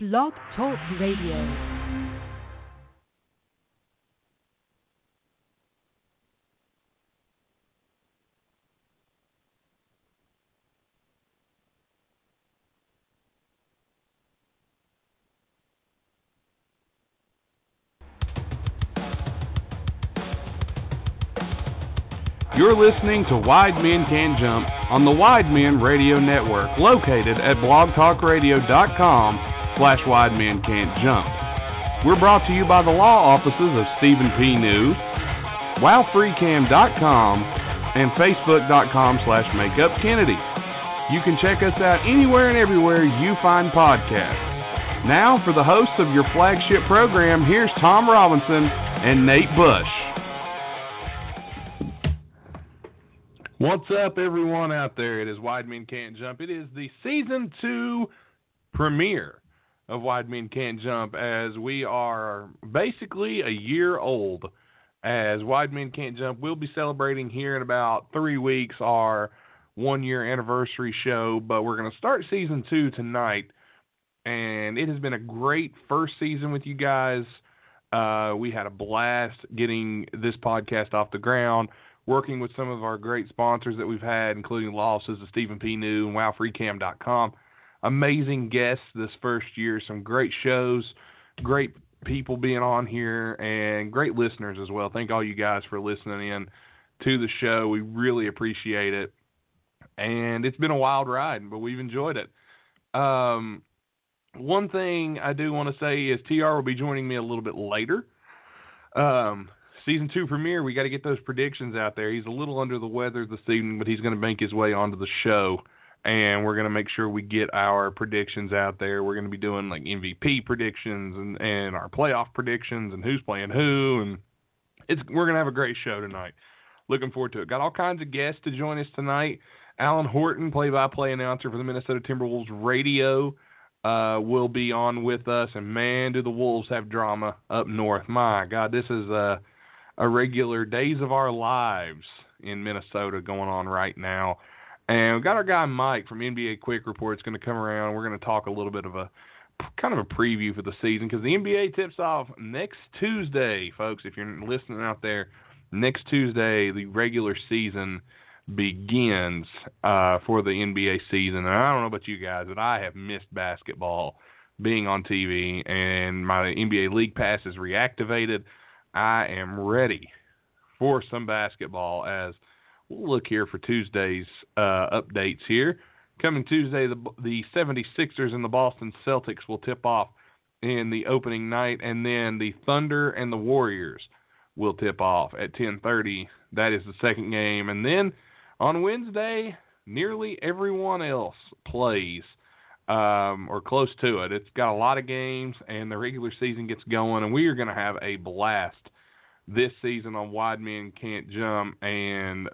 Blog Talk Radio. You're listening to Wide Men Can Jump on the Wide Men Radio Network, located at blogtalkradio.com slash Wide Men Can't Jump. We're brought to you by the law offices of Stephen P. New, wowfreecam.com, and facebook.com slash makeupkennedy. You can check us out anywhere and everywhere you find podcasts. Now, for the hosts of your flagship program, here's Tom Robinson and Nate Bush. What's up, everyone out there? It is Wide Men Can't Jump. It is the season two premiere of Wide Men Can't Jump as we are basically a year old. As Wide Men Can't Jump, we'll be celebrating here in about three weeks our one year anniversary show, but we're going to start season two tonight. And it has been a great first season with you guys. Uh, we had a blast getting this podcast off the ground working with some of our great sponsors that we've had, including offices of Stephen P. New and WowFreeCam.com. Amazing guests this first year, some great shows, great people being on here, and great listeners as well. Thank all you guys for listening in to the show. We really appreciate it. And it's been a wild ride, but we've enjoyed it. Um, one thing I do want to say is TR will be joining me a little bit later. Um, season two premiere, we got to get those predictions out there. He's a little under the weather this evening, but he's going to make his way onto the show, and we're going to make sure we get our predictions out there. We're going to be doing like MVP predictions and and our playoff predictions and who's playing who, and it's we're going to have a great show tonight. Looking forward to it. Got all kinds of guests to join us tonight. Alan Horton, play-by-play announcer for the Minnesota Timberwolves radio. Uh, will be on with us, and man, do the Wolves have drama up north! My God, this is uh, a regular Days of Our Lives in Minnesota going on right now. And we've got our guy Mike from NBA Quick Report is going to come around. We're going to talk a little bit of a kind of a preview for the season because the NBA tips off next Tuesday, folks. If you're listening out there, next Tuesday the regular season begins uh, for the NBA season. And I don't know about you guys, but I have missed basketball being on TV, and my NBA League Pass is reactivated. I am ready for some basketball as we'll look here for Tuesday's uh, updates here. Coming Tuesday, the, the 76ers and the Boston Celtics will tip off in the opening night, and then the Thunder and the Warriors will tip off at 10:30. That is the second game, and then on Wednesday, nearly everyone else plays um, or close to it. It's got a lot of games, and the regular season gets going, and we are going to have a blast this season on Wide Men Can't Jump, and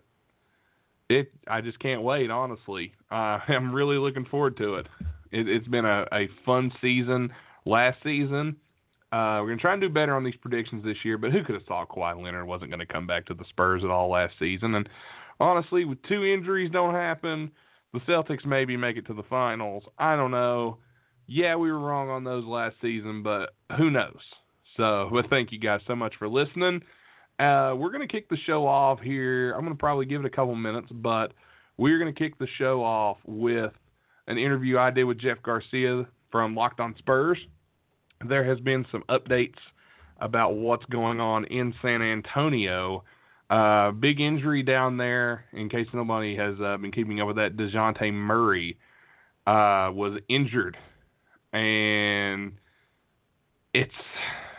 it. I just can't wait. Honestly, uh, I'm really looking forward to it. it has been a, a fun season last season. Uh, we're gonna try and do better on these predictions this year, but who could have thought Kawhi Leonard wasn't going to come back to the Spurs at all last season? And honestly, with two injuries don't happen, the Celtics maybe make it to the finals. I don't know. Yeah, we were wrong on those last season, but who knows? So, but thank you guys so much for listening. Uh, we're going to kick the show off here. I'm going to probably give it a couple minutes, but we're going to kick the show off with an interview I did with Jeff Garcia from Locked On Spurs. There has been some updates about what's going on in San Antonio. Uh, big injury down there, in case nobody has uh, been keeping up with that. Dejounte Murray uh, was injured, and it's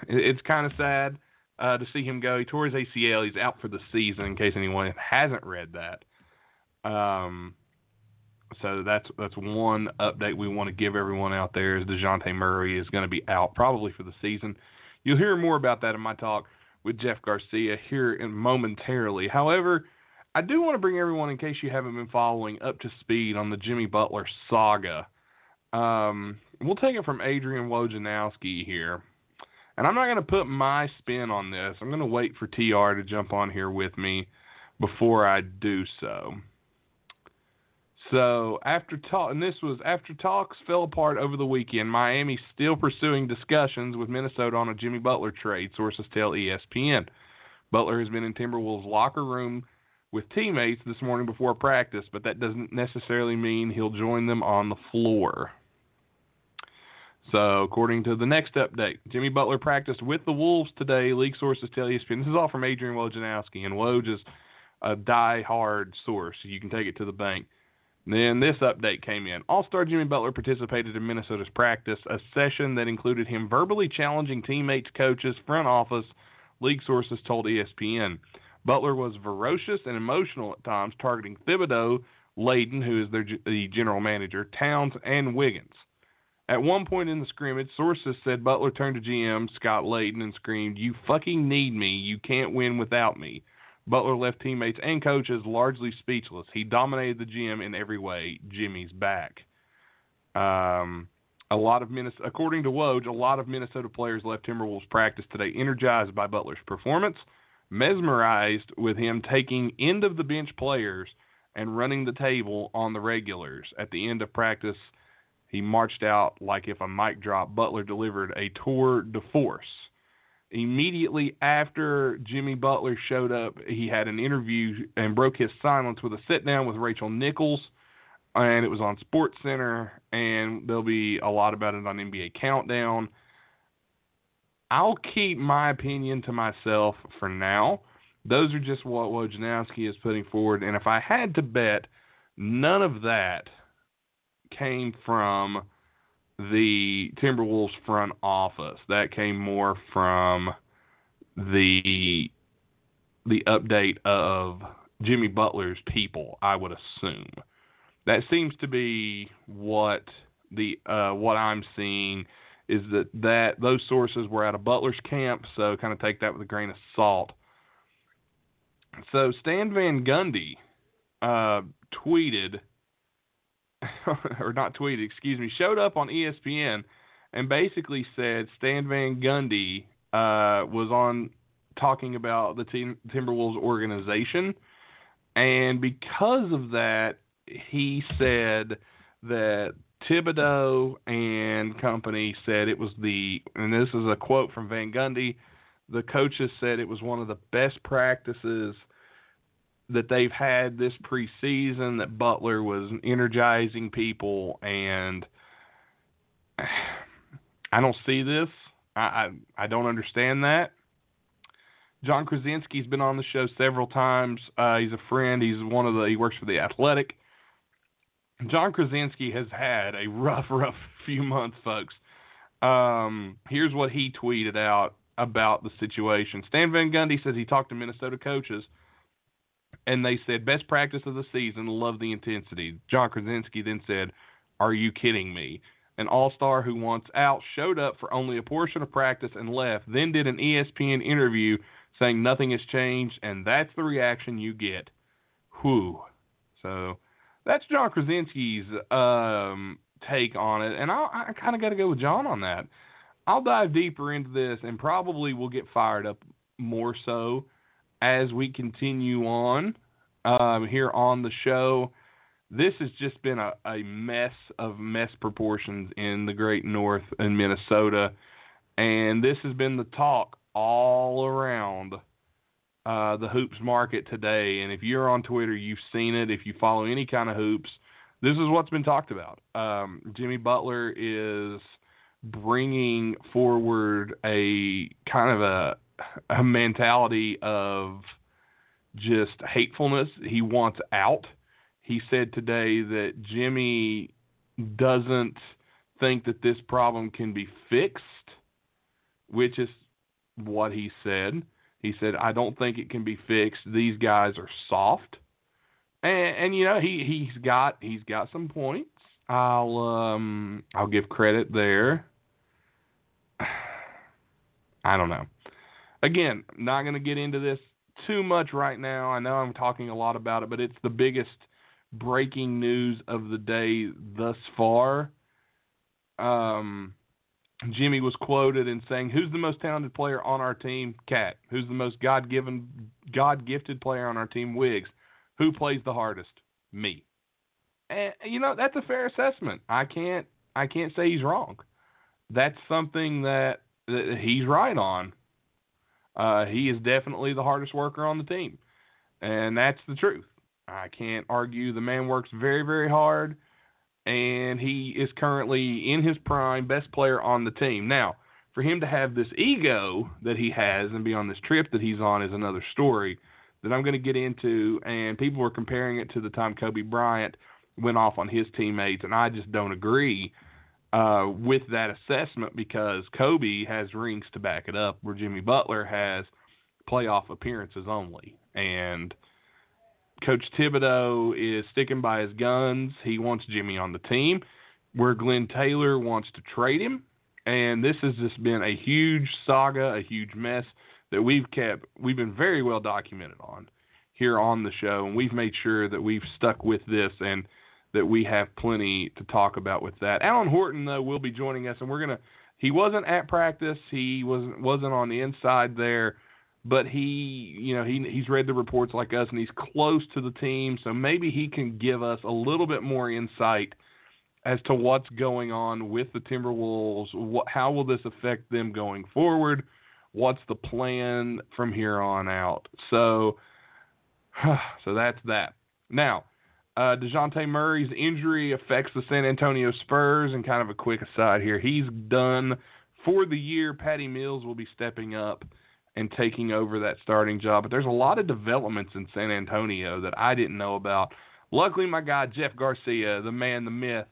it's kind of sad uh, to see him go. He tore his ACL. He's out for the season. In case anyone hasn't read that. Um, so that's that's one update we want to give everyone out there. Is Dejounte Murray is going to be out probably for the season. You'll hear more about that in my talk with Jeff Garcia here in momentarily. However, I do want to bring everyone, in case you haven't been following, up to speed on the Jimmy Butler saga. Um, we'll take it from Adrian Wojnarowski here. And I'm not going to put my spin on this. I'm going to wait for TR to jump on here with me before I do so. So after talk, and this was after talks fell apart over the weekend. Miami still pursuing discussions with Minnesota on a Jimmy Butler trade. Sources tell ESPN. Butler has been in Timberwolves locker room with teammates this morning before practice, but that doesn't necessarily mean he'll join them on the floor. So, according to the next update, Jimmy Butler practiced with the Wolves today. League sources tell ESPN. This is all from Adrian Wojnarowski, and Woj is a die-hard source. You can take it to the bank. Then this update came in. All star Jimmy Butler participated in Minnesota's practice, a session that included him verbally challenging teammates, coaches, front office, league sources told ESPN. Butler was ferocious and emotional at times, targeting Thibodeau, Layden, who is their, the general manager, Towns, and Wiggins. At one point in the scrimmage, sources said Butler turned to GM Scott Layden and screamed, You fucking need me. You can't win without me. Butler left teammates and coaches largely speechless. He dominated the gym in every way. Jimmy's back. Um, a lot of Minnesota, according to Woj, a lot of Minnesota players left Timberwolves practice today energized by Butler's performance, mesmerized with him taking end of the bench players and running the table on the regulars. At the end of practice, he marched out like if a mic drop. Butler delivered a tour de force immediately after Jimmy Butler showed up, he had an interview and broke his silence with a sit down with Rachel Nichols, and it was on Sports Center, and there'll be a lot about it on NBA Countdown. I'll keep my opinion to myself for now. Those are just what Wojnarowski is putting forward, and if I had to bet, none of that came from the Timberwolves front office. That came more from the the update of Jimmy Butler's people, I would assume. That seems to be what the uh, what I'm seeing is that that those sources were out of Butler's camp, so kind of take that with a grain of salt. So Stan Van Gundy uh, tweeted or not tweeted, excuse me, showed up on ESPN and basically said Stan Van Gundy uh, was on talking about the team, Timberwolves organization, and because of that, he said that Thibodeau and company said it was the, and this is a quote from Van Gundy. The coaches said it was one of the best practices that they've had this preseason that Butler was energizing people and I don't see this. I I, I don't understand that. Jon Krawczynski's been on the show several times. Uh, he's a friend. He's one of the he works for the Athletic. Jon Krawczynski has had a rough, rough few months, folks. Um, here's what he tweeted out about the situation. Stan Van Gundy says he talked to Minnesota coaches and they said best practice of the season. Love the intensity. Jon Krawczynski then said, "Are you kidding me?" An all-star who wants out showed up for only a portion of practice and left. Then did an ESPN interview saying nothing has changed, and that's the reaction you get. Whew. So that's Jon Krawczynski's um, take on it, and I, I kind of got to go with Jon on that. I'll dive deeper into this, and probably will get fired up more so as we continue on um, here on the show. This has just been a, a mess of mess proportions in the great north in Minnesota. And this has been the talk all around uh, the hoops market today. And if you're on Twitter, you've seen it. If you follow any kind of hoops, this is what's been talked about. Um, Jimmy Butler is bringing forward a kind of a a mentality of just hatefulness. He wants out. He said today that Jimmy doesn't think that this problem can be fixed, which is what he said. He said, "I don't think it can be fixed. These guys are soft." And, and you know, he he's got he's got some points. I'll um I'll give credit there. I don't know again, not going to get into this too much right now. I know I'm talking a lot about it, but it's the biggest breaking news of the day thus far. Um, Jimmy was quoted in saying, "Who's the most talented player on our team? KAT. Who's the most God-given, God-gifted player on our team? Wiggs. Who plays the hardest? Me." And you know that's a fair assessment. I can't I can't say he's wrong. That's something that, that he's right on. Uh, he is definitely the hardest worker on the team, and that's the truth. I can't argue. The man works very very hard, and he is currently in his prime, best player on the team. Now, for him to have this ego that he has and be on this trip that he's on is another story that I'm going to get into. And people were comparing it to the time Kobe Bryant went off on his teammates, and I just don't agree uh, with that assessment because Kobe has rings to back it up, where Jimmy Butler has playoff appearances only. And Coach Thibodeau is sticking by his guns. He wants Jimmy on the team, where Glenn Taylor wants to trade him and this has just been a huge saga, a huge mess that we've kept, we've been very well documented on here on the show, and we've made sure that we've stuck with this and that we have plenty to talk about with that. Alan Horton, though, will be joining us, and we're gonna. He wasn't at practice. He wasn't wasn't on the inside there, but he, you know, he he's read the reports like us, and he's close to the team, so maybe he can give us a little bit more insight as to what's going on with the Timberwolves. What, how will this affect them going forward? What's the plan from here on out? So, so that's that. Now, uh, Dejounte Murray's injury affects the San Antonio Spurs. And kind of a quick aside here, he's done for the year. Patty Mills will be stepping up and taking over that starting job. But there's a lot of developments in San Antonio that I didn't know about. Luckily, my guy Jeff Garcia, the man, the myth,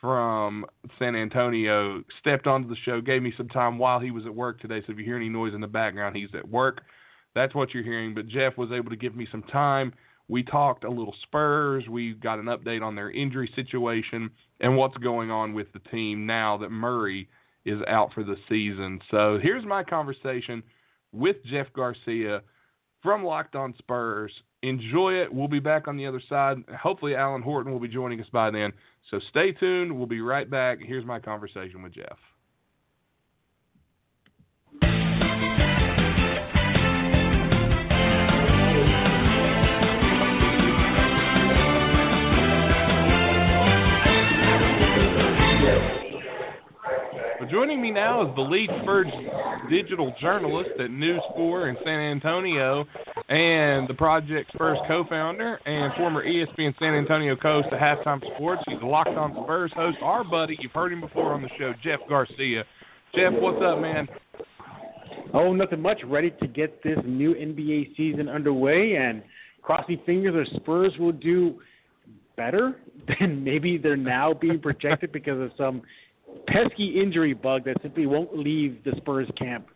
from San Antonio stepped onto the show, gave me some time while he was at work today. So if you hear any noise in the background, he's at work. That's what you're hearing. But Jeff was able to give me some time. We talked a little Spurs. We got an update on their injury situation and what's going on with the team now that Murray is out for the season. So here's my conversation with Jeff Garcia from Locked On Spurs. Enjoy it. We'll be back on the other side. Hopefully, Alan Horton will be joining us by then. So stay tuned. We'll be right back. Here's my conversation with Jeff. Joining me now is the lead Spurs digital journalist at News 4 in San Antonio and the Project Spurs co-founder and former ESPN San Antonio coach to Halftime Sports. He's a Locked On Spurs host. Our buddy, you've heard him before on the show, Jeff Garcia. Jeff, what's up, man? Oh, nothing much. Ready to get this new NBA season underway and crossing fingers the Spurs will do better than maybe they're now being projected because of some pesky injury bug that simply won't leave the Spurs camp.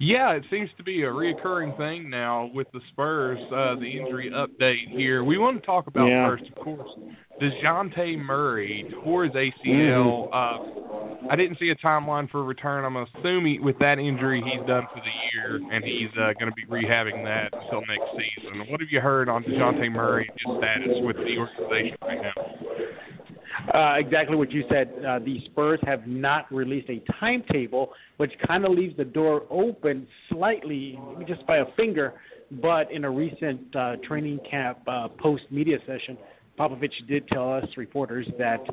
Yeah, it seems to be a reoccurring thing now with the Spurs, uh, the injury update here. We want to talk about yeah. first, of course, DeJounte Murray tore his ACL. Mm-hmm. Uh, I didn't see a timeline for return. I'm assuming with that injury he's done for the year, and he's uh, going to be rehabbing that until next season. What have you heard on DeJounte Murray and his status with the organization right now? Uh, exactly what you said. Uh, the Spurs have not released a timetable, which kind of leaves the door open slightly, just by a finger. But in a recent uh, training camp uh, post media session, Popovich did tell us reporters that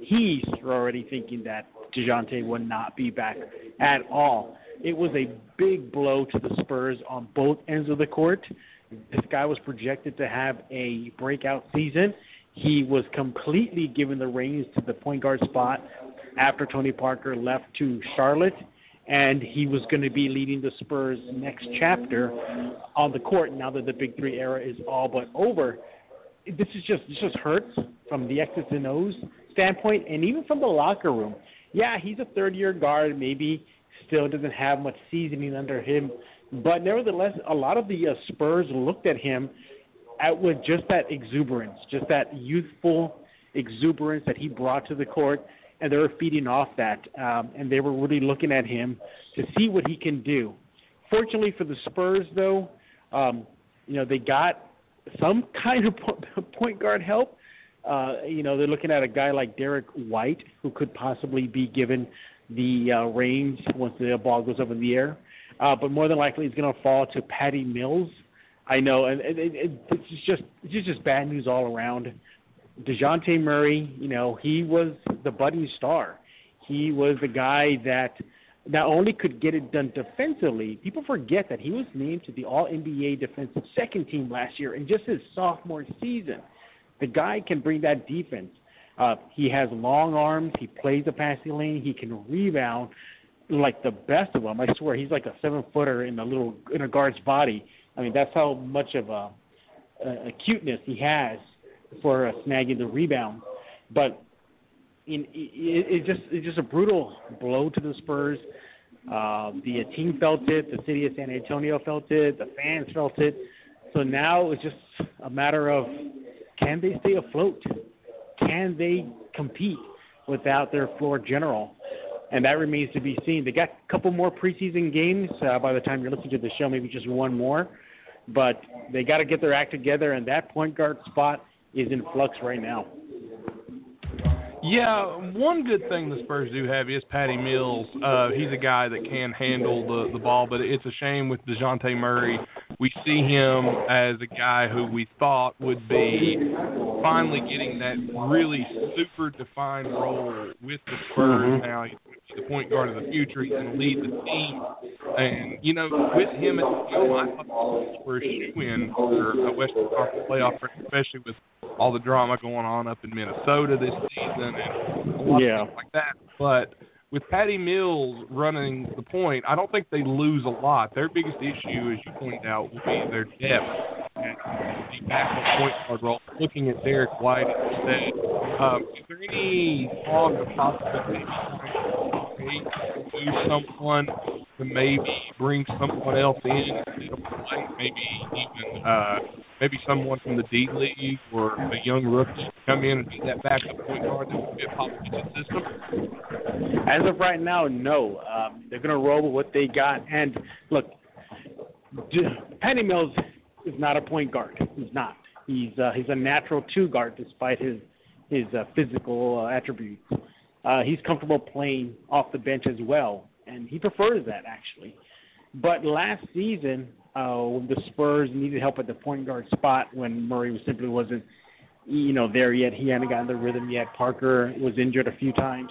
he's already thinking that Dejounte will not be back at all. It was a big blow to the Spurs on both ends of the court. This guy was projected to have a breakout season he was completely given the reins to the point guard spot after Tony Parker left to Charlotte, and he was going to be leading the Spurs' next chapter on the court now that the Big Three era is all but over. This is just this just hurts from the X's and O's standpoint, and even from the locker room. Yeah, he's a third-year guard, maybe still doesn't have much seasoning under him, but nevertheless, a lot of the uh, Spurs looked at him at, with just that exuberance, just that youthful exuberance that he brought to the court, and they were feeding off that, um, and they were really looking at him to see what he can do. Fortunately for the Spurs, though, um, you know they got some kind of point guard help. Uh, you know they're looking at a guy like Derrick White, who could possibly be given the uh, reins once the ball goes up in the air. Uh, but more than likely, it's going to fall to Patty Mills, I know, and it, it, it's just it's just bad news all around. Dejounte Murray, you know, he was the budding star. He was the guy that not only could get it done defensively, people forget that he was named to the All NBA defensive second team last year in just his sophomore season. The guy can bring that defense. Uh, he has long arms. He plays the passing lane. He can rebound like the best of them. I swear, he's like a seven footer in a little in a guard's body. I mean, that's how much of a, a, a cuteness he has for uh, snagging the rebound. But in, it, it just it's just a brutal blow to the Spurs. Uh, the team felt it, the city of San Antonio felt it, the fans felt it. So now it's just a matter of can they stay afloat? Can they compete without their floor general? And that remains to be seen. They got a couple more preseason games. Uh, by the time you're listening to the show, maybe just one more. But they got to get their act together, and that point guard spot is in flux right now. Yeah, one good thing the Spurs do have is Patty Mills. Uh, he's a guy that can handle the the ball, but it's a shame with Dejounte Murray. We see him as a guy who we thought would be finally getting that really super defined role with the Spurs. Mm-hmm. Now he's the point guard of the future. He's going to lead the team, and you know, with him at the helm, I thought the Spurs should win for a Western Conference playoff, especially with all the drama going on up in Minnesota this season and a lot yeah. of things like that. But with Patty Mills running the point, I don't think they lose a lot. Their biggest issue, as you pointed out, will be their depth and the backup point guard role. Looking at Derrick White instead, um, is there any talk of possibility to someone to maybe bring someone else in maybe even uh, maybe someone from the D League or a young rookie come in and be that backup point guard that would fit Popovich's system? As of right now, no. Um, they're going to roll with what they got. And look, Patty Mills is not a point guard. He's not. He's uh, he's a natural two guard despite his his uh, physical uh, attributes. Uh, he's comfortable playing off the bench as well, and he prefers that actually. But last season, uh, when the Spurs needed help at the point guard spot when Murray simply wasn't, you know, there yet. He hadn't gotten the rhythm yet. Parker was injured a few times.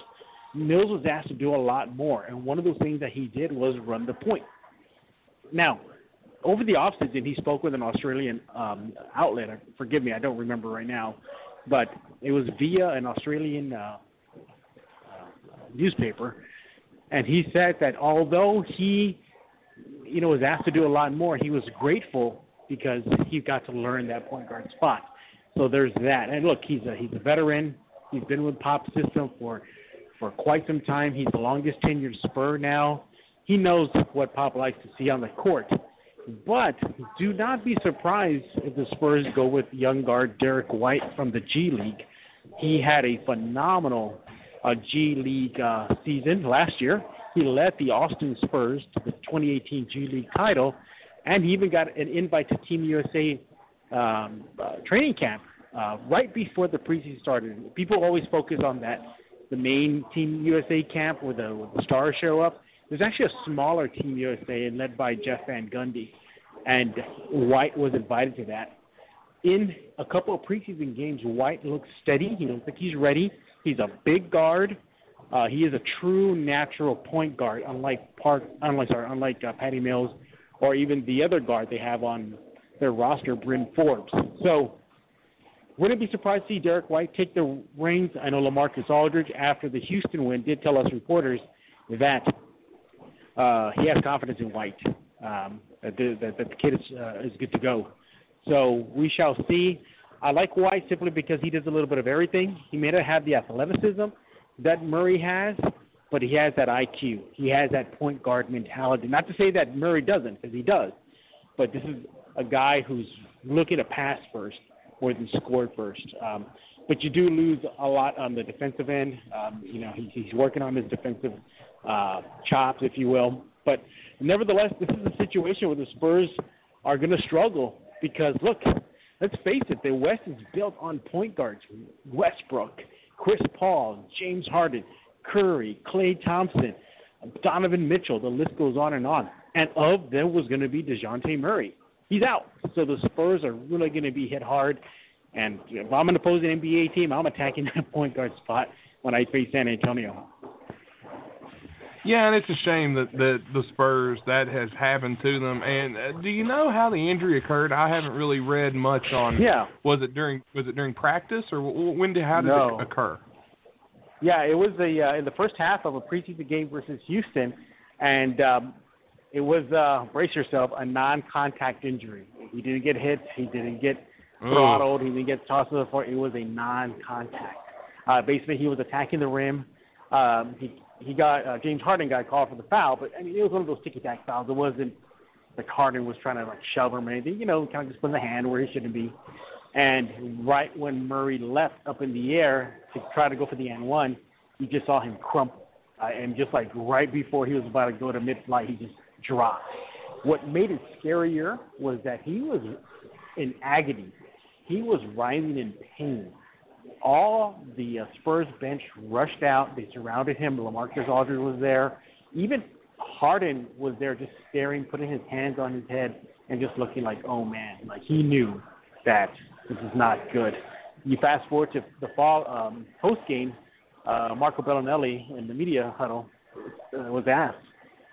Mills was asked to do a lot more, and one of those things that he did was run the point. Now, over the offseason, he spoke with an Australian um, outlet. Forgive me, I don't remember right now, but it was via an Australian uh, uh, newspaper, and he said that although he you know, was asked to do a lot more, he was grateful because he got to learn that point guard spot. So there's that. And look, he's a he's a veteran. He's been with Pop's system for for quite some time. He's the longest tenured Spur now. He knows what Pop likes to see on the court. But do not be surprised if the Spurs go with young guard Derrick White from the G League. He had a phenomenal uh, G League uh, season last year. He led the Austin Spurs to the 2018 G League title, and he even got an invite to Team USA um, uh, training camp uh, right before the preseason started. People always focus on that, the main Team USA camp where the, where the stars show up. There's actually a smaller Team USA led by Jeff Van Gundy, and White was invited to that. In a couple of preseason games, White looks steady. He looks like he's ready. He's a big guard. Uh, he is a true natural point guard, unlike Park, unlike sorry, unlike uh, Patty Mills, or even the other guard they have on their roster, Bryn Forbes. So, wouldn't be surprised to see Derrick White take the reins. I know LaMarcus Aldridge, after the Houston win, did tell us reporters that uh, he has confidence in White, um, that, the, that, that the kid is, uh, is good to go. So we shall see. I like White simply because he does a little bit of everything. He may not have the athleticism, that Murray has, but he has that IQ. He has that point guard mentality. Not to say that Murray doesn't, because he does, but this is a guy who's looking to pass first more than score first. Um, but you do lose a lot on the defensive end. Um, you know, he, he's working on his defensive uh, chops, if you will. But nevertheless, this is a situation where the Spurs are going to struggle because, look, let's face it, the West is built on point guards. Westbrook, Chris Paul, James Harden, Curry, Klay Thompson, Donovan Mitchell. The list goes on and on. And of them was going to be Dejounte Murray. He's out. So the Spurs are really going to be hit hard. And if I'm an opposing NBA team, I'm attacking that point guard spot when I face San Antonio. Yeah, and it's a shame that, that the Spurs that has happened to them. And uh, do you know how the injury occurred? I haven't really read much on. Yeah. Was it during Was it during practice or when did how did no. it occur? Yeah, it was the uh, in the first half of a preseason game versus Houston, and um, it was uh, brace yourself a non-contact injury. He didn't get hit. He didn't get throttled. He didn't get tossed to the floor. It was a non-contact. Uh, basically, he was attacking the rim. Um, he he got uh, James Harden got called for the foul, but I mean it was one of those ticky tack fouls. It wasn't like Harden was trying to like shove him or anything. You know, kind of just putting the hand where he shouldn't be. And right when Murray left up in the air to try to go for the n one, you just saw him crumple. Uh, and just like right before he was about to go to mid flight, he just dropped. What made it scarier was that he was in agony. He was writhing in pain all the uh, Spurs bench rushed out. They surrounded him. LaMarcus Aldridge was there. Even Harden was there, just staring, putting his hands on his head, and just looking like, "Oh man!" Like he knew that this is not good. You fast forward to the fall um, post game. Uh, Marco Belinelli in the media huddle uh, was asked,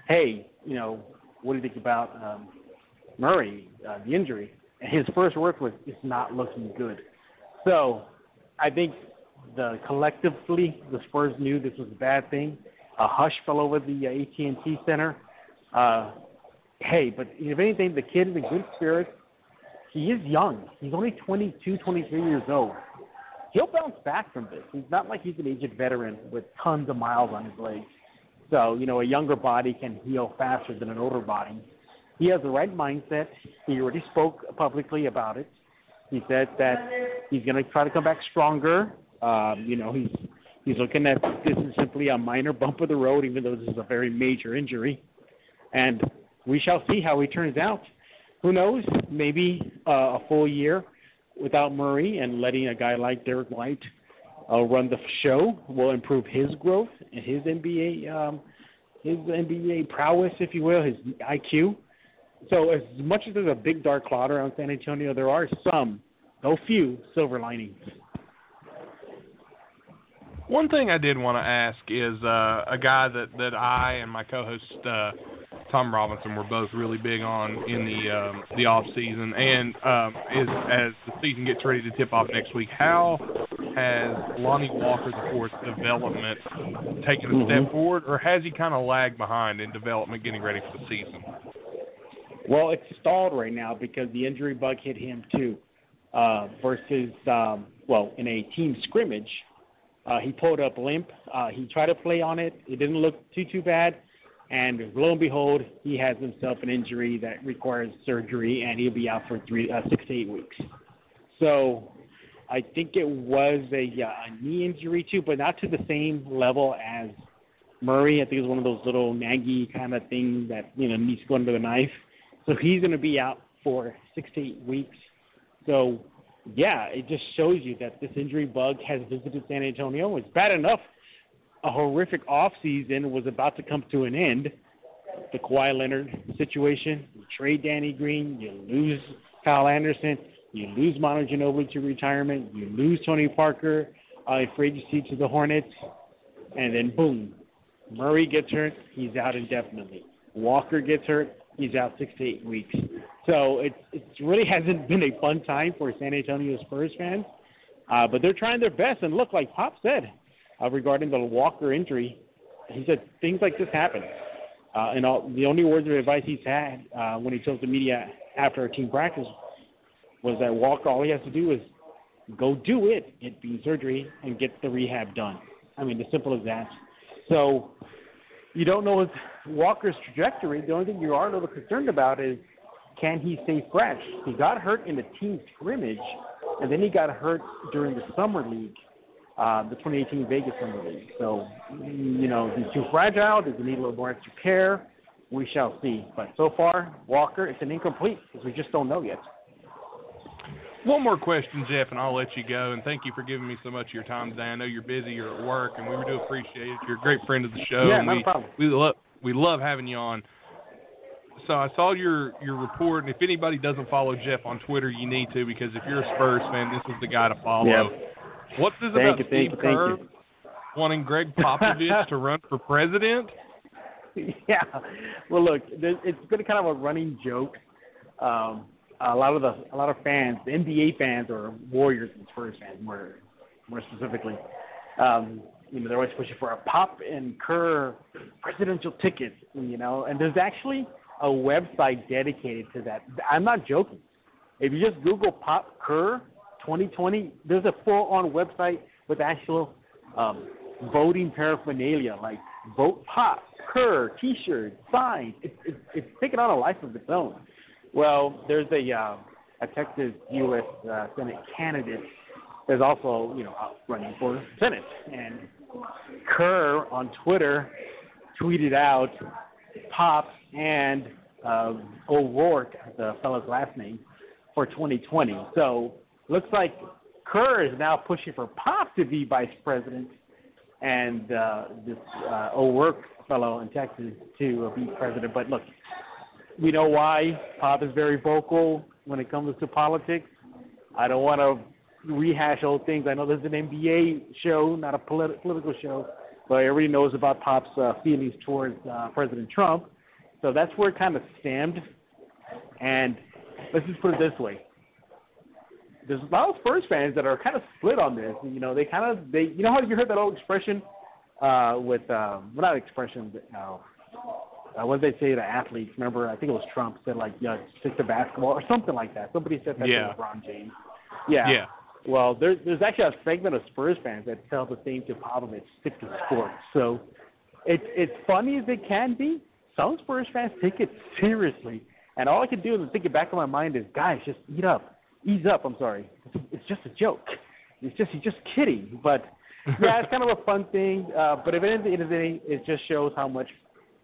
"Hey, you know, what do you think about um, Murray, uh, the injury?" And his first word was, "It's not looking good." So I think the collectively the Spurs knew this was a bad thing. A hush fell over the uh, AT&T Center. Uh, hey, but if anything, the kid is in good spirits. He is young. He's only 22, 23 years old. He'll bounce back from this. He's not like he's an aged veteran with tons of miles on his legs. So, you know, a younger body can heal faster than an older body. He has the right mindset. He already spoke publicly about it. He said that he's going to try to come back stronger. Um, you know, he's he's looking at this is simply a minor bump of the road, even though this is a very major injury. And we shall see how he turns out. Who knows? Maybe uh, a full year without Murray and letting a guy like Derrick White uh, run the show will improve his growth and his NBA um, his NBA prowess, if you will, his IQ. So as much as there's a big dark cloud around San Antonio, there are some, no few, silver linings. One thing I did want to ask is uh, a guy that, that I and my co-host uh, Tom Robinson were both really big on in the um, the off season, and um, is as the season gets ready to tip off next week. How has Lonnie Walker the fourth development taken a mm-hmm. step forward, or has he kind of lagged behind in development, getting ready for the season? Well, it's stalled right now because the injury bug hit him too. Uh, versus, um, well, in a team scrimmage, uh, he pulled up limp. Uh, he tried to play on it. It didn't look too too bad, and lo and behold, he has himself an injury that requires surgery, and he'll be out for three, uh, six to eight weeks. So, I think it was a, uh, a knee injury too, but not to the same level as Murray. I think it was one of those little naggy kind of things that you know needs to go under the knife. So he's going to be out for six to eight weeks. So, yeah, it just shows you that this injury bug has visited San Antonio. It's bad enough a horrific off season was about to come to an end. The Kawhi Leonard situation, you trade Danny Green, you lose Kyle Anderson, you lose Manu Ginobili to retirement, you lose Tony Parker uh, free agency to the Hornets, and then boom, Murray gets hurt, he's out indefinitely. Walker gets hurt, he's out six to eight weeks. So it it really hasn't been a fun time for San Antonio Spurs fans, uh, but they're trying their best. And look, like Pop said uh, regarding the Walker injury, he said things like this happen. Uh, and all, the only words of advice he's had uh, when he told the media after a team practice was that Walker, all he has to do is go do it, get being surgery, and get the rehab done. I mean, as simple as that. So you don't know his Walker's trajectory. The only thing you are a little concerned about is can he stay fresh? He got hurt in the team scrimmage, and then he got hurt during the summer league, uh, the 2018 Vegas summer league. So, you know, he's too fragile. Does he need a little more extra care? We shall see. But so far, Walker, it's an incomplete because we just don't know yet. One more question, Jeff, and I'll let you go. And thank you for giving me so much of your time today. I know you're busy, you're at work, and we do appreciate it. You're a great friend of the show. Yeah, no we, problem. We love we love having you on. So I saw your your report, and if anybody doesn't follow Jeff on Twitter, you need to because if you're a Spurs fan, this is the guy to follow. Yeah. What's this Thank about you, Steve thank you, Kerr you. wanting Gregg Popovich to run for president? yeah. Well, look, it's been kind of a running joke. Um, a lot of the a lot of fans, the NBA fans or Warriors and Spurs fans, more more specifically, um, you know, they're always pushing for a Pop and Kerr presidential ticket, you know. And there's actually a website dedicated to that. I'm not joking. If you just Google Pop Kerr 2020, there's a full-on website with actual um, voting paraphernalia like vote Pop Kerr T-shirts, signs. It's it's it's taken on a life of its own. Well, there's a uh, a Texas U.S. Uh, Senate candidate. There's also you know running for Senate, and Kerr on Twitter tweeted out Pop and uh, O'Rourke, the fellow's last name, for 2020. So looks like Kerr is now pushing for Pop to be vice president, and uh, this uh, O'Rourke fellow in Texas to be president. But look, we know why Pop is very vocal when it comes to politics. I don't want to rehash old things. I know this is an NBA show, not a polit- political show, but everybody knows about Pop's uh, feelings towards uh, President Trump. So that's where it kind of stemmed. And let's just put it this way: there's a lot of Spurs fans that are kind of split on this. You know, they kind of they you know how you heard that old expression uh, with um, well not expression, but uh, uh, what did they say to athletes? Remember, I think it was Trump said like, "Yeah, stick to basketball" or something like that. Somebody said that Yeah. to LeBron James. Yeah. Yeah. Well, there's there's actually a segment of Spurs fans that tell the same to Popovich, stick to sports. So it's it's funny as it can be. Some Spurs fans take it seriously, and all I can do is think it back in my mind is, guys, just eat up, ease up. I'm sorry, it's, it's just a joke. It's just he's just kidding. But yeah, it's kind of a fun thing. Uh, but if it is anything, it just shows how much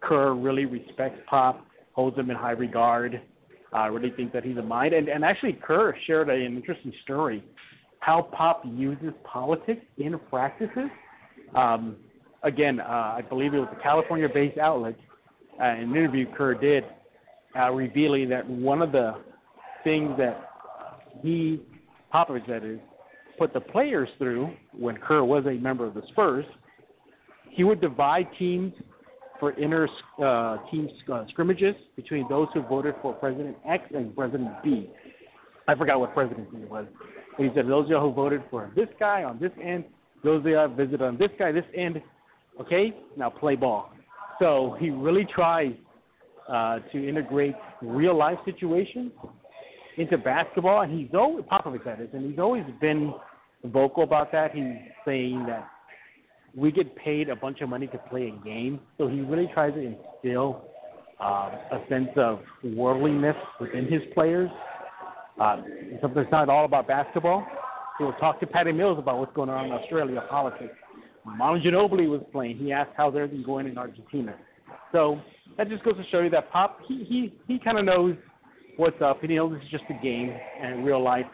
Kerr really respects Pop, holds him in high regard. I really think that he's a mind. And, and actually, Kerr shared an interesting story how Pop uses politics in practices. Um, again, uh, I believe it was a California based outlet, uh, an interview Kerr did, uh, revealing that one of the things that he, Popovich that is, put the players through when Kerr was a member of the Spurs, he would divide teams for inter uh, team uh, scrimmages between those who voted for President X and President B. I forgot what President B was. But he said those of y'all who voted for this guy on this end, those of y'all who visited on this guy this end. Okay, now play ball. So he really tries uh, to integrate real life situations into basketball, and he's always Popovich that is, and he's always been vocal about that. He's saying that we get paid a bunch of money to play a game, so he really tries to instill um, a sense of worldliness within his players. Uh, something that's not all about basketball. He will talk to Patty Mills about what's going on in Australia politics. Manu Ginobili was playing. He asked how's everything going in Argentina. So that just goes to show you that Pop he he he kind of knows what's up. He knows it's just a game, and real life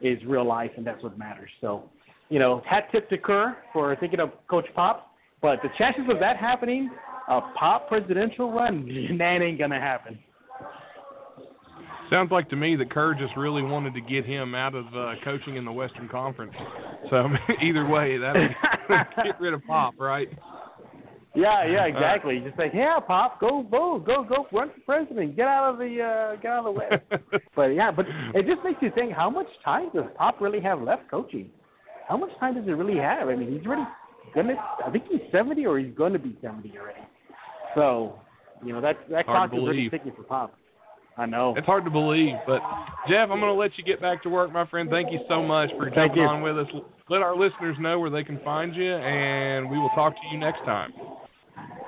is real life, and that's what matters. So, you know, hat tip to Kerr for thinking of Coach Pop, but the chances of that happening, a Pop presidential run, that ain't gonna happen. Sounds like to me that Kerr just really wanted to get him out of uh, coaching in the Western Conference. So either way, that get rid of Pop, right? Yeah, yeah, exactly. Just like, yeah, Pop, go vote, go, go, run for president, get out of the, uh, get out of the way. but yeah, but it just makes you think: how much time does Pop really have left coaching? How much time does he really have? I mean, he's already gonna. I think he's seventy, or he's going to be seventy already. So, you know, that that Hard clock is really ticking for Pop. I know. It's hard to believe, but Jeff, I'm going to let you get back to work, my friend. Thank you so much for Thank jumping you. on with us. Let our listeners know where they can find you, and we will talk to you next time.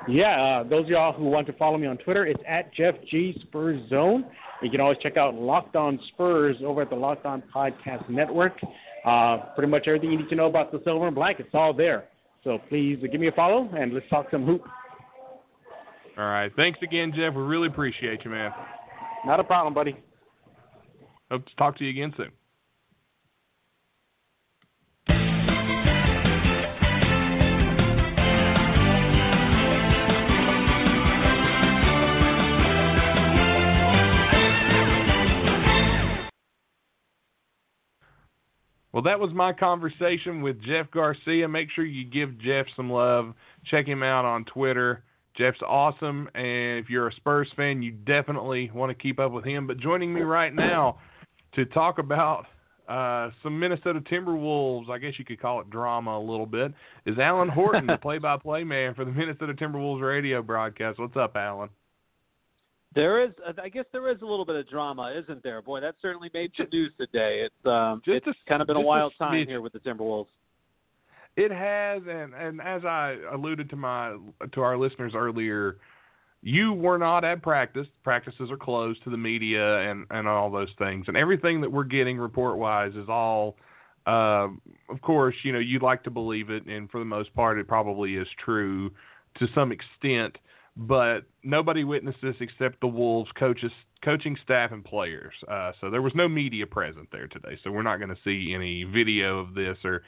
Yeah, uh, those of y'all who want to follow me on Twitter, it's at Jeff G Spurs Zone. You can always check out Locked On Spurs over at the Locked On Podcast Network. Uh, pretty much everything you need to know about the Silver and Black, it's all there. So please give me a follow and let's talk some hoop. All right. Thanks again, Jeff. We really appreciate you, man. Not a problem, buddy. Hope to talk to you again soon. Well, that was my conversation with Jeff Garcia. Make sure you give Jeff some love. Check him out on Twitter. Jeff's awesome, and if you're a Spurs fan, you definitely want to keep up with him. But joining me right now to talk about uh, some Minnesota Timberwolves, I guess you could call it drama a little bit, is Alan Horton, the play-by-play man for the Minnesota Timberwolves radio broadcast. What's up, Alan? There is, I guess, there is a little bit of drama, isn't there? Boy, that certainly made some news today. It's um, it's a, kind of been a wild a time here with the Timberwolves. It has, and and as I alluded to my to our listeners earlier, you were not at practice. Practices are closed to the media and and all those things, and everything that we're getting report wise is all. Uh, of course, you know you'd like to believe it, and for the most part, it probably is true to some extent but nobody witnessed this except the Wolves coaches, coaching staff, and players. Uh, so there was no media present there today. So we're not going to see any video of this or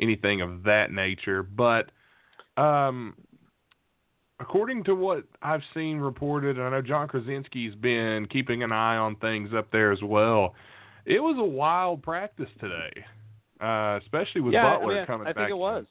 anything of that nature. But um, according to what I've seen reported, and I know Jon Krawczynski's been keeping an eye on things up there as well. It was a wild practice today, uh, especially with yeah, Butler I mean, coming I back. I think it was.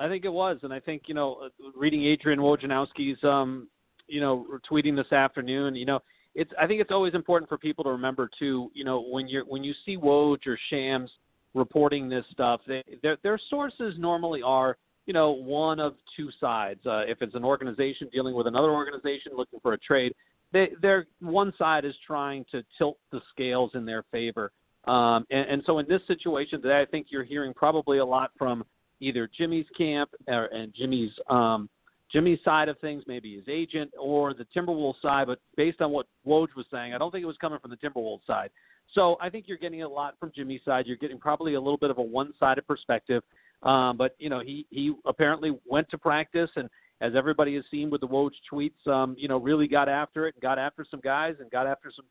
I think it was, and I think you know, reading Adrian Wojnarowski's, um, you know, tweeting this afternoon, you know, it's. I think it's always important for people to remember too. You know, when you're when you see Woj or Shams reporting this stuff, they, their their sources normally are, you know, one of two sides. Uh, if it's an organization dealing with another organization looking for a trade, they, they're one side is trying to tilt the scales in their favor. Um, and, and so in this situation today, I think you're hearing probably a lot from either Jimmy's camp or, and Jimmy's um, Jimmy's side of things, maybe his agent or the Timberwolves side. But based on what Woj was saying, I don't think it was coming from the Timberwolves side. So I think you're getting a lot from Jimmy's side. You're getting probably a little bit of a one-sided perspective. Um, but you know, he he apparently went to practice and. As everybody has seen with the Woj tweets, um, you know, really got after it and got after some guys and got after some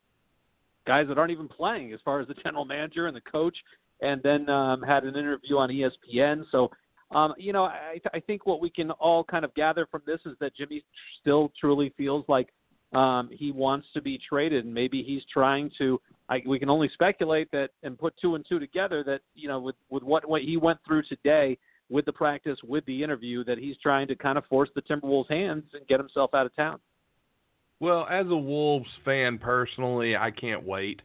guys that aren't even playing as far as the general manager and the coach and then um, had an interview on ESPN. So, um, you know, I, I think what we can all kind of gather from this is that Jimmy still truly feels like um, he wants to be traded, and maybe he's trying to. I, we can only speculate that and put two and two together that you know with with what what he went through today with the practice with the interview that he's trying to kind of force the Timberwolves' hands and get himself out of town. Well, as a Wolves fan personally, I can't wait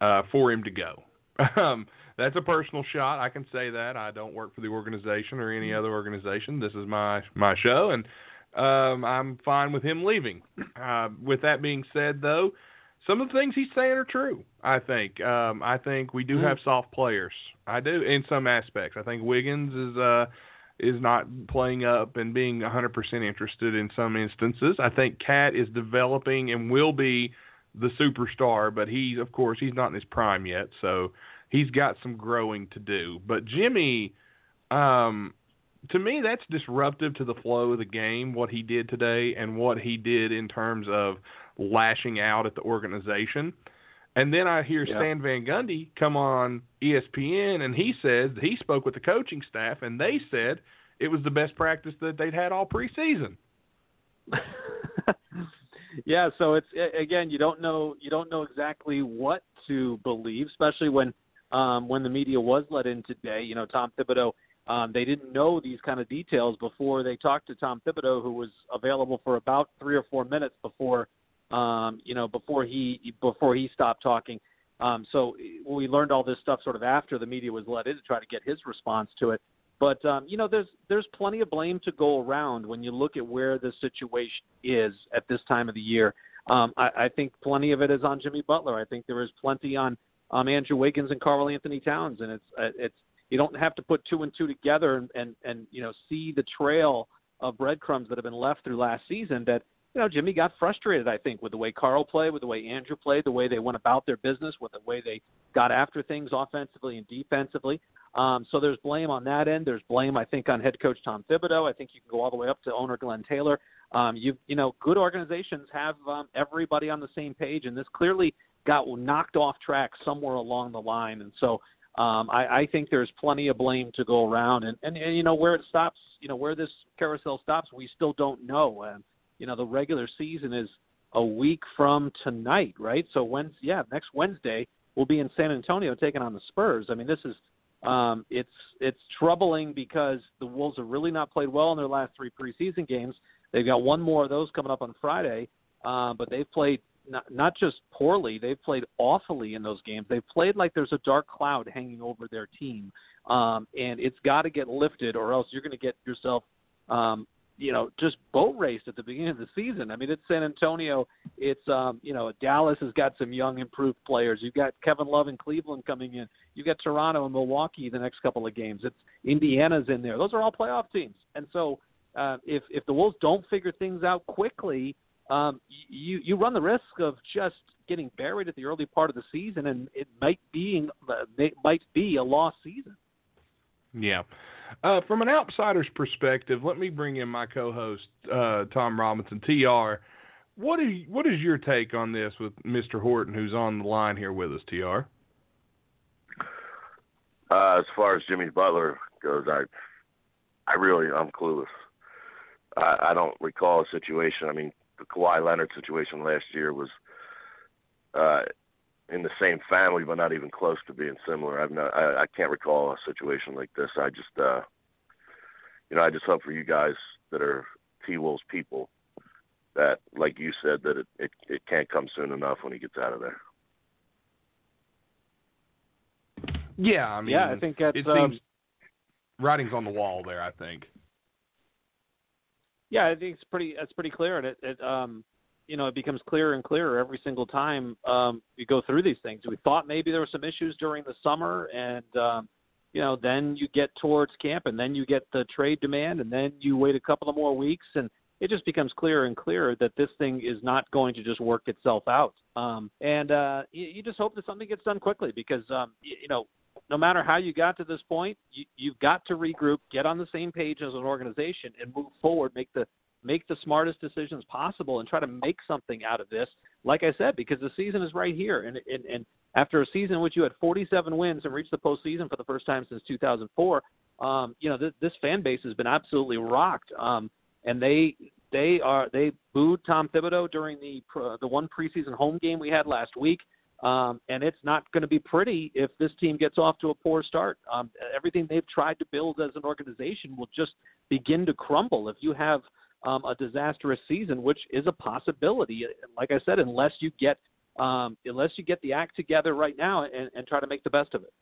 uh, for him to go. Um, that's a personal shot. I can say that. I don't work for the organization or any other organization. This is my my show, and um, I'm fine with him leaving. Uh, with that being said, though, some of the things he's saying are true. I think. Um, I think we do Mm-hmm. have soft players. I do in some aspects. I think Wiggins is uh is not playing up and being 100% interested in some instances. I think KAT is developing and will be the superstar, but he's of course he's not in his prime yet, so he's got some growing to do. But Jimmy, um, to me, that's disruptive to the flow of the game. What he did today and what he did in terms of lashing out at the organization. And then I hear Yeah. Stan Van Gundy come on ESPN, and he says that he spoke with the coaching staff, and they said it was the best practice that they'd had all preseason. yeah, so it's again, you don't know you don't know exactly what to believe, especially when um, when the media was let in today. You know, Tom Thibodeau. Um, they didn't know these kind of details before they talked to Tom Thibodeau, who was available for about three or four minutes before, um, you know, before he before he stopped talking. Um, so we learned all this stuff sort of after the media was let in to try to get his response to it. But um, you know, there's there's plenty of blame to go around when you look at where the situation is at this time of the year. Um, I, I think plenty of it is on Jimmy Butler. I think there is plenty on um, Andrew Wiggins and Karl-Anthony Towns, and it's uh, it's you don't have to put two and two together and, and and you know see the trail of breadcrumbs that have been left through last season. That you know Jimmy got frustrated. I think with the way Carl played, with the way Andrew played, the way they went about their business, with the way they got after things offensively and defensively. Um, so there's blame on that end. There's blame, I think, on head coach Tom Thibodeau. I think you can go all the way up to owner Glenn Taylor. Um, you you know, good organizations have um, everybody on the same page, and this clearly got knocked off track somewhere along the line. And so um, I, I think there's plenty of blame to go around. And, and and you know where it stops, you know where this carousel stops, we still don't know. And you know the regular season is a week from tonight, right? So Wednesday, yeah, next Wednesday we'll be in San Antonio taking on the Spurs. I mean, this is um, it's it's troubling because the Wolves have really not played well in their last three preseason games. They've got one more of those coming up on Friday, uh, but they've played not, not just poorly, they've played awfully in those games. They've played like there's a dark cloud hanging over their team, um, and it's got to get lifted, or else you're going to get yourself um, you know, just boat raced at the beginning of the season. I mean, it's San Antonio. It's um, you know, Dallas has got some young, improved players. You've got Kevin Love in Cleveland coming in. You've got Toronto and Milwaukee the next couple of games. It's Indiana's in there. Those are all playoff teams. And so, uh, if if the Wolves don't figure things out quickly, um, you you run the risk of just getting buried at the early part of the season, and it might be it might be a lost season. Yeah. Uh, from an outsider's perspective, let me bring in my co-host uh, Tom Robinson, Tr. What is what is your take on this with Mr. Horton, who's on the line here with us, Tr? Uh, as far as Jimmy Butler goes, I I really I'm clueless. I, I don't recall a situation. I mean, the Kawhi Leonard situation last year was uh, in the same family, but not even close to being similar. I've not, I, I can't recall a situation like this. I just, uh, you know, I just hope for you guys that are T Wolves people that, like you said, that it, it it can't come soon enough when he gets out of there. Yeah, I mean, yeah, I think that's, it um, writing's on the wall there. I think. Yeah, I think it's pretty. It's pretty clear, and it, it um, you know, it becomes clearer and clearer every single time um, you go through these things. We thought maybe there were some issues during the summer, and um, you know, then you get towards camp, and then you get the trade demand, and then you wait a couple of more weeks, and it just becomes clearer and clearer that this thing is not going to just work itself out. Um, and uh, you, you just hope that something gets done quickly because um, you, you know, no matter how you got to this point, you, you've got to regroup, get on the same page as an organization, and move forward, make the make the smartest decisions possible and try to make something out of this. Like I said, because the season is right here, and and, and after a season in which you had 47 wins and reached the postseason for the first time since 2004, um, you know this, this fan base has been absolutely rocked, um, and they they are they booed Tom Thibodeau during the the one preseason home game we had last week. Um, and it's not going to be pretty if this team gets off to a poor start. Um, everything they've tried to build as an organization will just begin to crumble if you have um, a disastrous season, which is a possibility. Like I said, unless you get um, unless you get the act together right now and, and try to make the best of it.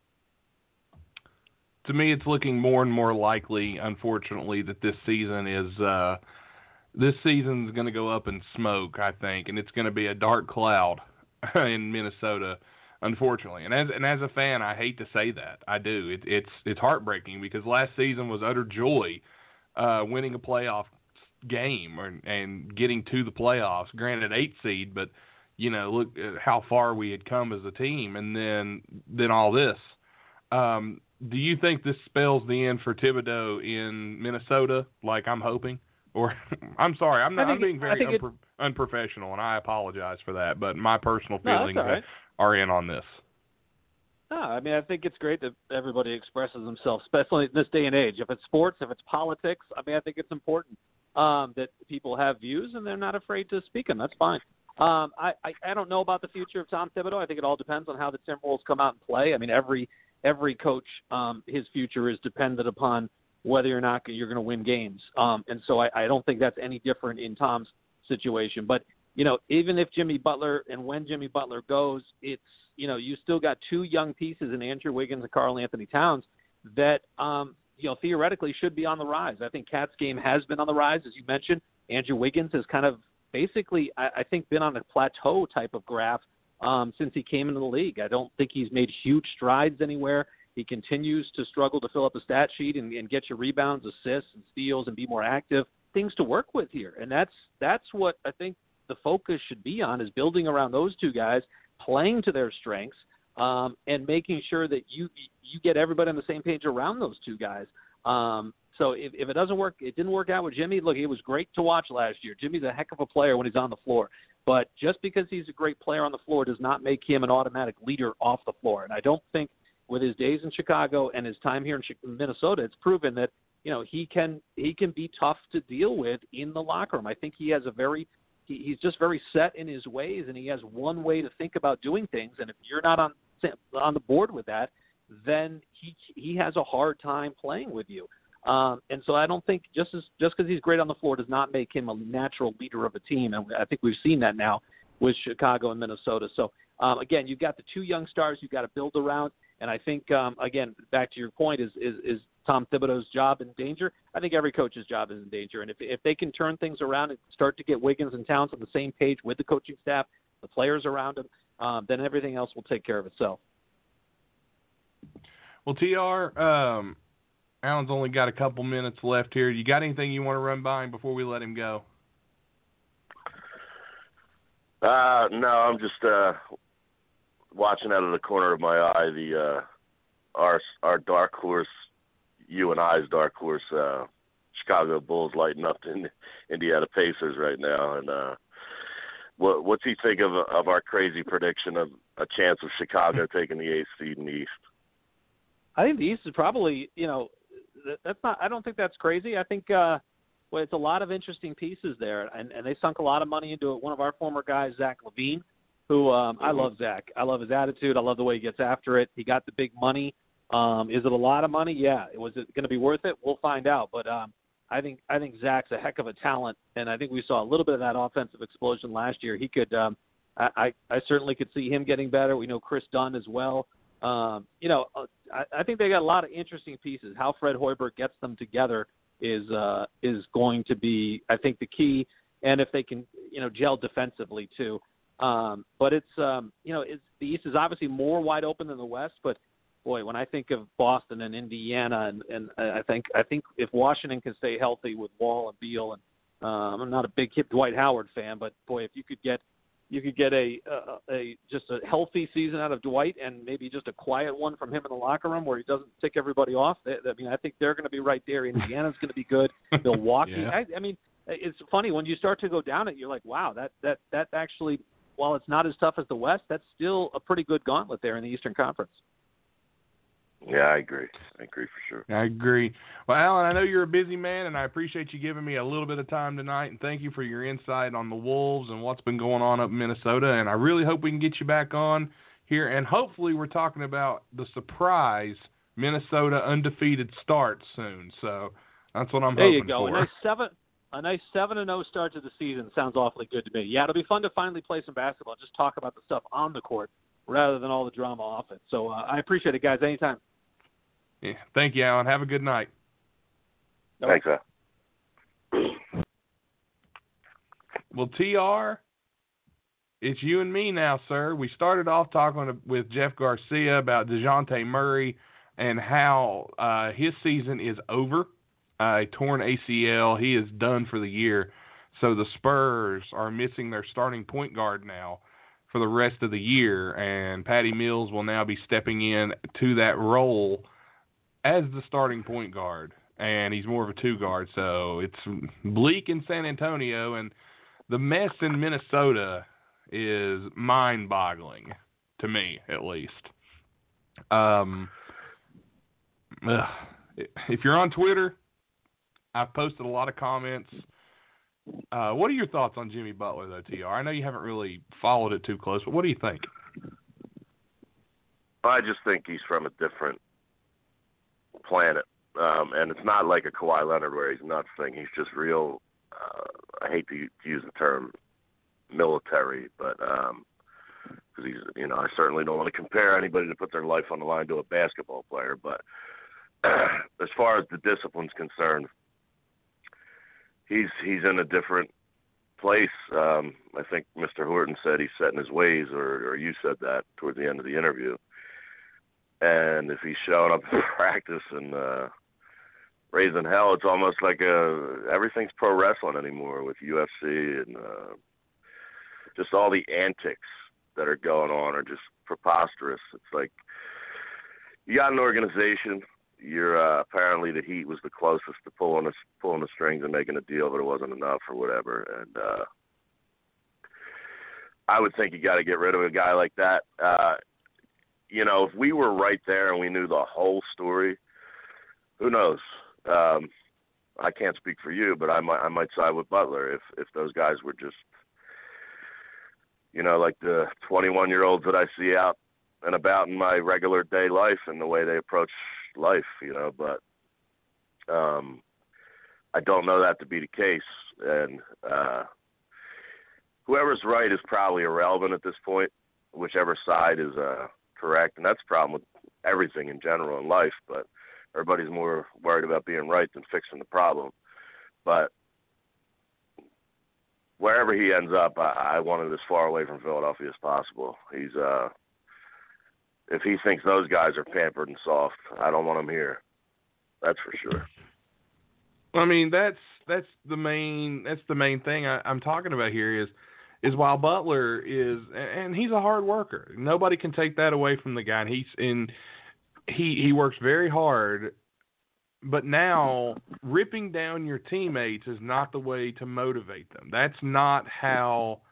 To me, it's looking more and more likely, unfortunately, that this season is uh, this season is going to go up in smoke. I think, and it's going to be a dark cloud in Minnesota unfortunately. And as and as a fan, I hate to say that. I do. It, it's it's heartbreaking because last season was utter joy, uh, winning a playoff game or, and getting to the playoffs. Granted, eight seed, but you know, look at how far we had come as a team, and then then all this. Um, do you think this spells the end for Thibodeau in Minnesota, like I'm hoping? Or I'm sorry, I'm not. I'm being very it, unprofessional, and I apologize for that. But my personal feelings no, right. are in on this. No, I mean I think it's great that everybody expresses themselves, especially in this day and age. If it's sports, if it's politics, I mean I think it's important um, that people have views and they're not afraid to speak them. That's fine. Um, I, I I don't know about the future of Tom Thibodeau. I think it all depends on how the Timberwolves come out and play. I mean, every every coach, um, his future is dependent upon whether or not you're going to win games. Um, and so I, I don't think that's any different in Tom's situation. But you know, even if Jimmy Butler and when Jimmy Butler goes, it's you know you still got two young pieces in Andrew Wiggins and Karl-Anthony Towns that um, you know, theoretically should be on the rise. I think KAT's game has been on the rise, as you mentioned. Andrew Wiggins has kind of basically, I, I think, been on a plateau type of graph um, since he came into the league. I don't think he's made huge strides anywhere. He continues to struggle to fill up the stat sheet and, and get your rebounds, assists, and steals, and be more active. Things to work with here, and that's that's what I think the focus should be on is building around those two guys, playing to their strengths, um, and making sure that you you get everybody on the same page around those two guys. Um, so if, if it doesn't work, it didn't work out with Jimmy. Look, it was great to watch last year. Jimmy's a heck of a player when he's on the floor, but just because he's a great player on the floor does not make him an automatic leader off the floor. And I don't think with his days in Chicago and his time here in Minnesota, it's proven that you know he can he can be tough to deal with in the locker room. I think he has a very he, he's just very set in his ways, and he has one way to think about doing things. And if you're not on on the board with that, then he he has a hard time playing with you. Um, and so I don't think just as just because he's great on the floor does not make him a natural leader of a team. And I think we've seen that now with Chicago and Minnesota. So um, again, you've got the two young stars you've got to build around. And I think um, again, back to your point, is is is Tom Thibodeau's job in danger? I think every coach's job is in danger. And if if they can turn things around and start to get Wiggins and Towns on the same page with the coaching staff, the players around them, um, then everything else will take care of itself. Well, Tr, um, Alan's only got a couple minutes left here. You got anything you want to run by him before we let him go? Uh, no, I'm just uh, watching out of the corner of my eye the uh, our our dark horse, you and I's dark horse, uh, Chicago Bulls lighting up the Indiana Pacers right now, and uh, what what's he think of of our crazy prediction of a chance of Chicago taking the eighth seed in the East? I think the East is probably you know that's not. I don't think that's crazy. I think uh, well, it's a lot of interesting pieces there, and and they sunk a lot of money into it. One of our former guys, Zach LaVine, who um, I love Zach. I love his attitude. I love the way he gets after it. He got the big money. Um, is it a lot of money? Yeah. Was it going to be worth it? We'll find out. But um, I think I think Zach's a heck of a talent, and I think we saw a little bit of that offensive explosion last year. He could. Um, I, I I certainly could see him getting better. We know Kris Dunn as well. Um, you know, uh, I, I think they got a lot of interesting pieces. How Fred Hoiberg gets them together is uh, is going to be, I think, the key. And if they can, you know, gel defensively too. Um, but it's, um, you know, it's, the East is obviously more wide open than the West. But boy, when I think of Boston and Indiana, and, and I think I think if Washington can stay healthy with Wall and Beal, and um, I'm not a big hip Dwight Howard fan, but boy, if you could get you could get a, a a just a healthy season out of Dwight and maybe just a quiet one from him in the locker room where he doesn't tick everybody off. I mean, I think they're going to be right there. Indiana's going to be good. Milwaukee. yeah. I, I mean, it's funny when you start to go down it. You're like, wow, that that that actually, while it's not as tough as the West, that's still a pretty good gauntlet there in the Eastern Conference. Yeah, I agree. I agree for sure. I agree. Well, Alan, I know you're a busy man, and I appreciate you giving me a little bit of time tonight. And thank you for your insight on the Wolves and what's been going on up in Minnesota. And I really hope we can get you back on here. And hopefully, we're talking about the surprise Minnesota undefeated start soon. So that's what I'm there hoping for. There you go. For. A nice seven. A nice seven and zero oh start to the season sounds awfully good to me. Yeah, it'll be fun to finally play some basketball. Just talk about the stuff on the court rather than all the drama off it. So uh, I appreciate it, guys. Anytime. Yeah. Thank you, Alan. Have a good night. Thanks, sir. Well, TR, it's you and me now, sir. We started off talking with Jeff Garcia about Dejounte Murray and how uh, his season is over. Uh, a torn ACL. He is done for the year. So the Spurs are missing their starting point guard now for the rest of the year, and Patty Mills will now be stepping in to that role as the starting point guard, and he's more of a two guard. So it's bleak in San Antonio, and the mess in Minnesota is mind boggling to me, at least. Um, ugh. if you're on Twitter, I've posted a lot of comments. Uh, what are your thoughts on Jimmy Butler, though, TR? I know you haven't really followed it too close, but what do you think? I just think he's from a different planet. Um, and it's not like a Kawhi Leonard where he's nuts thing. He's just real. Uh, I hate to use the term military, but um, because he's, you know, I certainly don't want to compare anybody to put their life on the line to a basketball player. But as far as the discipline's concerned, he's he's in a different place. Um, I think Mr. Horton said he's set in his ways, or, or you said that towards the end of the interview. And if he's showing up in practice and uh, raising hell, it's almost like a everything's pro wrestling anymore with UFC and uh, just all the antics that are going on are just preposterous. It's like you got an organization. You're uh, apparently the Heat was the closest to pulling the pulling the strings and making a deal, but it wasn't enough or whatever. And uh, I would think you got to get rid of a guy like that. Uh, you know, if we were right there and we knew the whole story, who knows? Um, I can't speak for you, but I might I might side with Butler if if those guys were just, you know, like the 21 year olds that I see out and about in my regular day life and the way they approach life, you know, but um I don't know that to be the case and uh whoever's right is probably irrelevant at this point, whichever side is uh correct. And that's the problem with everything in general in life, but everybody's more worried about being right than fixing the problem. But wherever he ends up, I, I want him as far away from Philadelphia as possible. He's uh if he thinks those guys are pampered and soft, I don't want him here. That's for sure. I mean, that's that's the main that's the main thing I, I'm talking about here is is while Butler is and he's a hard worker. Nobody can take that away from the guy. And he's in he he works very hard but now ripping down your teammates is not the way to motivate them. That's not how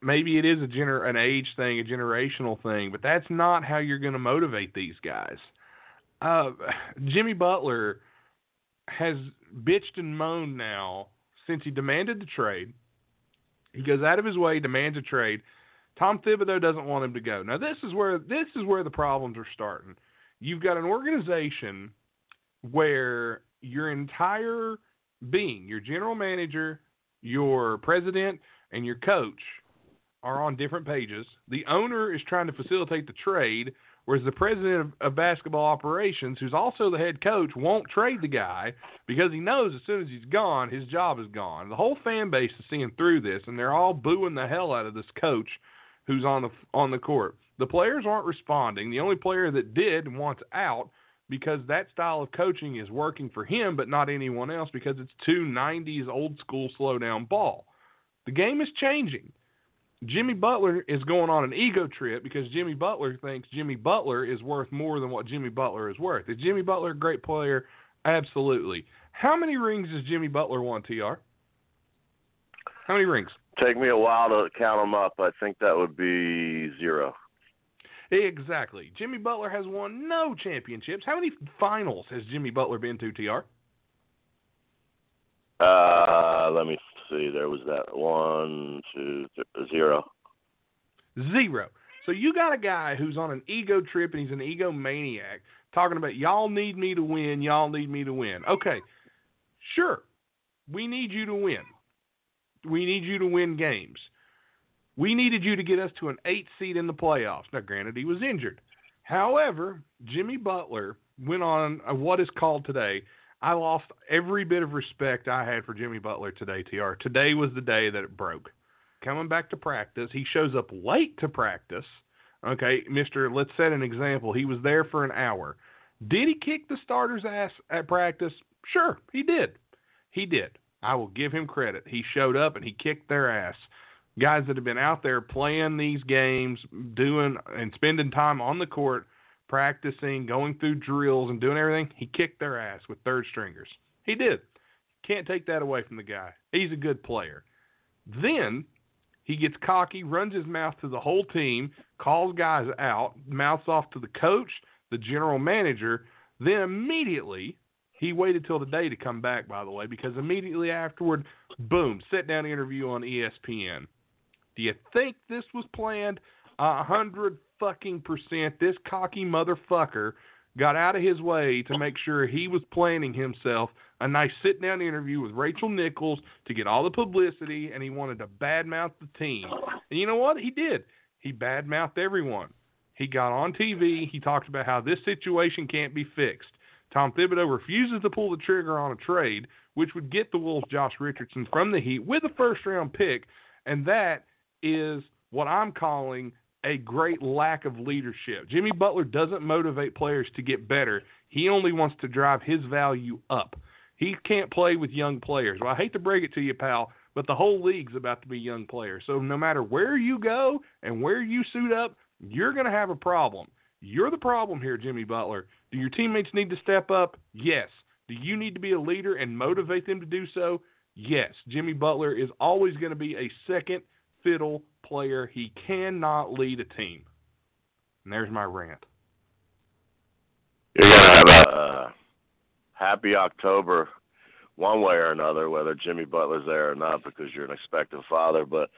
maybe it is a gener an age thing, a generational thing, but that's not how you're going to motivate these guys. Uh, Jimmy Butler has bitched and moaned now since he demanded the trade. He goes out of his way, demands a trade. Tom Thibodeau doesn't want him to go. Now this is where this is where the problems are starting. You've got an organization where your entire being, your general manager, your president, and your coach are on different pages. The owner is trying to facilitate the trade, whereas the president of, of, basketball operations, who's also the head coach, won't trade the guy because he knows as soon as he's gone, his job is gone. The whole fan base is seeing through this, and they're all booing the hell out of this coach who's on the on the court. The players aren't responding. The only player that did wants out because that style of coaching is working for him, but not anyone else because it's two 90s old school slow down ball. The game is changing. Jimmy Butler is going on an ego trip because Jimmy Butler thinks Jimmy Butler is worth more than what Jimmy Butler is worth. Is Jimmy Butler a great player? Absolutely. How many rings does Jimmy Butler want, TR? How many rings? Take me a while to count them up. I think that would be zero. Exactly. Jimmy Butler has won no championships. How many finals has Jimmy Butler been to, TR? Uh, let me see. There was that one, two, th- zero. Zero. So you got a guy who's on an ego trip and he's an egomaniac talking about y'all need me to win, y'all need me to win. Okay, sure. We need you to win. We need you to win games. We needed you to get us to an eight seed in the playoffs. Now, granted, he was injured. However, Jimmy Butler went on what is called today. I lost every bit of respect I had for Jimmy Butler today, TR. Today was the day that it broke. Coming back to practice, he shows up late to practice. Okay, Mr. Let's set an example. He was there for an hour. Did he kick the starter's ass at practice? Sure, he did. He did. I will give him credit. He showed up and he kicked their ass guys that have been out there playing these games, doing and spending time on the court, practicing, going through drills and doing everything, he kicked their ass with third stringers. He did. Can't take that away from the guy. He's a good player. Then he gets cocky, runs his mouth to the whole team, calls guys out, mouths off to the coach, the general manager. Then immediately, he waited till the day to come back, by the way, because immediately afterward, boom, sit down interview on ESPN. Do you think this was planned? A hundred fucking percent. This cocky motherfucker got out of his way to make sure he was planning himself a nice sit down interview with Rachel Nichols to get all the publicity, and he wanted to badmouth the team. And you know what? He did. He badmouthed everyone. He got on TV. He talked about how this situation can't be fixed. Tom Thibodeau refuses to pull the trigger on a trade, which would get the Wolves Josh Richardson from the Heat with a first round pick, and that is what I'm calling a great lack of leadership. Jimmy Butler doesn't motivate players to get better. He only wants to drive his value up. He can't play with young players. Well, I hate to break it to you, pal, but the whole league's about to be young players. So no matter where you go and where you suit up, you're going to have a problem. You're the problem here, Jimmy Butler. Do your teammates need to step up? Yes. Do you need to be a leader and motivate them to do so? Yes. Jimmy Butler is always going to be a second – fiddle player. He cannot lead a team. And there's my rant. You're gonna have a uh, happy October, one way or another, whether Jimmy Butler's there or not, because you're an expectant father. But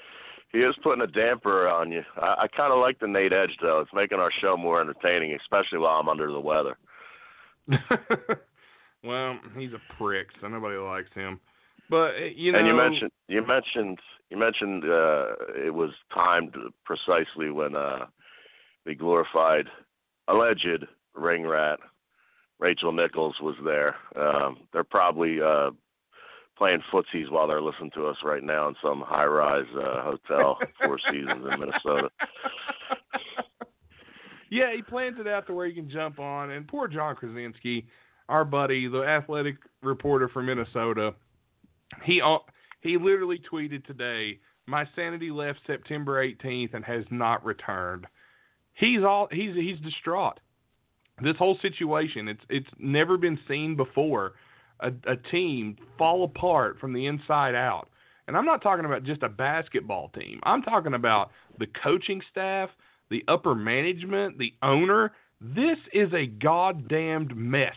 he is putting a damper on you. I, I kind of like the Nate Edge though. It's making our show more entertaining, especially while I'm under the weather. well, he's a prick, so nobody likes him. But uh, you know, and you mentioned you mentioned you mentioned uh, it was timed precisely when uh, the glorified alleged ring rat Rachel Nichols was there. Um, they're probably uh, playing footsies while they're listening to us right now in some high-rise uh, hotel, Four Seasons in Minnesota. Yeah, he plans it out to where he can jump on. And poor Jon Krawczynski, our buddy, the athletic reporter from Minnesota, he he literally tweeted today, "My sanity left September 18th and has not returned." He's all he's he's distraught. This whole situation, it's it's never been seen before. A, a team fall apart from the inside out. And I'm not talking about just a basketball team. I'm talking about the coaching staff, the upper management, the owner. This is a goddamned mess.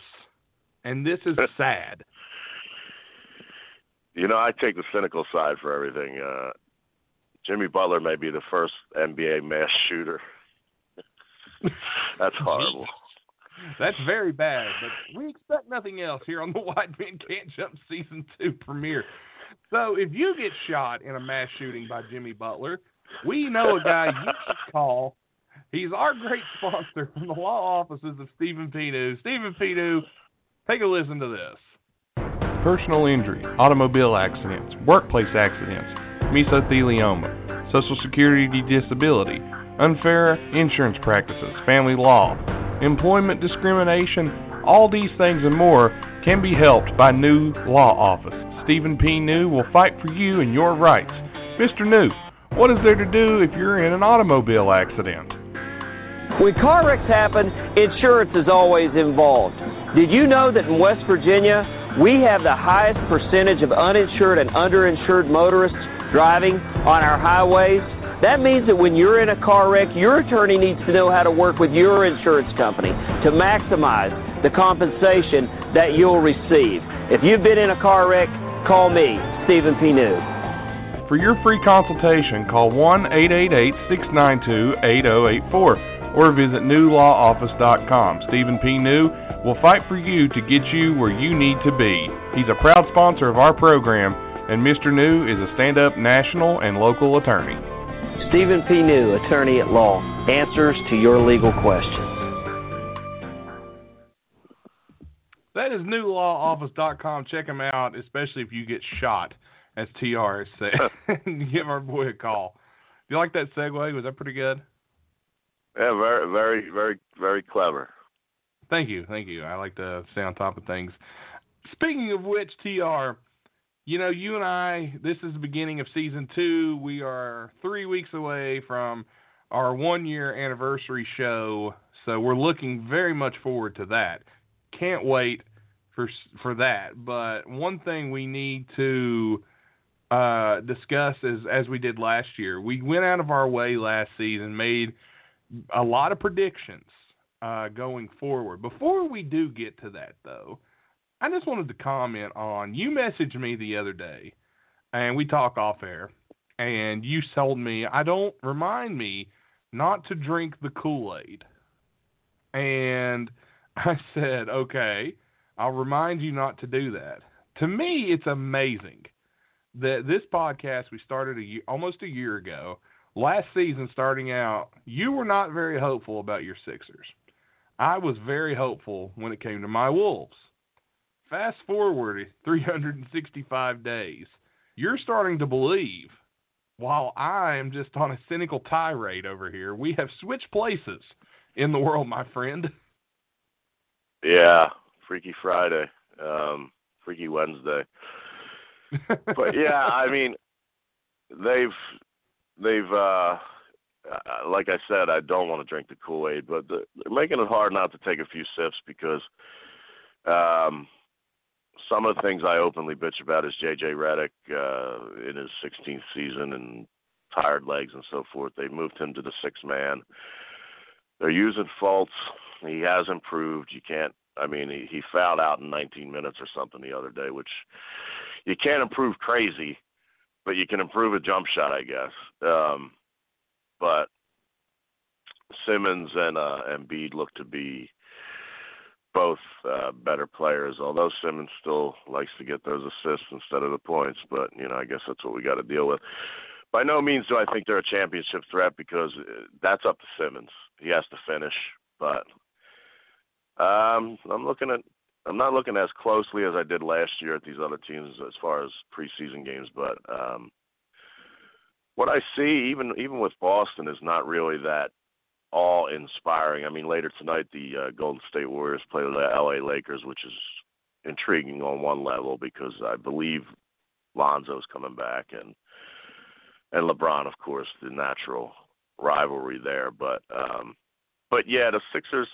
And this is sad. You know, I take the cynical side for everything. Uh, Jimmy Butler may be the first NBA mass shooter. That's horrible. That's very bad, but we expect nothing else here on the Wide Men Can't Jump Season 2 premiere. So if you get shot in a mass shooting by Jimmy Butler, we know a guy you should call. He's our great sponsor from the law offices of Stephen P. New. Stephen P. New, take a listen to this. Personal injury, automobile accidents, workplace accidents, mesothelioma, Social Security disability, unfair insurance practices, family law, employment discrimination, all these things and more can be helped by New Law Office. Stephen P. New will fight for you and your rights. Mr. New, what is there to do if you're in an automobile accident? When car wrecks happen, insurance is always involved. Did you know that in West Virginia, we have the highest percentage of uninsured and underinsured motorists driving on our highways? That means that when you're in a car wreck, your attorney needs to know how to work with your insurance company to maximize the compensation that you'll receive. If you've been in a car wreck, call me, Stephen P. New. For your free consultation, call 1 888 692 8084 or visit newlawoffice.com. Stephen P. New will fight for you to get you where you need to be. He's a proud sponsor of our program, and Mr. New is a stand up national and local attorney. Stephen P. New, attorney at law, answers to your legal questions. That is newlawoffice.com. Check him out, especially if you get shot, as TR has said. Give our boy a call. Do you like that segue? Was that pretty good? Yeah, very, very, very, very clever. Thank you, thank you. I like to stay on top of things. Speaking of which, TR, you know, you and I, this is the beginning of season two. We are three weeks away from our one year anniversary show, so we're looking very much forward to that. Can't wait for for that. But one thing we need to uh, discuss is as we did last year. We went out of our way last season, made a lot of predictions uh, going forward. Before we do get to that, though, I just wanted to comment on you messaged me the other day, and we talk off air, and you told me I don't remind me not to drink the Kool Aid, and I said okay, I'll remind you not to do that. To me, it's amazing that this podcast we started a year, almost a year ago. Last season, starting out, you were not very hopeful about your Sixers. I was very hopeful when it came to my Wolves. Fast forward 365 days, you're starting to believe, while I am just on a cynical tirade over here, we have switched places in the world, my friend. Yeah, Freaky Friday, um, Freaky Wednesday. but yeah, I mean, they've they've uh, uh, like I said, I don't want to drink the Kool Aid, but the, they're making it hard not to take a few sips because um, some of the things I openly bitch about is JJ Redick uh, in his 16th season and tired legs and so forth. They moved him to the six man. They're using Fultz. He has improved. You can't. I mean, he, he fouled out in 19 minutes or something the other day, which you can't improve crazy. but you can improve a jump shot, I guess. Um, but Simmons and uh, Embiid look to be both uh, better players. Although Simmons still likes to get those assists instead of the points, but you know, I guess that's what we got to deal with. By no means do I think they're a championship threat because uh, that's up to Simmons. He has to finish, but um, I'm looking at. I'm not looking as closely as I did last year at these other teams as far as preseason games, but um, what I see, even even with Boston, is not really that all inspiring. I mean, later tonight the uh, Golden State Warriors play the LA Lakers, which is intriguing on one level because I believe Lonzo's coming back and and LeBron, of course, the natural rivalry there. But um, but yeah, the Sixers.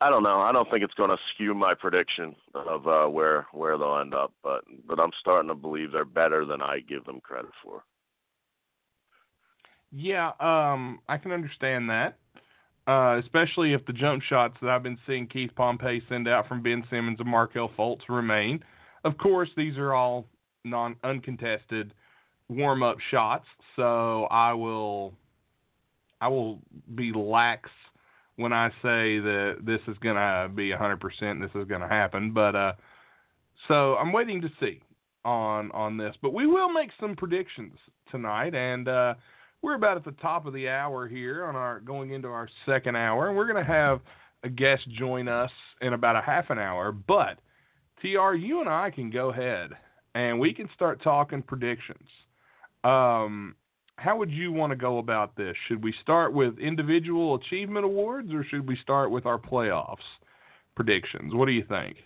I don't know. I don't think it's going to skew my prediction of uh, where where they'll end up, but but I'm starting to believe they're better than I give them credit for. Yeah, um, I can understand that. Uh, especially if the jump shots that I've been seeing Keith Pompey send out from Ben Simmons and Markelle Fultz remain. Of course, these are all non uncontested warm up shots, so I will I will be lax when I say that this is going to be 100%, this is going to happen, but uh so I'm waiting to see on on this, but we will make some predictions tonight and uh we're about at the top of the hour here on our going into our second hour, and we're going to have a guest join us in about a half an hour. But TR, you and I can go ahead and we can start talking predictions. Um, how would you want to go about this? Should we start with individual achievement awards, or should we start with our playoffs predictions? What do you think?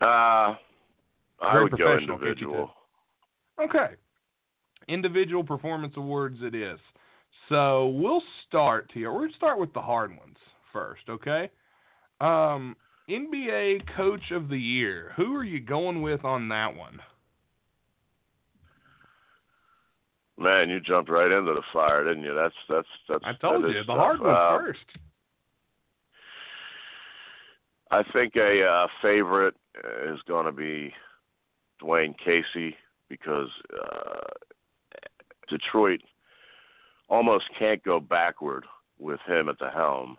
Uh, I would go individual. Okay individual performance awards it is. So we'll start here. We're going to start with the hard ones first, okay? Um, NBA Coach of the Year. Who are you going with on that one? Man, you jumped right into the fire, didn't you? That's that's that's. I told you the stuff. hard one uh, first. I think a uh, favorite is going to be Dwayne Casey because uh, Detroit almost can't go backward with him at the helm.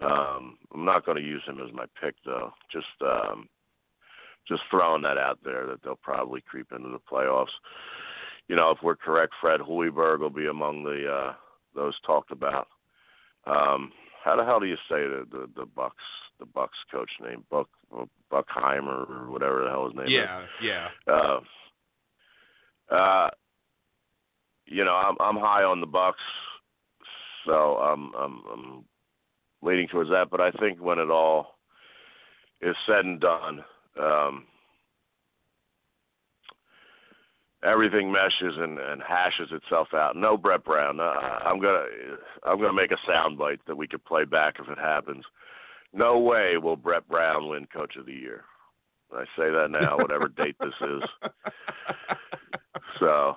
Um, I'm not going to use him as my pick though. Just um, just throwing that out there that they'll probably creep into the playoffs. You know, if we're correct, Fred Hoiberg will be among the uh, those talked about. Um, how the hell do you say the the, the Bucks the Bucks coach name Buck Buckheimer or whatever the hell his name yeah, is? Yeah, yeah. Uh, uh, you know, I'm I'm high on the Bucks, so I'm I'm I'm leaning towards that. But I think when it all is said and done, um, everything meshes and, and hashes itself out. No Brett Brown. Uh, I'm gonna I'm gonna make a soundbite that we could play back if it happens. No way will Brett Brown win Coach of the Year. I say that now, whatever date this is. So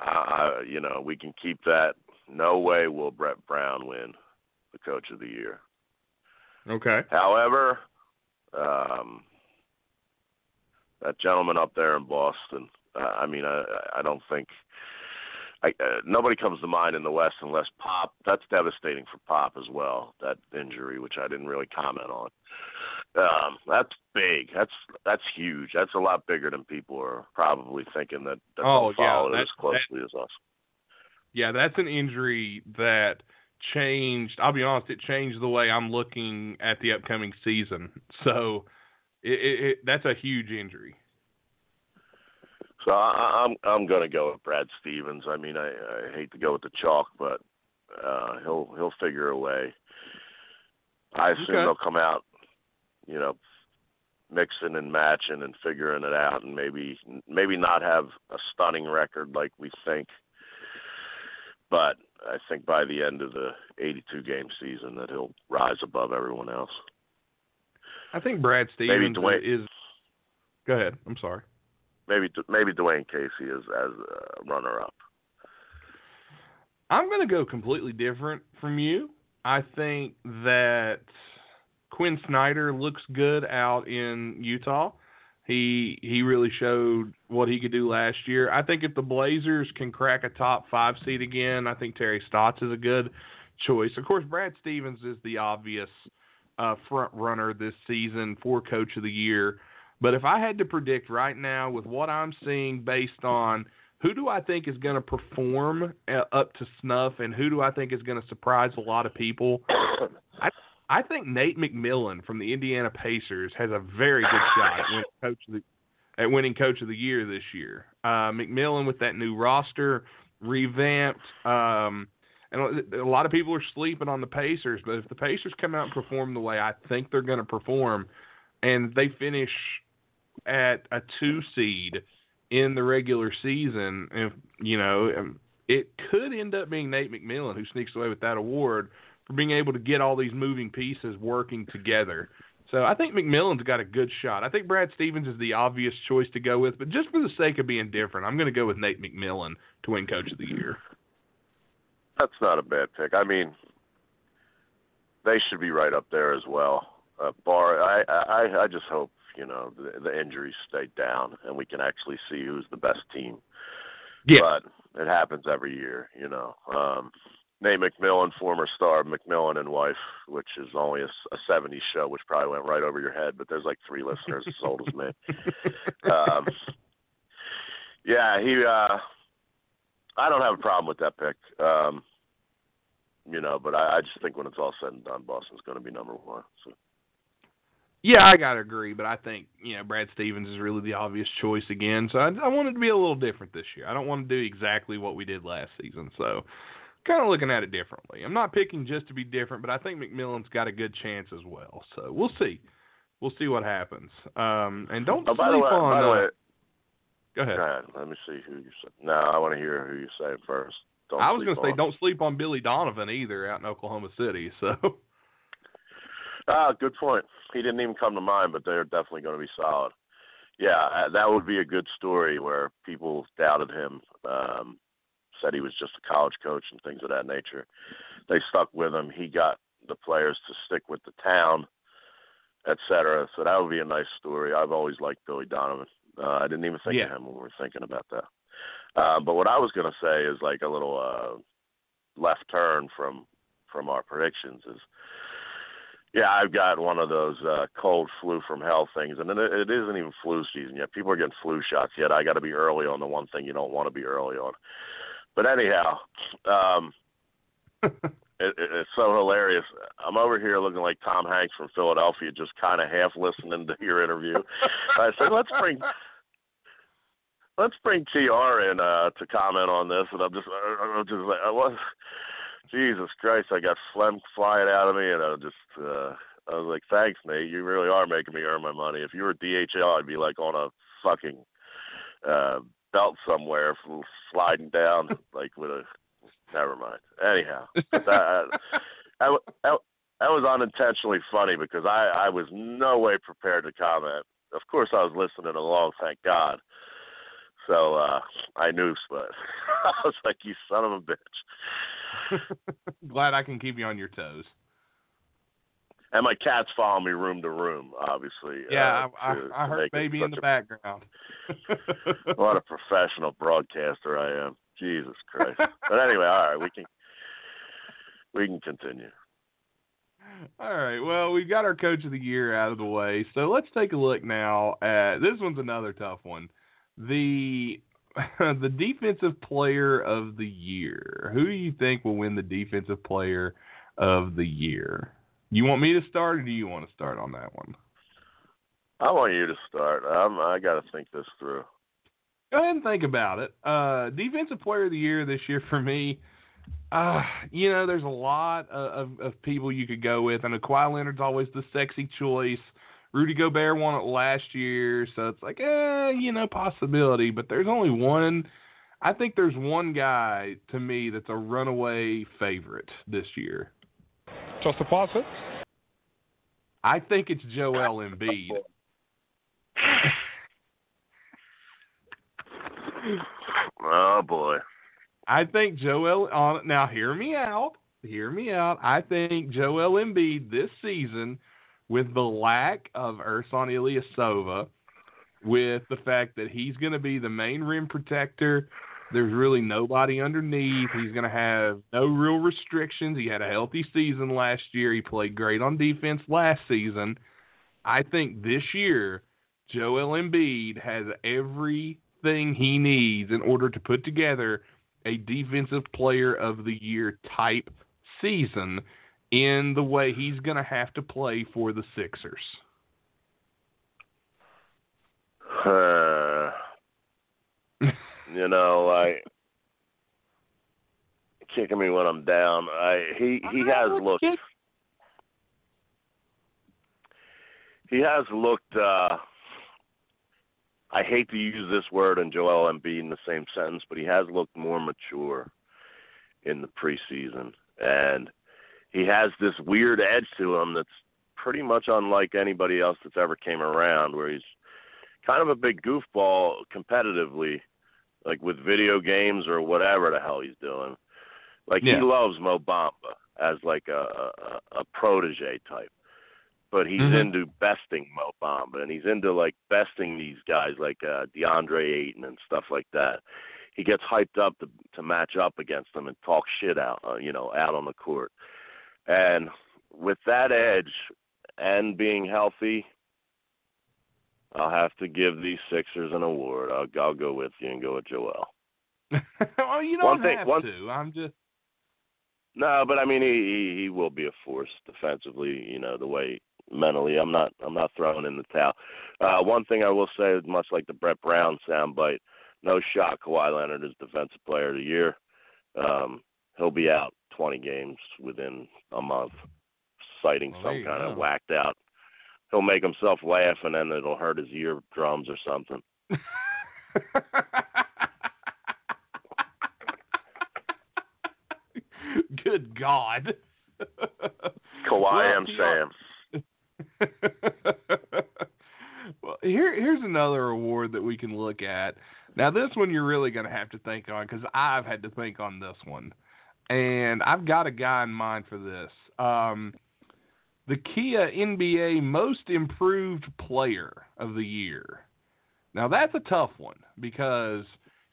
uh, you know, we can keep that. No way will Brett Brown win the Coach of the Year. Okay. However, um, that gentleman up there in Boston. Uh, I mean, I, I don't think I, uh, nobody comes to mind in the West unless Pop. That's devastating for Pop as well. That injury, which I didn't really comment on. Um, that's big. That's that's huge. That's a lot bigger than people are probably thinking that, that oh, yeah, it as closely that, as us. Yeah, that's an injury that changed. I'll be honest, it changed the way I'm looking at the upcoming season. So, it, it, it that's a huge injury. So I, I'm I'm going to go with Brad Stevens. I mean, I, I hate to go with the chalk, but uh, he'll he'll figure a way. I assume Okay. they'll come out, you know, mixing and matching and figuring it out, and maybe maybe not have a stunning record like we think. But I think by the end of the 82 game season that he'll rise above everyone else. I think Brad Maybe Stevens Dwayne- is. Go ahead. I'm sorry. Maybe maybe Dwayne Casey is as a runner up. I'm going to go completely different from you. I think that Quin Snyder looks good out in Utah. He he really showed what he could do last year. I think if the Blazers can crack a top five seed again, I think Terry Stotts is a good choice. Of course, Brad Stevens is the obvious uh, front runner this season for Coach of the Year. But if I had to predict right now, with what I'm seeing based on who do I think is going to perform uh, up to snuff, and who do I think is going to surprise a lot of people, I I think Nate McMillan from the Indiana Pacers has a very good shot at winning coach of the, at winning coach of the year this year. Uh, McMillan with that new roster revamped. Um, and a lot of people are sleeping on the Pacers, but if the Pacers come out and perform the way I think they're going to perform, and they finish at a two seed in the regular season, if you know, um, it could end up being Nate McMillan who sneaks away with that award for being able to get all these moving pieces working together. So I think McMillan's got a good shot. I think Brad Stevens is the obvious choice to go with, but just for the sake of being different, I'm going to go with Nate McMillan to win Coach of the Year. That's not a bad pick. I mean, they should be right up there as well. Uh, bar, I, I, I just hope you know the, the injuries stay down and we can actually see who's the best team. Yeah. But it happens every year, you know. Um, Nate McMillan, former star of McMillan and Wife, which is only a, a 70s show, which probably went right over your head, but there's like three listeners as old as me. Um, yeah, he. uh I don't have a problem with that pick. Um, you know, but I, I just think when it's all said and done, Boston's going to be number one. So. Yeah, I gotta agree, but I think you know Brad Stevens is really the obvious choice again. So I, I wanted to be a little different this year. I don't want to do exactly what we did last season. So kind of looking at it differently. I'm not picking just to be different, but I think McMillan's got a good chance as well. So we'll see. We'll see what happens. Um, and don't oh, sleep by the way, on. By the uh, way, go ahead. Go ahead. Let me see who you say. No, I want to hear who you say first. Don't I was going to say don't sleep on Billy Donovan either out in Oklahoma City. So Ah, good point. He didn't even come to mind, but they're definitely going to be solid. Yeah, uh, that would be a good story where people doubted him, um, said he was just a college coach and things of that nature. They stuck with him. He got the players to stick with the town, et cetera. So that would be a nice story. I've always liked Billy Donovan. Uh, I didn't even think Yeah. of him when we were thinking about that. Uh, but what I was going to say is like a little uh, left turn from from our predictions is yeah, I've got one of those uh, cold flu from hell things, and it, it isn't even flu season yet. People are getting flu shots yet. I got to be early on the one thing you don't want to be early on. But anyhow, um, it, it, it's so hilarious. I'm over here looking like Tom Hanks from Philadelphia, just kind of half listening to your interview. I said, let's bring. Let's bring TR in uh, to comment on this, and I'm just, I'm just like, I was, Jesus Christ, I got phlegm flying out of me, and I was just, uh, I was like, thanks, Nate. You really are making me earn my money. If you were DHL, I'd be like on a fucking uh, belt somewhere, sliding down like with a. Never mind. Anyhow, that, that, that, that was unintentionally funny because I, I was no way prepared to comment. Of course, I was listening along. Thank God. So uh, I knew, but I was like, "You son of a bitch." glad I can keep you on your toes. And my cat's follow me room to room, obviously. Yeah, uh, I, to- I, I to heard baby in the background. a, what a professional broadcaster I am. Jesus Christ. but anyway, all right, we can we can continue. All right. Well, we've got our coach of the year out of the way. So let's take a look now at this one's another tough one. The the defensive player of the year. Who do you think will win the defensive player of the year? You want me to start or do you want to start on that one? I want you to start. I'm, I got to think this through. Go ahead and think about it. Uh, defensive player of the year this year for me. Uh, you know, there's a lot of, of, of people you could go with. I know Kawhi Leonard's always the sexy choice. Rudy Gobert won it last year, so it's like, eh, you know, possibility. But there's only one. I think there's one guy to me that's a runaway favorite this year. Just a faucet. I think it's Joel Embiid. Oh boy. I think Joel on now hear me out. Hear me out. I think Joel Embiid this season with the lack of Ersan Ilyasova with the fact that he's going to be the main rim protector. There's really nobody underneath. He's going to have no real restrictions. He had a healthy season last year. He played great on defense last season. I think this year, Joel Embiid has everything he needs in order to put together a defensive player of the year type season in the way he's going to have to play for the Sixers. Uh, you know, I kicking me when I'm down. I he he has looked he has looked uh I hate to use this word and Joel Embiid in the same sentence, but he has looked more mature in the preseason and he has this weird edge to him that's pretty much unlike anybody else that's ever came around where he's kind of a big goofball competitively like with video games or whatever the hell he's doing. Like Yeah. he loves Mo Bamba as like a, a a protege type, but he's Mhm. into besting Mo Bamba and he's into like besting these guys like uh, DeAndre Ayton and stuff like that. He gets hyped up to to match up against them and talk shit out, uh, you know, out on the court. And with that edge and being healthy, I'll have to give these Sixers an award. I'll, I'll go with you and go with Joel. well, you One don't thing- have one- to. I'm just No, but I mean he, he he will be a force defensively. You know the way mentally. I'm not I'm not throwing in the towel. Uh, one thing I will say, much like the Brett Brown soundbite, no shot Kawhi Leonard is defensive player of the year. Um, he'll be out 20 games within a month, citing Well, some you kind of whacked out. He'll make himself laugh, and then it'll hurt his eardrums or something. Good God. Kawhi Well, M. he- Sam. well, here here's another award that we can look at. Now, this one you're really going to have to think on because I've had to think on this one, and I've got a guy in mind for this. Um, the Kia NBA Most Improved Player of the Year. Now, that's a tough one because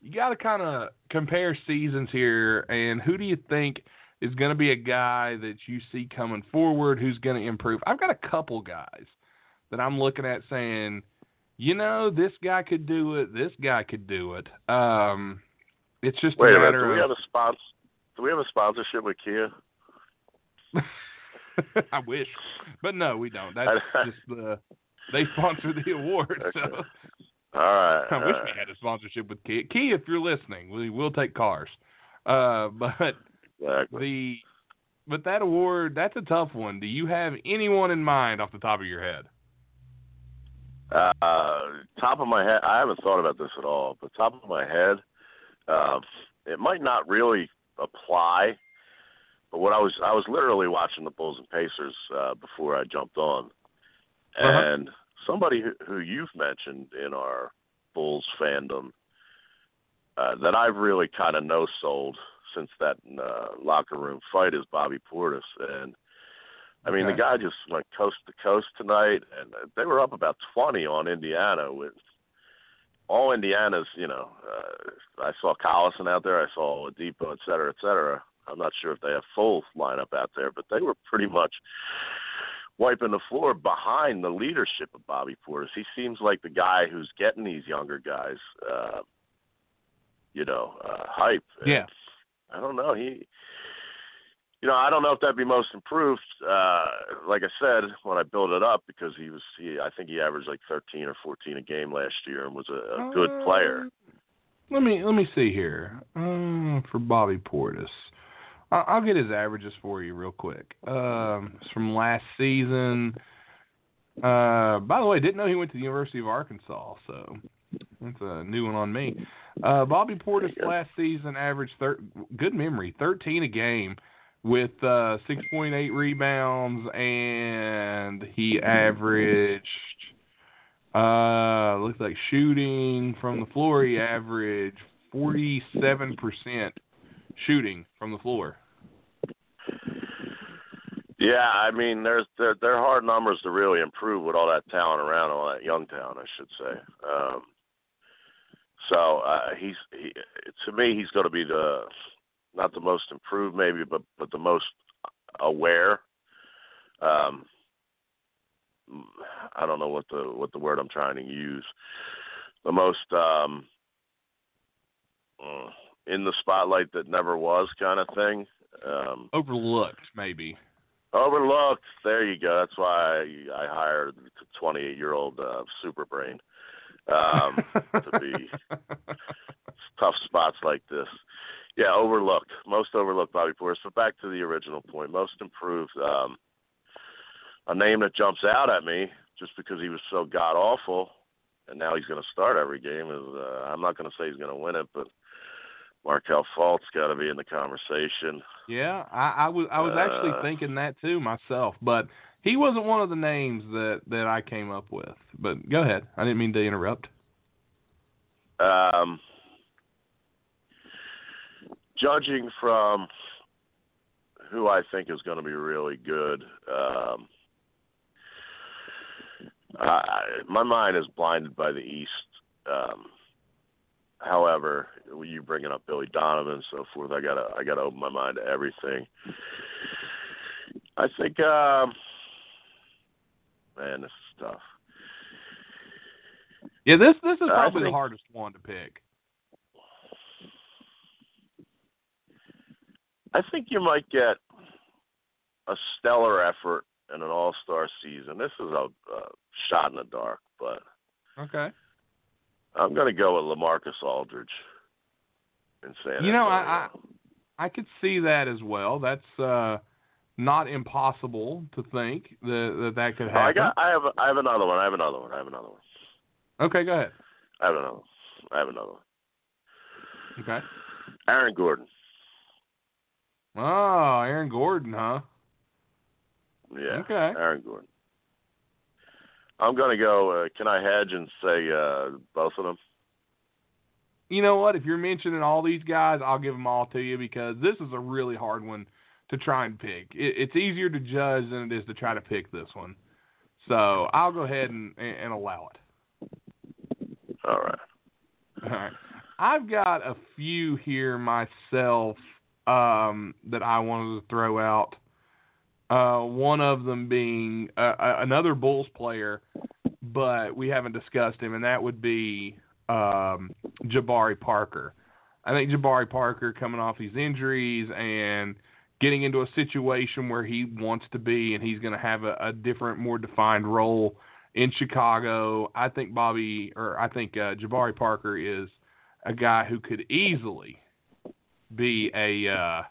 you got to kind of compare seasons here, and who do you think is going to be a guy that you see coming forward who's going to improve? I've got a couple guys that I'm looking at saying, you know, this guy could do it, this guy could do it. Um, it's just Wait a a minute. matter Do we have a sponsor? Do we have a sponsorship with Kia? I wish, but no, we don't. That's just the they sponsor the award. So Okay. All right. I all wish right. we had a sponsorship with Key. Key, if you're listening, we will take cars. Uh, but Exactly. the but that award, that's a tough one. Do you have anyone in mind off the top of your head? Uh, top of my head, I haven't thought about this at all. But top of my head, uh, it might not really apply. But what I was, I was literally watching the Bulls and Pacers uh, before I jumped on, Uh-huh. and somebody who, who you've mentioned in our Bulls fandom uh, that I've really kind of no sold since that uh, locker room fight is Bobby Portis, and I mean Okay. the guy just went coast to coast tonight, and uh, they were up about twenty on Indiana with all Indiana's. You know, uh, I saw Collison out there, I saw Oladipo, et cetera, et cetera. I'm not sure if they have full lineup out there, but they were pretty much wiping the floor behind the leadership of Bobby Portis. He seems like the guy who's getting these younger guys, uh, you know, uh, hype. And Yeah. I don't know. He, you know, I don't know if that'd be most improved. Uh, like I said, when I built it up, because he was, he, I think he averaged like 13 or 14 a game last year and was a, a good player. Uh, Let me let me see here. Uh, for Bobby Portis, I'll, I'll get his averages for you real quick. Um, it's from last season. Uh, by the way, didn't know he went to the University of Arkansas, so that's a new one on me. Uh, Bobby Portis There you go. last season averaged thir- good memory, 13 a game with uh, 6.8 rebounds, and he averaged uh, looks like shooting from the floor. He averaged forty-seven percent shooting from the floor. Yeah, I mean, there's there there are hard numbers to really improve with all that talent around, all that young talent, I should say. Um, so uh, he's he, to me, he's going to be the not the most improved, maybe, but but the most aware. Um, I don't know what the what the word I'm trying to use. The most um, uh, in the spotlight that never was kind of thing. Um, Overlooked, maybe. Overlooked. There you go. That's why I, I hired the 28 year old uh, super brain um, to be tough spots like this. Yeah, overlooked. Most overlooked Bobby Portis. But back to the original point. Most improved. Um, a name that jumps out at me just because he was so god awful, and now he's going to start every game. Is uh, I'm not going to say he's going to win it, but Markelle Fultz got to be in the conversation. Yeah, I, I was I was actually Uh, thinking that too myself, but he wasn't one of the names that that I came up with. But go ahead. I didn't mean to interrupt. Um, judging from who I think is going to be really good, um, I, my mind is blinded by the East. Um, however, you bringing up Billy Donovan and so forth, I gotta I gotta open my mind to everything. I think, um, man, this is tough. Yeah, this this is probably the hardest one to pick. I think you might get a stellar effort in an All Star season. This is a, a shot in the dark, but Okay. I'm going to go with Lamarcus Aldridge in San You know, I- Antonio. I could see that as well. That's uh not impossible to think that that, that could Oh, I happen. got. I have. I have another one. I have another one. I have another one. Okay, go ahead. I have another. One. I have another one. Okay. Aaron Gordon. Oh, Aaron Gordon, huh? Yeah. Okay. Aaron Gordon. I'm going to go. Uh, can I hedge and say uh, both of them? You know what? If you're mentioning all these guys, I'll give them all to you because this is a really hard one to try and pick. It, it's easier to judge than it is to try to pick this one. So I'll go ahead and, and allow it. All right. All right. I've got a few here myself um, that I wanted to throw out. Uh, one of them being uh, uh, another Bulls player, but we haven't discussed him, and that would be um, Jabari Parker. I think Jabari Parker coming off these injuries and getting into a situation where he wants to be, and he's going to have a, a different, more defined role in Chicago. I think Bobby, or I think uh, Jabari Parker is a guy who could easily be a uh,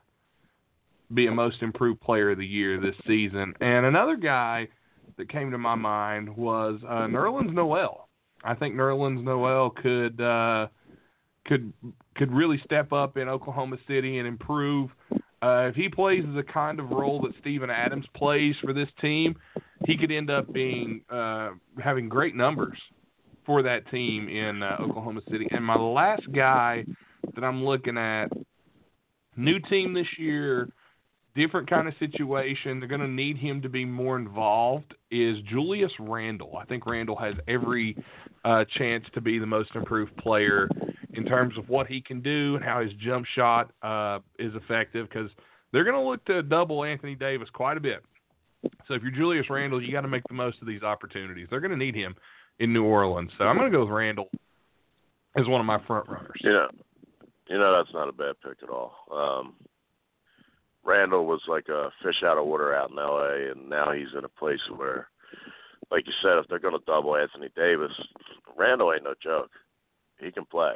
be a most improved player of the year this season. And another guy that came to my mind was uh, Nerlens Noel. I think Nerlens Noel could uh, could could really step up in Oklahoma City and improve. Uh, if he plays the kind of role that Steven Adams plays for this team, he could end up being uh, having great numbers for that team in uh, Oklahoma City. And my last guy that I'm looking at, new team this year, different kind of situation. They're going to need him to be more involved. Is Julius Randle? I think Randle has every uh, chance to be the most improved player in terms of what he can do and how his jump shot uh, is effective because they're going to look to double Anthony Davis quite a bit. So if you're Julius Randle, you got to make the most of these opportunities. They're going to need him in New Orleans. So I'm going to go with Randall as one of my front runners. Know, you know that's not a bad pick at all. Um, Randall was like a fish out of water out in L.A., and now he's in a place where, like you said, if they're going to double Anthony Davis, Randall ain't no joke. He can play,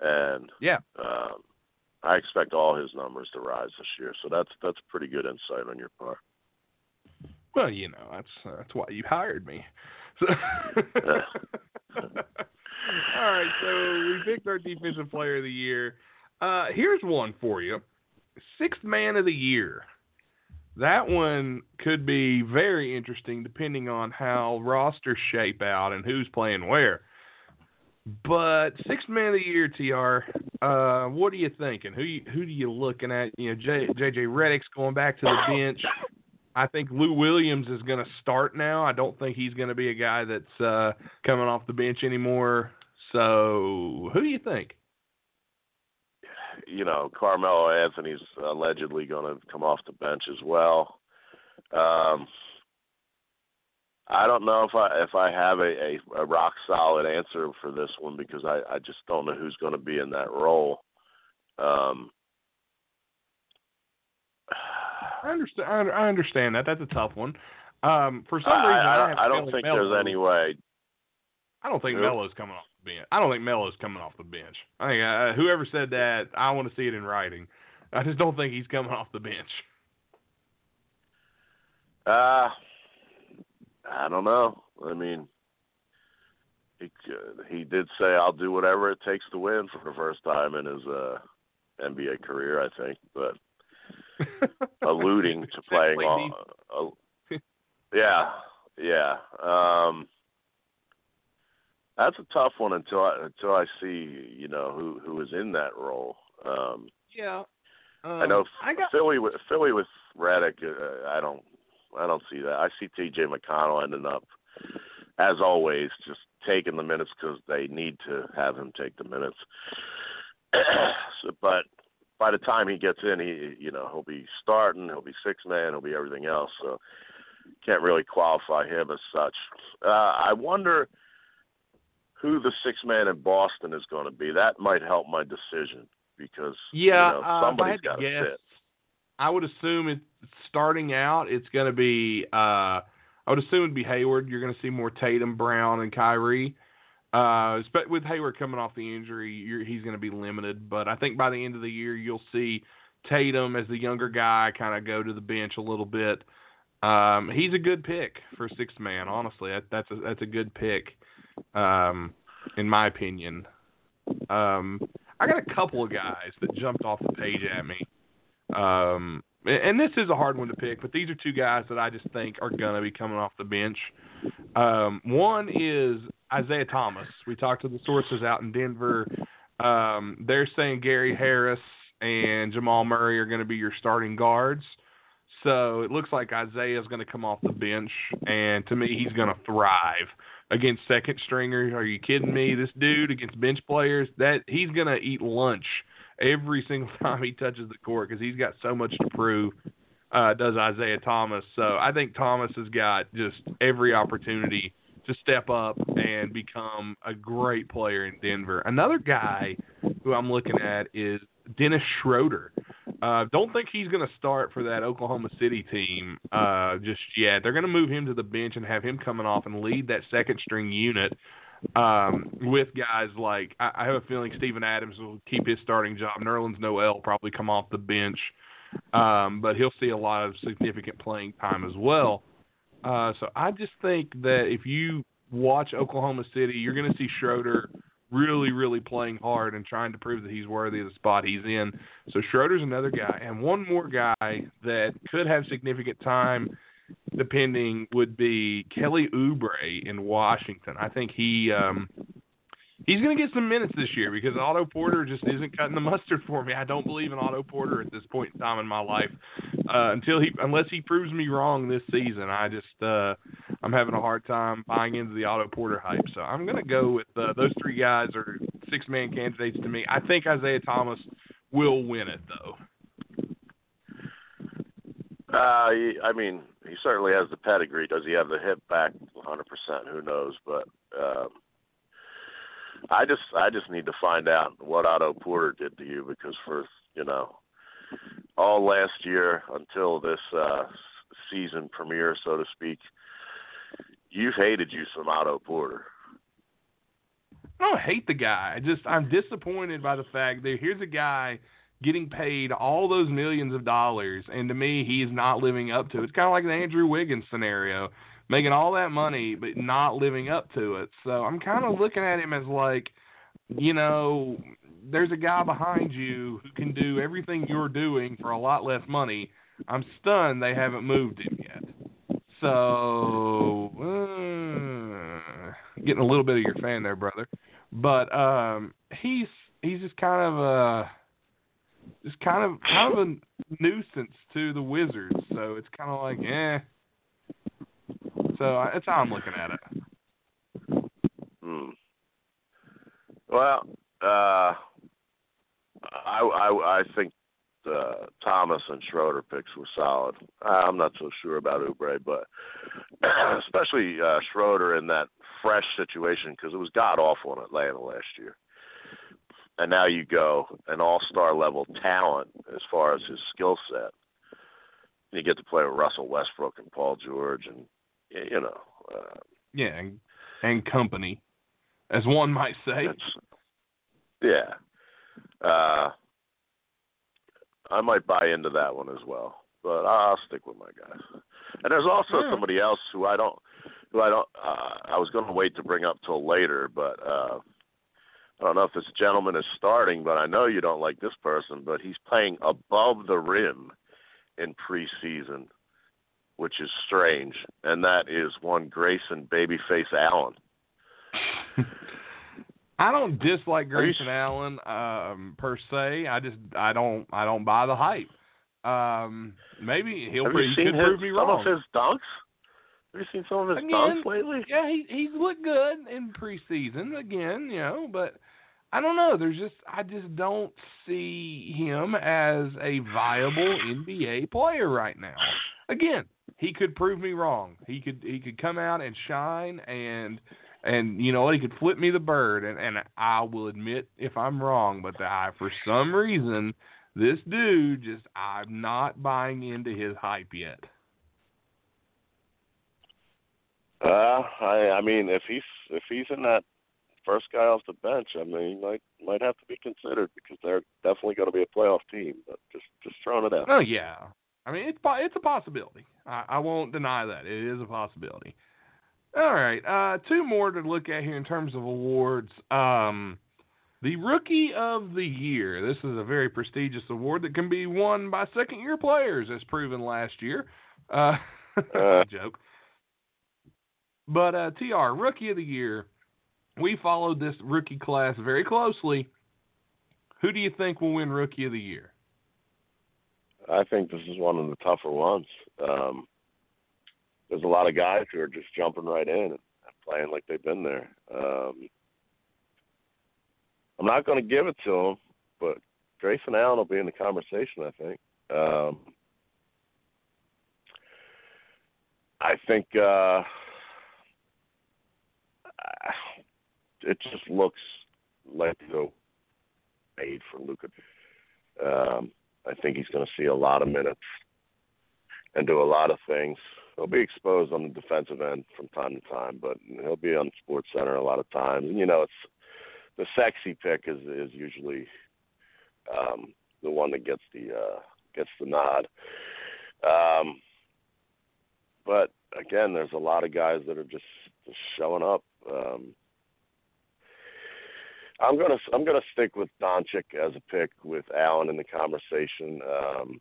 and Yeah. um, I expect all his numbers to rise this year. So that's that's pretty good insight on your part. Well, you know, that's that's why you hired me. So All right, so we picked our defensive player of the year. Uh, here's one for you. Sixth man of the year. That one could be very interesting depending on how rosters shape out and who's playing where. But sixth man of the year, Tr. Uh, what are you thinking? Who you, who do you looking at? You know, J, JJ Redick's going back to the bench. I think Lou Williams is going to start now. I don't think he's going to be a guy that's uh, coming off the bench anymore. So, who do you think? You know, Carmelo Anthony's allegedly going to come off the bench as well. Um, I don't know if I if I have a, a, a rock solid answer for this one because I, I just don't know who's going to be in that role. Um, I understand. I understand that. That's a tough one. Um, for some I, reason, I, I, I don't think Melo- there's any way. I don't think? Melo's coming off the bench. I don't think Melo's coming off the bench. I think uh, whoever said that, I want to see it in writing. I just don't think he's coming off the bench. Uh, I don't know. I mean, he uh, he did say I'll do whatever it takes to win for the first time in his uh, NBA career, I think, but alluding to playing all. Uh, yeah, yeah. Um, that's a tough one until I until I see you know who who is in that role. Um, yeah. Um, I know I got. Philly with Philly with Redick. Uh, I don't I don't see that. I see T.J. McConnell ending up, as always, just taking the minutes because they need to have him take the minutes. so, but by the time he gets in, he you know he'll be starting, he'll be six man, he'll be everything else. So can't really qualify him as such. Uh, I wonder who the six man in Boston is going to be. That might help my decision because Yeah, you know, uh, somebody's got to guess, sit. I would assume it starting out. It's going to be. Uh, I would assume it'd be Hayward. You're going to see more Tatum, Brown, and Kyrie. Uh, with Hayward coming off the injury, he's going to be limited. But I think by the end of the year, you'll see Tatum as the younger guy kind of go to the bench a little bit. Um, he's a good pick for six man. Honestly, that, that's a that's a good pick, um, in my opinion. Um, I got a couple of guys that jumped off the page at me. Um, and this is a hard one to pick, but these are two guys that I just think are going to be coming off the bench. Um, one is Isaiah Thomas. We talked to the sources out in Denver. Um, they're saying Gary Harris and Jamal Murray are going to be your starting guards. So it looks like Isaiah is going to come off the bench, and to me, he's going to thrive against second stringers. Are you kidding me? This dude against bench players, that he's going to eat lunch every single time he touches the court because he's got so much to prove. Uh, does Isaiah Thomas? So I think Thomas has got just every opportunity to step up and become a great player in Denver. Another guy who I'm looking at is Dennis Schroeder. Uh, don't think he's going to start for that Oklahoma City team uh, just yet. They're going to move him to the bench and have him coming off and lead that second string unit um, with guys like I, I have a feeling Steven Adams will keep his starting job. Nerlens Noel probably come off the bench, um, but he'll see a lot of significant playing time as well. Uh, so I just think that if you watch Oklahoma City, you're going to see Schroeder really, really playing hard and trying to prove that he's worthy of the spot he's in. So Schroeder's another guy, and one more guy that could have significant time, depending, would be Kelly Oubre in Washington. I think he um, he's going to get some minutes this year because Otto Porter just isn't cutting the mustard for me. I don't believe in Otto Porter at this point in time in my life uh, until he unless he proves me wrong this season. I just uh, I'm having a hard time buying into the Otto Porter hype. So I'm going to go with uh, those three guys are six man candidates to me. I think Isaiah Thomas will win it though. Uh, I mean, he certainly has the pedigree. Does he have the hip back? 100%. Who knows? But um, I just, I just need to find out what Otto Porter did to you because for you know, all last year until this uh, season premiere, so to speak, you've hated you some Otto Porter. I don't hate the guy. I just I'm disappointed by the fact that here's a guy getting paid all those millions of dollars, and to me, he's not living up to it. It's kind of like the Andrew Wiggins scenario, making all that money but not living up to it. So I'm kind of looking at him as like, you know, there's a guy behind you who can do everything you're doing for a lot less money. I'm stunned they haven't moved him yet. So uh, getting a little bit of your fan there, brother. But um, he's he's just kind of a just kind of kind of a nuisance to the Wizards. So it's kind of like, eh. So that's how I'm looking at it. Hmm. Well, uh, I, I I think uh, Thomas and Schroeder picks were solid. I'm not so sure about Oubre, but especially uh, Schroeder in that fresh situation because it was god awful in Atlanta last year. And now you go an all-star level talent as far as his skill set. You get to play with Russell Westbrook and Paul George, and you know. Uh, yeah, and, and company, as one might say. Yeah. Uh, I might buy into that one as well, but I'll stick with my guys. And there's also yeah. somebody else who I don't, who I don't. Uh, I was going to wait to bring up till later, but uh, I don't know if this gentleman is starting. But I know you don't like this person, but he's playing above the rim in preseason, which is strange, and that is one Grayson Babyface Allen. I don't dislike Grayson Allen um, per se. I just I don't I don't buy the hype. Um, maybe he'll Have you seen his, prove me some wrong. of his dunks? Have you seen some of his Again, dunks lately? Yeah, he he's looked good in preseason again, you know, but I don't know. There's just I just don't see him as a viable NBA player right now. Again, he could prove me wrong. He could he could come out and shine and and you know he could flip me the bird and and I will admit if I'm wrong, but I for some reason this dude just I'm not buying into his hype yet. Uh, I I mean, if he's if he's in that first guy off the bench, I mean, might might have to be considered because they're definitely going to be a playoff team. But just just throwing it out. Oh yeah, I mean it's it's a possibility. I, I won't deny that it is a possibility. All right, uh, two more to look at here in terms of awards. Um, the Rookie of the Year. This is a very prestigious award that can be won by second-year players, as proven last year. Uh, Uh. joke. But uh, Tr Rookie of the Year. We followed this rookie class very closely. Who do you think will win Rookie of the Year? I think this is one of the tougher ones. Um, there's a lot of guys who are just jumping right in and playing like they've been there. Um, I'm not going to give it to them, but Grayson Allen will be in the conversation. I think. Um, I think uh, it just looks like the made for Luka. Um, I think he's going to see a lot of minutes and do a lot of things. He'll be exposed on the defensive end from time to time, but he'll be on Sports Center a lot of times. And you know, it's the sexy pick is is usually um, the one that gets the uh, gets the nod. Um, but again, there's a lot of guys that are just, just showing up. Um, I'm gonna I'm gonna stick with Doncic as a pick with Allen in the conversation. Um,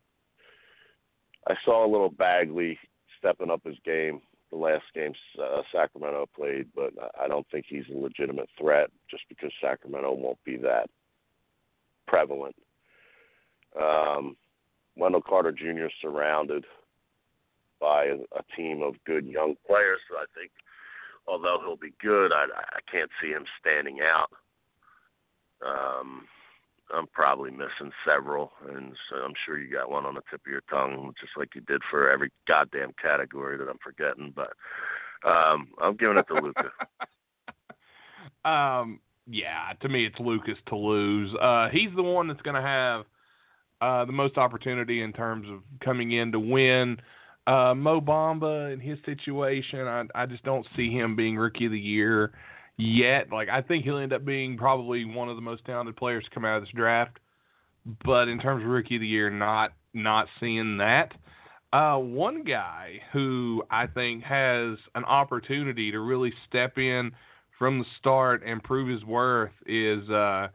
I saw a little Bagley stepping up his game the last game uh, Sacramento played, but I don't think he's a legitimate threat just because Sacramento won't be that prevalent. Um, Wendell Carter Jr. surrounded by a, a team of good young players, so I think although he'll be good, I, I can't see him standing out. Um, I'm probably missing several, and so I'm sure you got one on the tip of your tongue, just like you did for every goddamn category that I'm forgetting. But um, I'm giving it to Luka. um, yeah, to me, it's Luka's to lose. Uh, he's the one that's going to have uh, the most opportunity in terms of coming in to win. Uh, Mo Bamba in his situation, I, I just don't see him being rookie of the year yet. Like I think he'll end up being probably one of the most talented players to come out of this draft. But in terms of rookie of the year, not not seeing that. Uh, one guy who I think has an opportunity to really step in from the start and prove his worth is uh,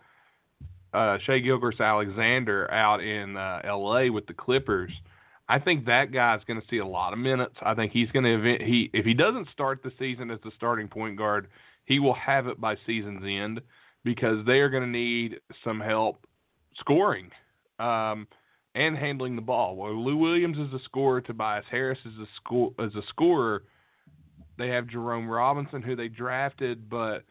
uh, Shai Gilgeous-Alexander out in uh, L.A. with the Clippers. I think that guy's going to see a lot of minutes. I think he's going to he if he doesn't start the season as the starting point guard, he will have it by season's end because they are going to need some help scoring. um, and handling the ball. Well, Lou Williams is a scorer, Tobias Harris is a score as a scorer. They have Jerome Robinson, who they drafted, but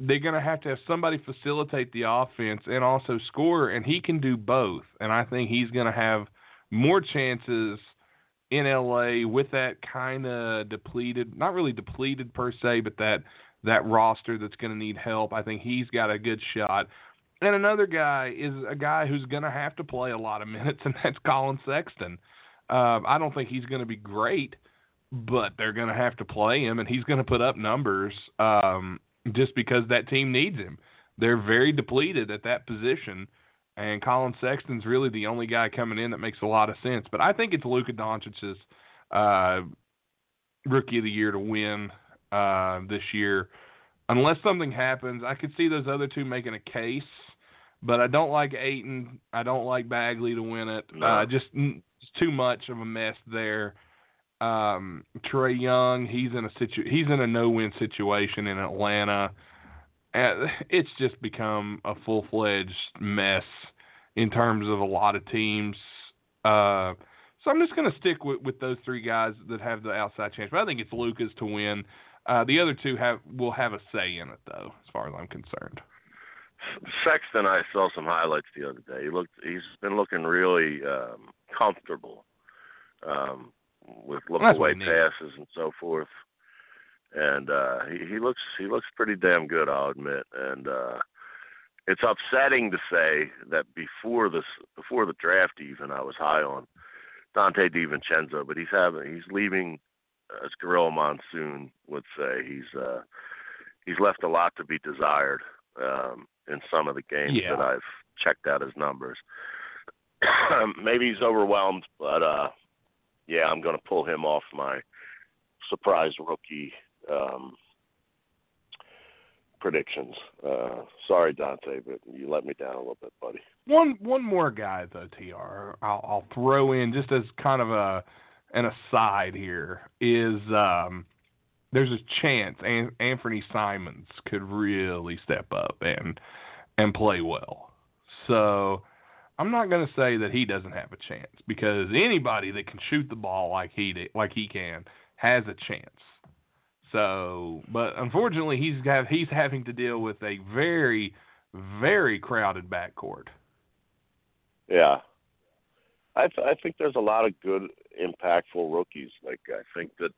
they're going to have to have somebody facilitate the offense and also score, and he can do both. And I think he's going to have more chances in LA with that kind of depleted, not really depleted per se, but that that roster that's going to need help. I think he's got a good shot. And another guy is a guy who's going to have to play a lot of minutes, and that's Collin Sexton. Uh, I don't think he's going to be great, but they're going to have to play him, and he's going to put up numbers um, just because that team needs him. They're very depleted at that position, and Collin Sexton's really the only guy coming in that makes a lot of sense. But I think it's Luka Doncic's uh, rookie of the year to win uh, this year. Unless something happens, I could see those other two making a case, but I don't like Ayton. I don't like Bagley to win it. No. Uh, just too much of a mess there. Um, Trae Young, he's in a situ- he's in a no-win situation in Atlanta. Uh, it's just become a full-fledged mess in terms of a lot of teams. Uh, so I'm just going to stick with, with those three guys that have the outside chance. But I think it's Luka's to win. Uh, the other two have will have a say in it, though, as far as I'm concerned. Sexton, I saw some highlights the other day. He looked, he's been looking really um, comfortable um, with look away what he needs. passes and so forth. And uh, he, he looks he looks pretty damn good, I'll admit. And uh, it's upsetting to say that before this before the draft even I was high on Donte DiVincenzo, but he's having he's leaving as Gorilla Monsoon would say, he's uh he's left a lot to be desired um in some of the games Yeah. that I've checked out his numbers. Maybe he's overwhelmed, but uh yeah, I'm gonna pull him off my surprise rookie um predictions. Uh sorry Donte, but you let me down a little bit, buddy. One one more guy though, Tr. I'll, I'll throw in just as kind of a an aside here is um, there's a chance An- Anthony Simons could really step up and and play well. So I'm not going to say that he doesn't have a chance because anybody that can shoot the ball like he did, like he can has a chance. So, but unfortunately, he's got he's having to deal with a very very crowded backcourt. Yeah. I th- I think there's a lot of good impactful rookies. Like I think that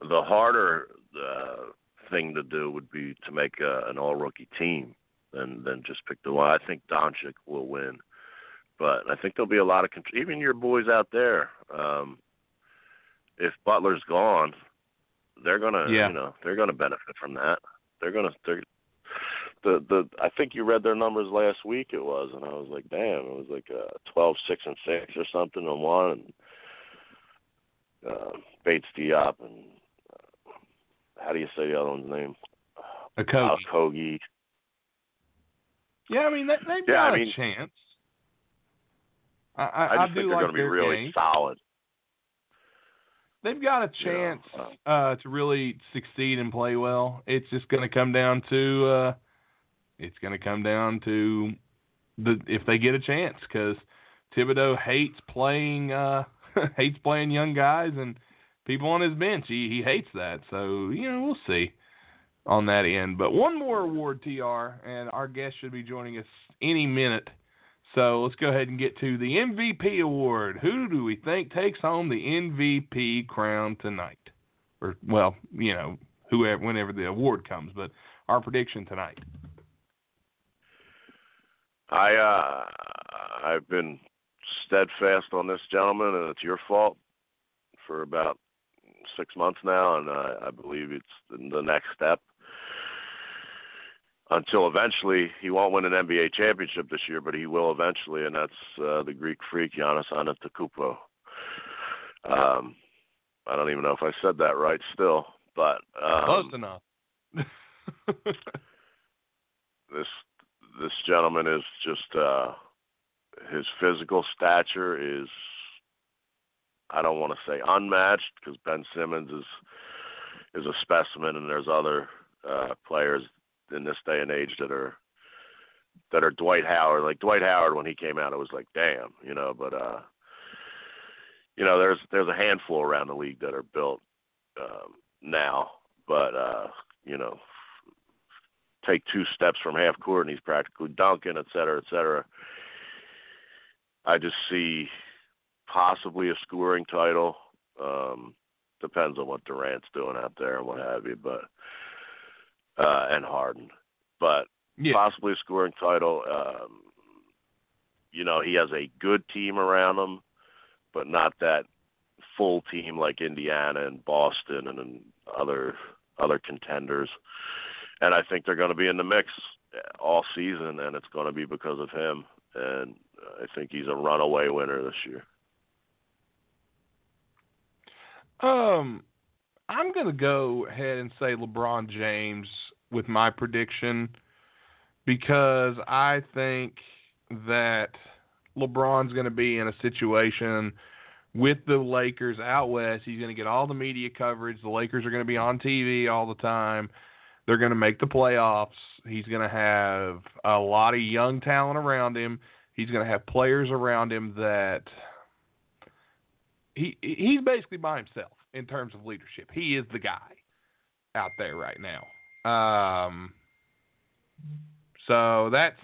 the harder uh, thing to do would be to make a, an all rookie team than than just pick the one. I think Doncic will win, but I think there'll be a lot of even your boys out there. Um, if Butler's gone, they're gonna Yeah. you know they're gonna benefit from that. They're gonna they're the the I think you read their numbers last week it was and I was like damn it was like uh twelve six and six or something on one and uh, Bates Diop and uh, how do you say the other one's name A coach. Yeah, I mean they, they've Yeah, I got mean- a chance. I, I, I just do think they're like going to be really game. solid They've got a chance uh, uh, to really succeed and play well. It's just going to come down to uh, it's going to come down to the if they get a chance because Thibodeau hates playing uh, hates playing young guys and people on his bench. He he hates that. So you know we'll see on that end. But one more award, Tr, and our guest should be joining us any minute. So let's go ahead and get to the MVP award. Who do we think takes home the MVP crown tonight? Or well, you know, whoever whenever the award comes, but our prediction tonight. I uh I've been steadfast on this gentleman and it's your fault for about six months now and uh, I believe it's the, the next step until eventually he won't win an NBA championship this year, but he will eventually, and that's uh, the Greek freak Giannis Antetokounmpo. Um, I don't even know if I said that right still, but um, Close enough. this this gentleman is just uh his physical stature is I don't want to say unmatched because Ben Simmons is is a specimen and there's other uh players in this day and age that are that are Dwight Howard. Like Dwight Howard when he came out, it was like, damn, you know. But uh, you know, there's there's a handful around the league that are built um, now, but uh, you know, take two steps from half court and he's practically dunking, et cetera, et cetera. I just see possibly a scoring title. Um, depends on what Durant's doing out there and what have you, but uh, and Harden, but Yeah. possibly a scoring title. Um, you know, he has a good team around him, but not that full team like Indiana and Boston and, and other other contenders. And I think they're going to be in the mix all season, and it's going to be because of him. And I think he's a runaway winner this year. Um, I'm gonna go ahead and say LeBron James with my prediction because I think that LeBron's gonna be in a situation with the Lakers out west. He's gonna get all the media coverage. The Lakers are gonna be on TV all the time. They're gonna make the playoffs. He's gonna have a lot of young talent around him. He's gonna have players around him that he he's basically by himself in terms of leadership. He is the guy out there right now. Um, so that's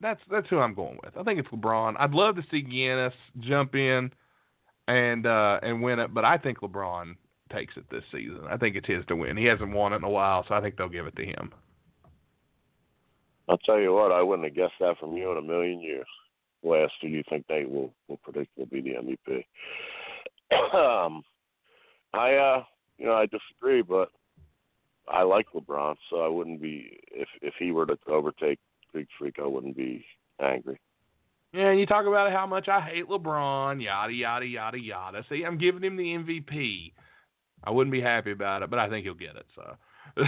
that's that's who I'm going with. I think it's LeBron. I'd love to see Giannis jump in and uh, and win it, but I think LeBron takes it this season. I think it's his to win. He hasn't won it in a while, so I think they'll give it to him. I'll tell you what, I wouldn't have guessed that from you in a million years. Last do you think they will will predict will be the MVP? um, I uh, you know, I disagree, but I like LeBron, so I wouldn't be if if he were to overtake Big Freak, I wouldn't be angry. Yeah, and you talk about how much I hate LeBron, yada yada yada yada. See, I'm giving him the MVP. I wouldn't be happy about it, but I think he'll get it. So.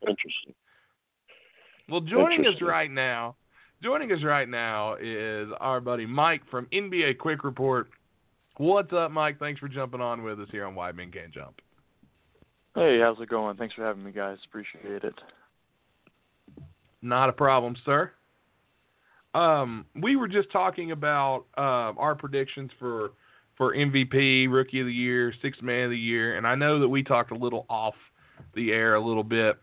Interesting. well, joining us right now, joining us right now is our buddy Mike from NBA Quick Report. What's up, Mike? Thanks for jumping on with us here on Why Men Can't Jump. Hey, how's it going? Thanks for having me, guys. Appreciate it. Not a problem, sir. Um, we were just talking about uh, our predictions for for MVP, Rookie of the Year, Sixth Man of the Year, and I know that we talked a little off the air a little bit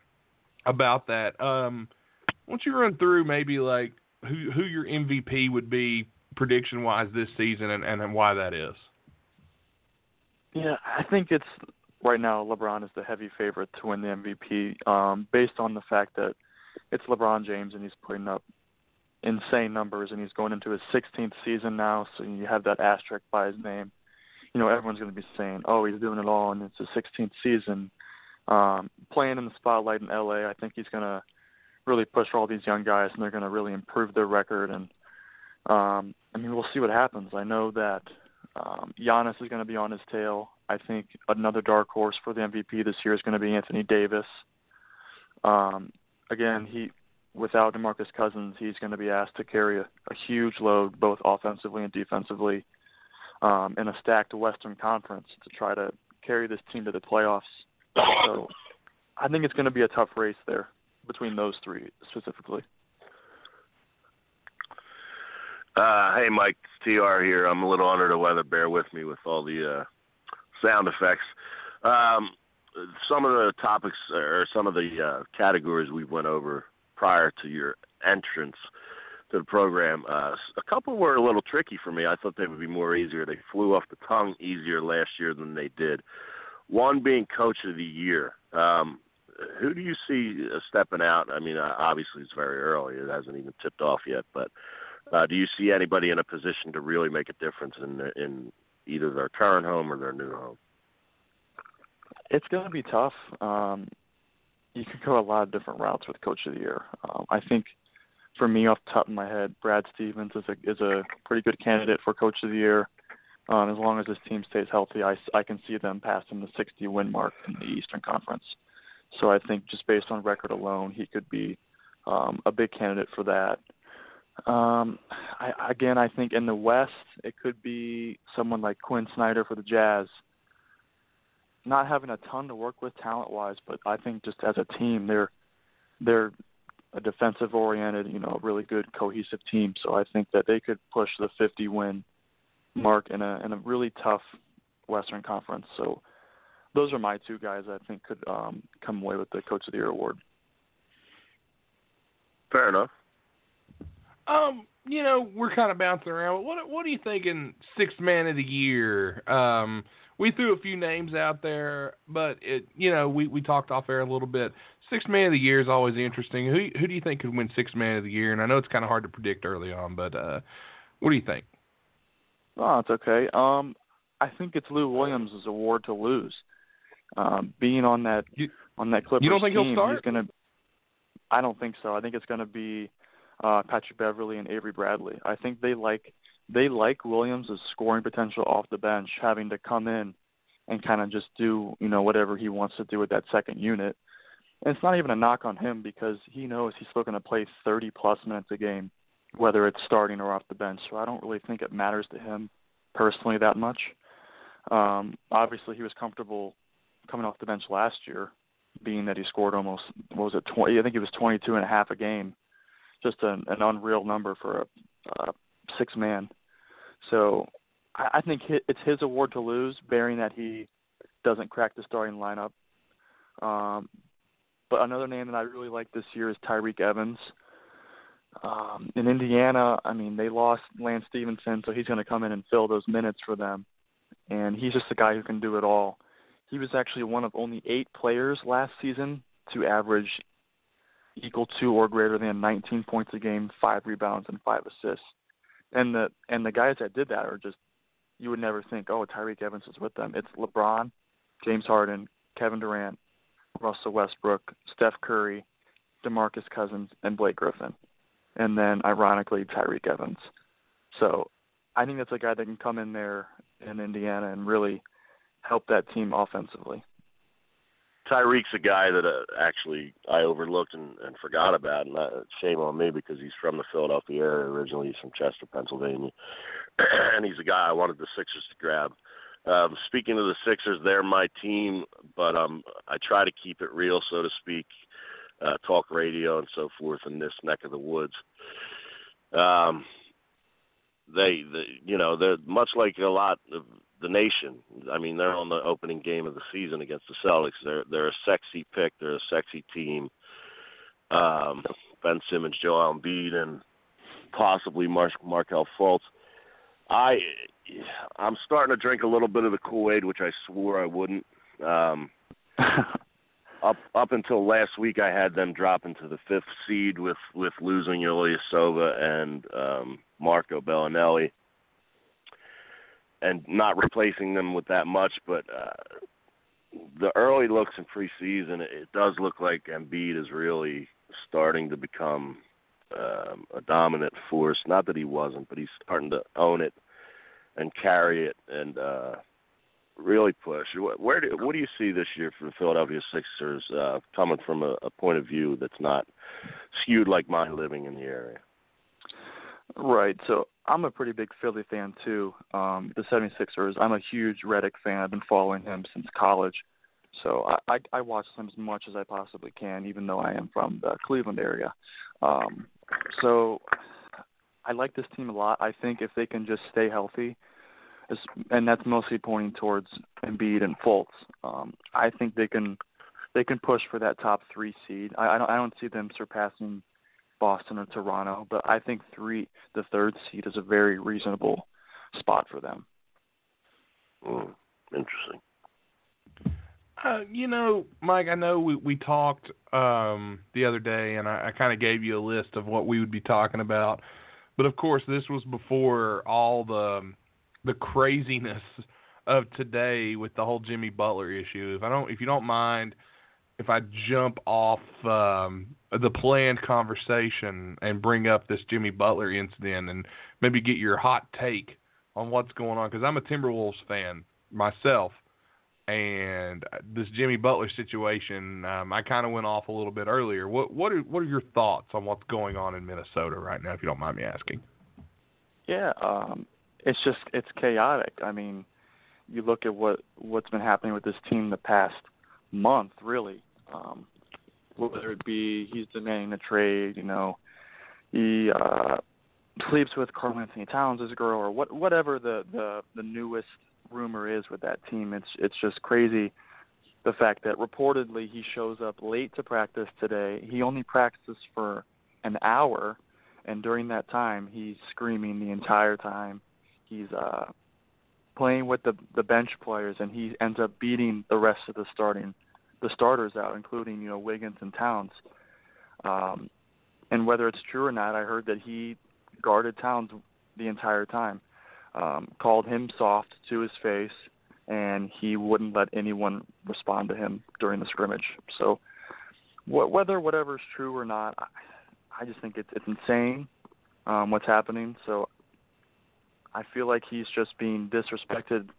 about that. Um, don't you run through maybe like who who your MVP would be prediction wise this season and, and why that is? Yeah, I think it's right now LeBron is the heavy favorite to win the MVP, um, based on the fact that it's LeBron James and he's putting up insane numbers and he's going into his 16th season now, so you have that asterisk by his name. You know, everyone's going to be saying, "Oh, he's doing it all," and it's his 16th season. Um, playing in the spotlight in LA, I think he's going to really push all these young guys, and they're going to really improve their record. And um, I mean, we'll see what happens. I know that um, Giannis is going to be on his tail. I think another dark horse for the MVP this year is going to be Anthony Davis. Um, again, he without DeMarcus Cousins, he's going to be asked to carry a, a huge load, both offensively and defensively, um, in a stacked Western Conference to try to carry this team to the playoffs. So, I think it's going to be a tough race there between those three specifically. Uh, hey, Mike, it's TR here. I'm a little under the weather. Bear with me with all the uh, sound effects. Um, some of the topics or some of the uh, categories we went over prior to your entrance to the program, uh, a couple were a little tricky for me. I thought they would be more easier. They flew off the tongue easier last year than they did. One being Coach of the Year. Um, who do you see uh, stepping out? I mean, uh, obviously it's very early; it hasn't even tipped off yet. But uh, do you see anybody in a position to really make a difference in in either their current home or their new home? It's going to be tough. Um, you could go a lot of different routes with Coach of the Year. Um, I think, for me, off the top of my head, Brad Stevens is a is a pretty good candidate for Coach of the Year. Um, as long as his team stays healthy, I, I can see them passing the 60 win mark in the Eastern Conference. So I think just based on record alone, he could be um, a big candidate for that. Um, I, again, I think in the West, it could be someone like Quin Snyder for the Jazz. Not having a ton to work with talent-wise, but I think just as a team, they're they're a defensive oriented, you know, really good cohesive team. So I think that they could push the 50 win mark in a in a really tough Western Conference. So those are my two guys I think could um, come away with the Coach of the Year award. Fair enough. Um, you know, we're kind of bouncing around. What what are you thinking? Sixth man of the year. Um, we threw a few names out there, but it, you know, we we talked off air a little bit. Sixth man of the year is always interesting. Who who do you think could win sixth man of the year? And I know it's kind of hard to predict early on, but uh, what do you think? Oh, it's okay. Um, I think it's Lou Williams' award to lose. Um, being on that you, on that Clippers you don't think team, he'll start? he's gonna. I don't think so. I think it's gonna be uh, Patrick Beverley and Avery Bradley. I think they like they like Williams' scoring potential off the bench, having to come in and kind of just do you know whatever he wants to do with that second unit. And it's not even a knock on him because he knows he's still going to play 30 plus minutes a game, whether it's starting or off the bench. So I don't really think it matters to him personally that much. Um, obviously, he was comfortable coming off the bench last year, being that he scored almost what was it 20? I think it was 22 and a half a game, just an, an unreal number for a, a six man. So I, I think it's his award to lose, bearing that he doesn't crack the starting lineup. Um, but another name that I really like this year is Tyreke Evans. Um, in Indiana, I mean, they lost Lance Stephenson, so he's going to come in and fill those minutes for them. And he's just a guy who can do it all. He was actually one of only eight players last season to average equal to or greater than 19 points a game, five rebounds, and five assists. And the and the guys that did that are just you would never think, oh, Tyreke Evans is with them. It's LeBron, James Harden, Kevin Durant, Russell Westbrook, Steph Curry, DeMarcus Cousins, and Blake Griffin. And then, ironically, Tyreke Evans. So I think that's a guy that can come in there in Indiana and really help that team offensively. Tyreke's a guy that uh, actually I overlooked and, and forgot about, and uh, shame on me because he's from the Philadelphia area originally. He's from Chester, Pennsylvania, and he's a guy I wanted the Sixers to grab. Um, speaking of the Sixers, they're my team, but um, I try to keep it real, so to speak, uh, talk radio and so forth in this neck of the woods. Um, they, the, you know, they're much like a lot of the nation. I mean, they're on the opening game of the season against the Celtics. They're they're a sexy pick. They're a sexy team. Um, ben Simmons, Joel Embiid, and possibly Mar- Markelle Fultz. I I'm starting to drink a little bit of the Kool Aid, which I swore I wouldn't. Um, up up until last week, I had them drop into the fifth seed with with losing Ilyasova and um, Marco Belinelli, and not replacing them with that much. But uh, the early looks in preseason, it does look like Embiid is really starting to become um, a dominant force. Not that he wasn't, but he's starting to own it and carry it and uh, really push. Where do what do you see this year for the Philadelphia Sixers uh, coming from a, a point of view that's not skewed like mine living in the area? Right. So I'm a pretty big Philly fan too. Um, the 76ers. I'm a huge Redick fan. I've been following him since college. So I, I, I watch them as much as I possibly can, even though I am from the Cleveland area. Um, so I like this team a lot. I think if they can just stay healthy, and that's mostly pointing towards Embiid and Fultz. Um, I think they can they can push for that top three seed. I, I don't I don't see them surpassing Boston or Toronto, but I think three the third seed is a very reasonable spot for them. Mm, interesting. Uh, you know, Mike, I know we we talked um, the other day, and I, I kind of gave you a list of what we would be talking about. But of course, this was before all the the craziness of today with the whole Jimmy Butler issue. If I don't, if you don't mind, if I jump off um, the planned conversation and bring up this Jimmy Butler incident and maybe get your hot take on what's going on, because I'm a Timberwolves fan myself, and this Jimmy Butler situation, um, I kind of went off a little bit earlier. What what are what are your thoughts on what's going on in Minnesota right now, if you don't mind me asking? Yeah, um, it's just it's chaotic. I mean, you look at what what's been happening with this team the past month, really. Um, whether it be he's demanding a trade, you know, he uh, sleeps with Karl Anthony Towns' girl, or what, whatever the the the newest rumor is with that team. It's it's just crazy the fact that reportedly he shows up late to practice today. He only practices for an hour, and during that time he's screaming the entire time. He's uh playing with the the bench players, and he ends up beating the rest of the starting the starters out, including you know Wiggins and Towns. Um, and whether it's true or not, I heard that he guarded Towns the entire time, um, called him soft to his face, and he wouldn't let anyone respond to him during the scrimmage. So, wh- whether whatever's true or not, I, I just think it's it's insane um, what's happening. So, I feel like he's just being disrespected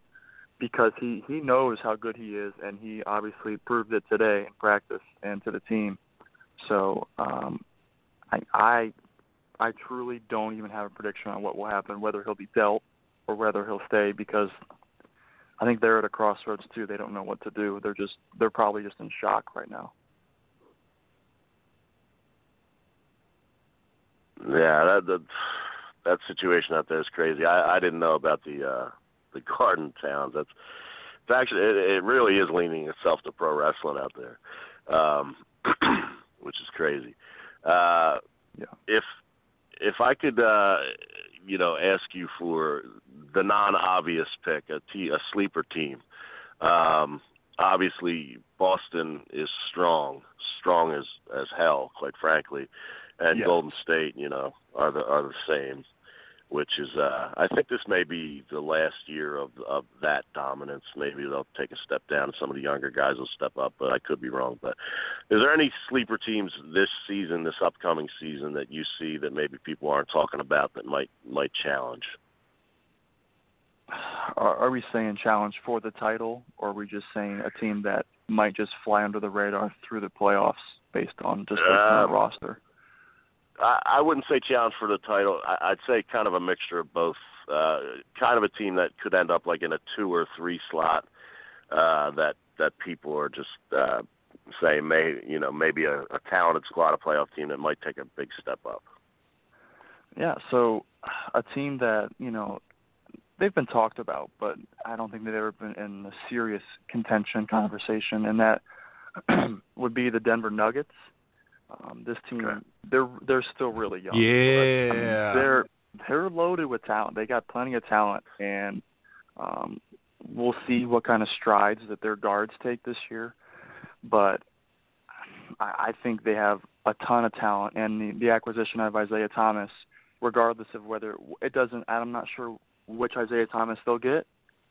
because he he knows how good he is, and he obviously proved it today in practice and to the team. So, um, I I I truly don't even have a prediction on what will happen, whether he'll be dealt or whether he'll stay, because I think they're at a crossroads too. They don't know what to do. They're just they're probably just in shock right now. Yeah, that that, that situation out there is crazy. I I didn't know about the uh the Garden Towns. That's it's actually it, it really is leaning itself to pro wrestling out there, um, which is crazy. Uh, yeah. If if I could, uh, you know, ask you for the non-obvious pick, a, t- a sleeper team. Um, obviously, Boston is strong, strong as as hell, quite frankly, and yes. Golden State, you know, are the are the same. Which is, uh, I think this may be the last year of of that dominance. Maybe they'll take a step down. Some of the younger guys will step up, but I could be wrong. But is there any sleeper teams this season, this upcoming season, that you see that maybe people aren't talking about that might might challenge? Are, are we saying challenge for the title, or are we just saying a team that might just fly under the radar through the playoffs based on just on the roster? I, I wouldn't say challenge for the title. I, I'd say kind of a mixture of both. Uh, kind of a team that could end up like in a two or three slot. Uh, that that people are just uh, saying may you know maybe a, a talented squad, a playoff team that might take a big step up. Yeah, so a team that you know they've been talked about, but I don't think they've ever been in a serious contention conversation, and that would be the Denver Nuggets. Um, this team, okay. they're they're still really young. Yeah, but, I mean, they're they're loaded with talent. They got plenty of talent, and um, we'll see what kind of strides that their guards take this year. But I, I think they have a ton of talent, and the, the acquisition of Isaiah Thomas, regardless of whether it doesn't, I'm not sure which Isaiah Thomas they'll get,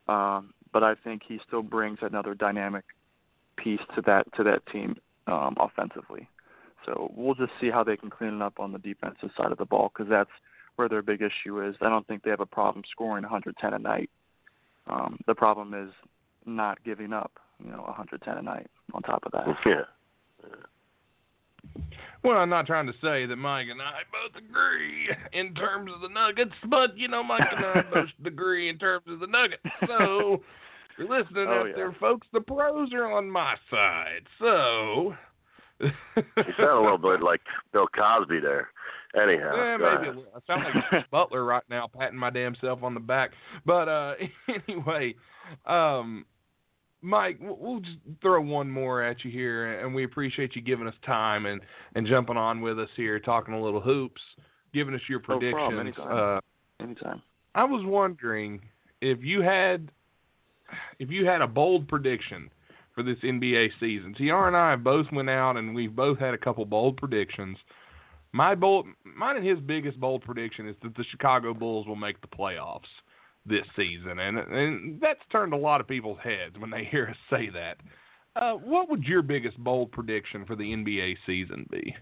um, but I think he still brings another dynamic piece to that to that team um, offensively. So we'll just see how they can clean it up on the defensive side of the ball because that's where their big issue is. I don't think they have a problem scoring 110 a night. Um, the problem is not giving up, you know, 110 a night. On top of that, yeah. Well, I'm not trying to say that Mike and I both agree in terms of the Nuggets, but you know, Mike and I both agree in terms of the Nuggets. So, you're listening oh, out yeah. there, folks. The pros are on my side. So, you sound a little bit like Bill Cosby there. Anyhow, yeah, maybe a little. I sound like Butler right now, patting my damn self on the back. But uh anyway, um, Mike, we'll- we'll just throw one more at you here, and we appreciate you giving us time and and jumping on with us here, talking a little hoops, giving us your predictions. No problem. Anytime. uh, Anytime. I was wondering if you had if you had a bold prediction for this NBA season. TR and I both went out and we've both had a couple bold predictions. My bold mine and his biggest bold prediction is that the Chicago Bulls will make the playoffs this season. And and that's turned a lot of people's heads when they hear us say that. Uh, what would your biggest bold prediction for the NBA season be?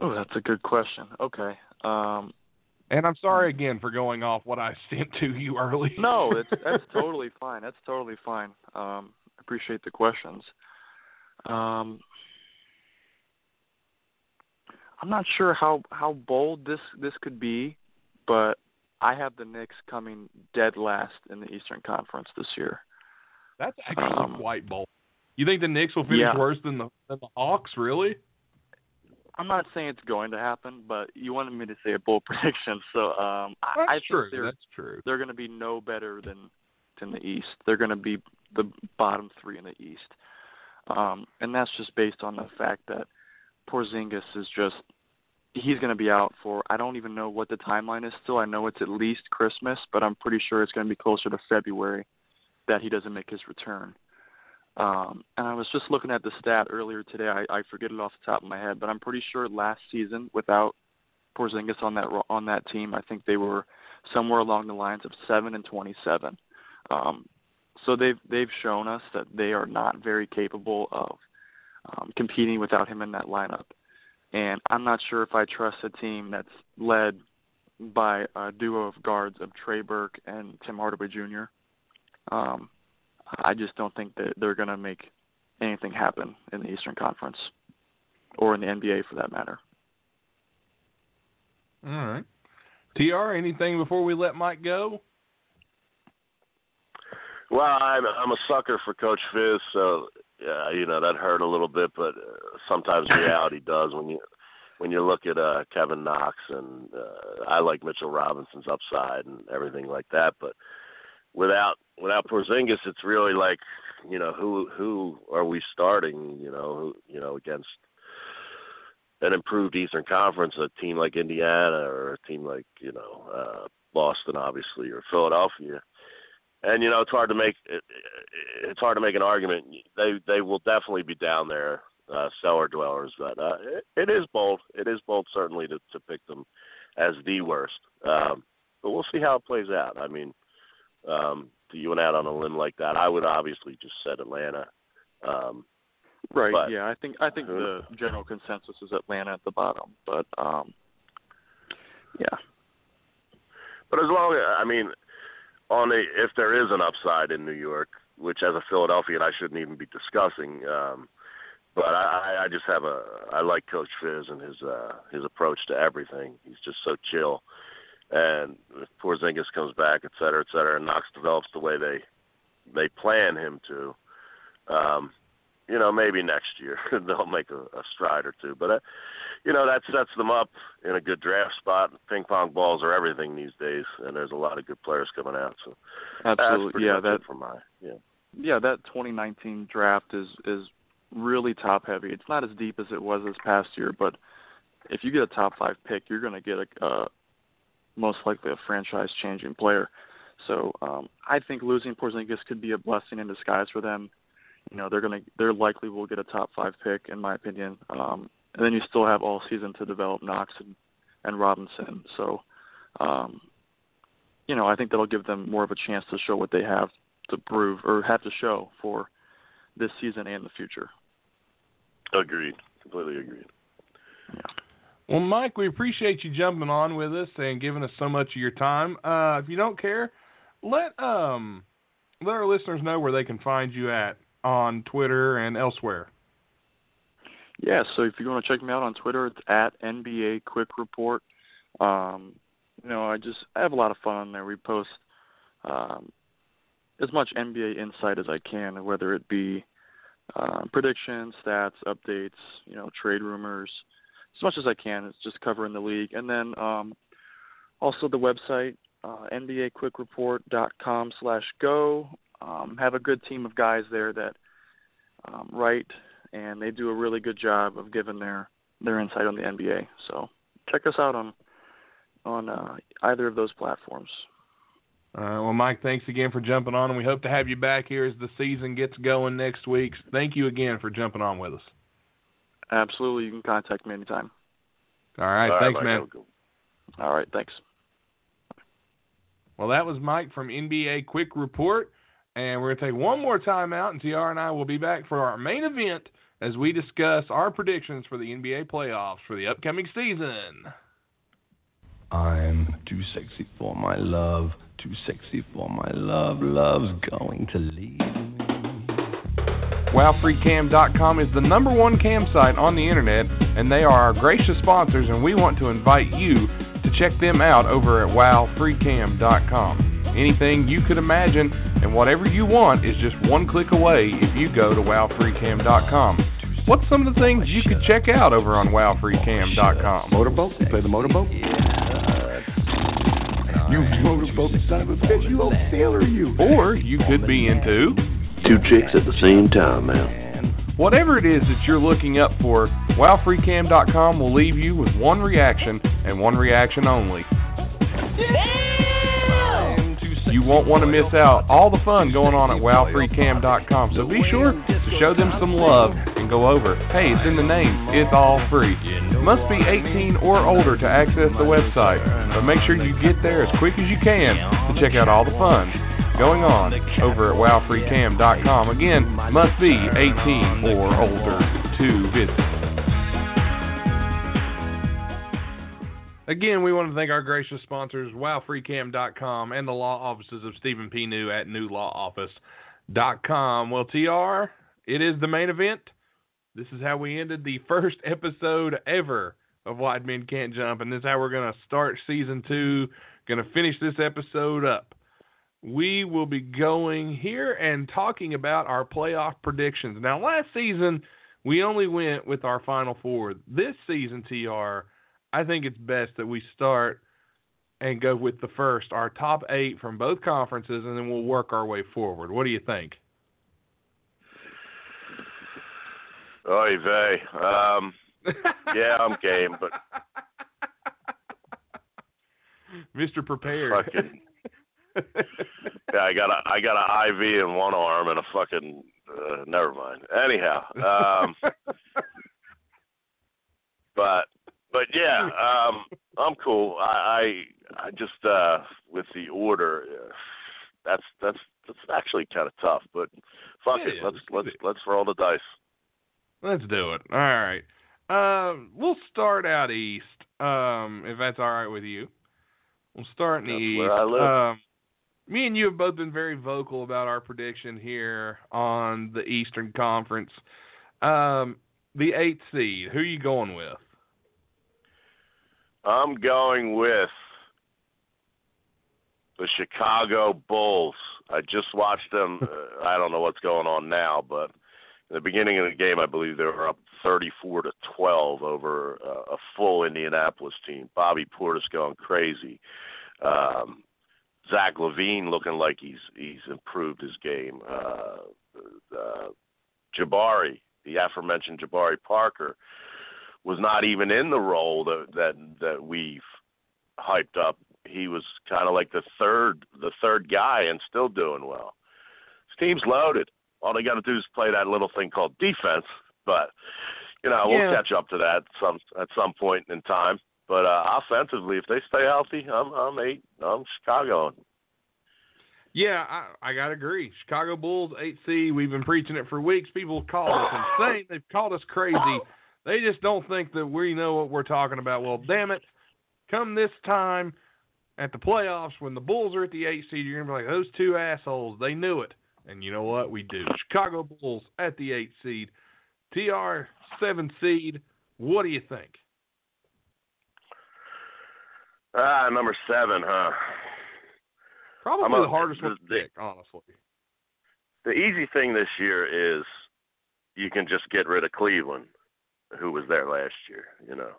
Oh, that's a good question. Okay. Um, And I'm sorry again for going off what I sent to you earlier. no, it's that's totally fine. That's totally fine. Um, appreciate the questions. Um, I'm not sure how how bold this this could be, but I have the Knicks coming dead last in the Eastern Conference this year. That's actually Um, quite bold. You think the Knicks will finish Yeah. worse than the than the Hawks? Really? I'm not saying it's going to happen, but you wanted me to say a bold prediction, so um, I, That's I think true. they're That's true. they're going to be no better than than the East. They're going to be the bottom three in the East, um, and that's just based on the fact that Porzingis is just he's going to be out for I don't even know what the timeline is still. I know it's at least Christmas, but I'm pretty sure it's going to be closer to February that he doesn't make his return. Um, and I was just looking at the stat earlier today. I, I forget it off the top of my head, but I'm pretty sure last season without Porzingis on that on that team, I think they were somewhere along the lines of seven and 27. Um, so they've they've shown us that they are not very capable of um, competing without him in that lineup. And I'm not sure if I trust a team that's led by a duo of guards of Trey Burke and Tim Hardaway Jr. Um, I just don't think that they're going to make anything happen in the Eastern Conference or in the NBA for that matter. All right. Tr, anything before we let Mike go? Well, I'm I'm a sucker for Coach Fizz, so yeah, you know that hurt a little bit, but uh, sometimes reality does when you when you look at uh Kevin Knox and uh, I like Mitchell Robinson's upside and everything like that, but without without Porzingis, it's really like you know who who are we starting? You know who you know against an improved Eastern Conference, a team like Indiana or a team like you know uh, Boston, obviously, or Philadelphia and you know it's hard to make it, it's hard to make an argument. They they will definitely be down there, uh, cellar dwellers, but uh, it, it is bold. It is bold certainly to to pick them as the worst. Um, but we'll see how it plays out. I mean, um, to you and out on a limb like that, I would obviously just set Atlanta. Um, Right. But- yeah, I think I think the general consensus is Atlanta at the bottom, but um yeah. But as long as I mean, on a if there is an upside in New York, which as a Philadelphian I shouldn't even be discussing, um, but I, I I just have a I like Coach Fizz and his uh, his approach to everything. He's just so chill, and if Porzingis comes back, et cetera, et cetera, and Knox develops the way they they plan him to, um, you know, maybe next year they'll make a, a stride or two. But uh, you know that sets them up in a good draft spot. Ping pong balls are everything these days, and there's a lot of good players coming out. So Absolutely. pretty Yeah, that for my yeah. yeah, that 2019 draft is is really top heavy. It's not as deep as it was this past year, but if you get a top 5 pick, you're going to get a uh most likely a franchise changing player. So, um I think losing Porzingis could be a blessing in disguise for them. You know, they're going to they're likely will get a top 5 pick in my opinion. Um and then you still have all season to develop Knox and and Robinson. So, um you know, I think that'll give them more of a chance to show what they have to prove or have to show for this season and the future. Agreed. Completely agreed. Well, Mike, we appreciate you jumping on with us and giving us so much of your time. Uh, if you don't care, let um let our listeners know where they can find you at on Twitter and elsewhere. Yeah, so if you want to check me out on Twitter, it's at NBA Quick Report. Um, you know, I just I have a lot of fun on there. We post um, as much NBA insight as I can, whether it be uh, predictions, stats, updates, you know, trade rumors, as much as I can. It's just covering the league, and then um, also the website uh, NBAQuickReport.com slash go. Um, have a good team of guys there that um, write and they do a really good job of giving their their insight on the NBA. So check us out on on uh, either of those platforms. Uh, well, Mike, thanks again for jumping on, and we hope to have you back here as the season gets going next week. Thank you again for jumping on with us. Absolutely, you can contact me anytime. All right, All right, thanks, Mike, man. have a good one. All right, thanks. Well, that was Mike from NBA Quick Report, and we're going to take one more time out, and TR and I will be back for our main event as we discuss our predictions for the NBA playoffs for the upcoming season. I'm too sexy for my love, too sexy for my love. Love's going to leave me. WowFreeCam.com is the number one cam site on the internet, and they are our gracious sponsors, and we want to invite you to check them out over at WowFreeCam.com. Anything you could imagine And whatever you want is just one click away if you go to wowfreecam.com. What's some of the things you could check out over on wowfreecam.com? Motorboat? Play the motorboat? You motorboat son of a bitch, you old sailor, you. Or you could be into Two chicks at the same time, man. whatever it is that you're looking up for. WowFreeCam.com will leave you with one reaction and one reaction only. You won't want to miss out all the fun going on at WowFreeCam.com. So be sure to show them some love and go over. Hey, it's in the name. It's all free. Must be 18 or older to access the website, but make sure you get there as quick as you can to check out all the fun going on over at WowFreeCam.com. Again, must be 18 or older to visit. Again, we want to thank our gracious sponsors, WowFreeCam.com and the law offices of Stephen P. New at NewLawOffice.com. Well, TR, it is the main event. This is how we ended the first episode ever of Wide Men Can't Jump, and this is how we're going to start season two. Going to finish this episode up. We will be going here and talking about our playoff predictions. Now, last season, we only went with our final four. This season, TR, I think it's best that we start and go with the first, our top eight from both conferences, and then we'll work our way forward. What do you think? Oy vey. Um, yeah, I'm game, but Mr. Prepared. fucking yeah, I got a I got a IV in one arm and a fucking uh, never mind. Anyhow, um, but but yeah, um, I'm cool. I I, I just uh, with the order, uh, that's that's that's actually kind of tough. But fuck Yeah, it, let's let's let's it. let's roll the dice. Let's do it. All right. Um, we'll start out east, um, if that's all right with you. We'll start in the That's east. Me and you have both been very vocal about our prediction here on the Eastern Conference. Um, the eighth seed. Who are you going with? I'm going with the Chicago Bulls. I just watched them. Uh, I don't know what's going on now, but in the beginning of the game, I believe they were up 34 to 12 over uh, a full Indianapolis team. Bobby Portis going crazy. Um, Zach LaVine looking like he's he's improved his game. Uh, uh, Jabari, the aforementioned Jabari Parker, was not even in the role that that that we've hyped up. He was kind of like the third the third guy and still doing well. This team's loaded. All they got to do is play that little thing called defense. But you know we'll catch up to that some at some point in time. But uh, offensively, if they stay healthy, I'm I'm eight. I'm Chicago. Yeah, I, I gotta agree. Chicago Bulls, eight C. We've been preaching it for weeks. People call us insane. They've called us crazy. They just don't think that we know what we're talking about. Well, damn it! Come this time at the playoffs when the Bulls are at the eight seed, you're gonna be like those two assholes. They knew it, and you know what? We do. Chicago Bulls at the eight seed. TR seven seed. What do you think? Ah, number seven, huh? Probably I'm a- the hardest one to pick, honestly. the easy thing this year is you can just get rid of Cleveland, who was there last year. You know,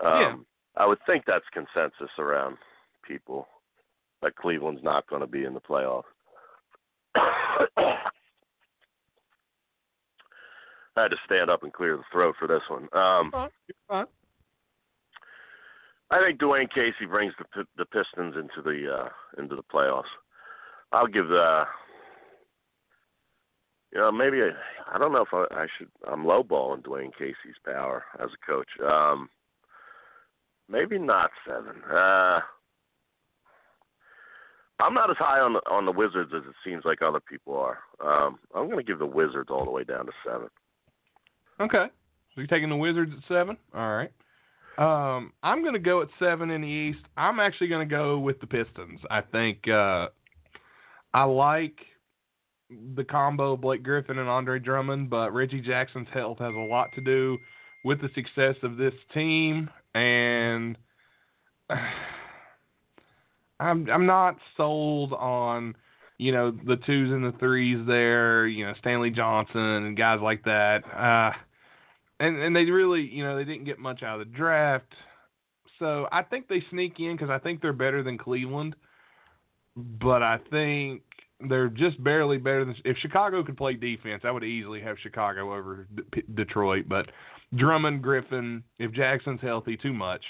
um, Yeah. I would think that's consensus around people that Cleveland's not going to be in the playoffs. I had to stand up and clear the throat for this one. Um, You're fine. I think Dwane Casey brings the the Pistons into the uh, into the playoffs. I'll give the you know maybe I, I don't know if I, I should I'm lowballing Dwane Casey's power as a coach. Um, maybe not seven. Uh, I'm not as high on the on the Wizards as it seems like other people are. Um, I'm going to give the Wizards all the way down to seven. Okay. So you're taking the Wizards at seven? All right. Um, I'm going to go at seven in the East. I'm actually going to go with the Pistons. I think uh, I like the combo Blake Griffin and Andre Drummond, but Reggie Jackson's health has a lot to do with the success of this team, and I'm I'm not sold on you know, the twos and the threes there, you know, Stanley Johnson and guys like that. Uh, and and they really, you know, they didn't get much out of the draft. So I think they sneak in because I think they're better than Cleveland. But I think they're just barely better than. If Chicago could play defense, I would easily have Chicago over D- Detroit. But Drummond, Griffin, if Jackson's healthy, too much.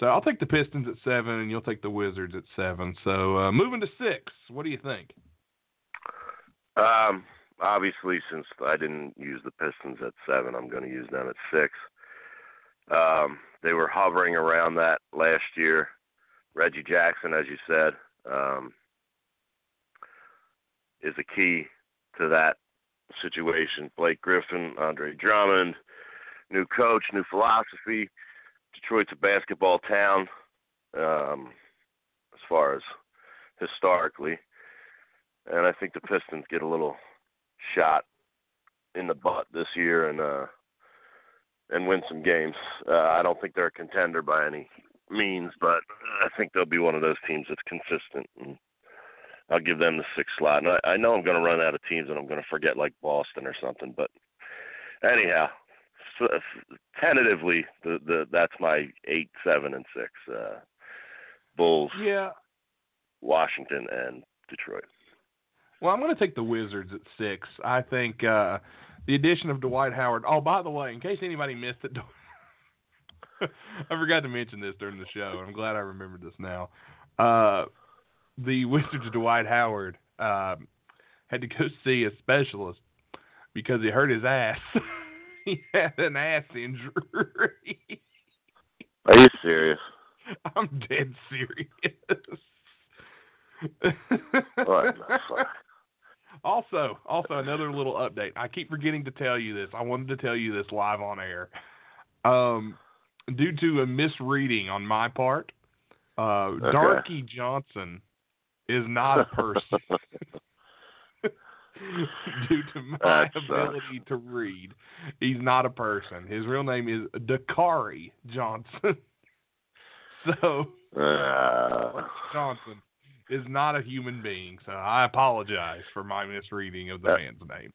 So I'll take the Pistons at seven, and you'll take the Wizards at seven. So uh, moving to six, what do you think? Um, obviously, since I didn't use the Pistons at seven, I'm going to use them at six. Um, they were hovering around that last year. Reggie Jackson, as you said, um, is a key to that situation. Blake Griffin, Andre Drummond, new coach, new philosophy. Detroit's a basketball town um, as far as historically, and I think the Pistons get a little shot in the butt this year and uh, and win some games. Uh, I don't think they're a contender by any means, but I think they'll be one of those teams that's consistent. And I'll give them the sixth slot. And I, I know I'm going to run out of teams and I'm going to forget like Boston or something, but anyhow, so, tentatively, the the that's my eight, seven, and six. Uh, Bulls, yeah, Washington, and Detroit. Well, I'm going to take the Wizards at six. I think uh, the addition of Dwight Howard. Oh, by the way, in case anybody missed it, I forgot to mention this during the show. I'm glad I remembered this now. Uh, the Wizards Dwight Howard uh, had to go see a specialist because he hurt his ass. he had an ass injury. Are you serious? I'm dead serious. what Also, also another little update. I keep forgetting to tell you this. I wanted to tell you this live on air. Um, due to a misreading on my part, uh, okay. Darky Johnson is not a person. due to my That ability to read, he's not a person. His real name is Dakari Johnson. so Uh, Johnson is not a human being. So I apologize for my misreading of the That- man's name.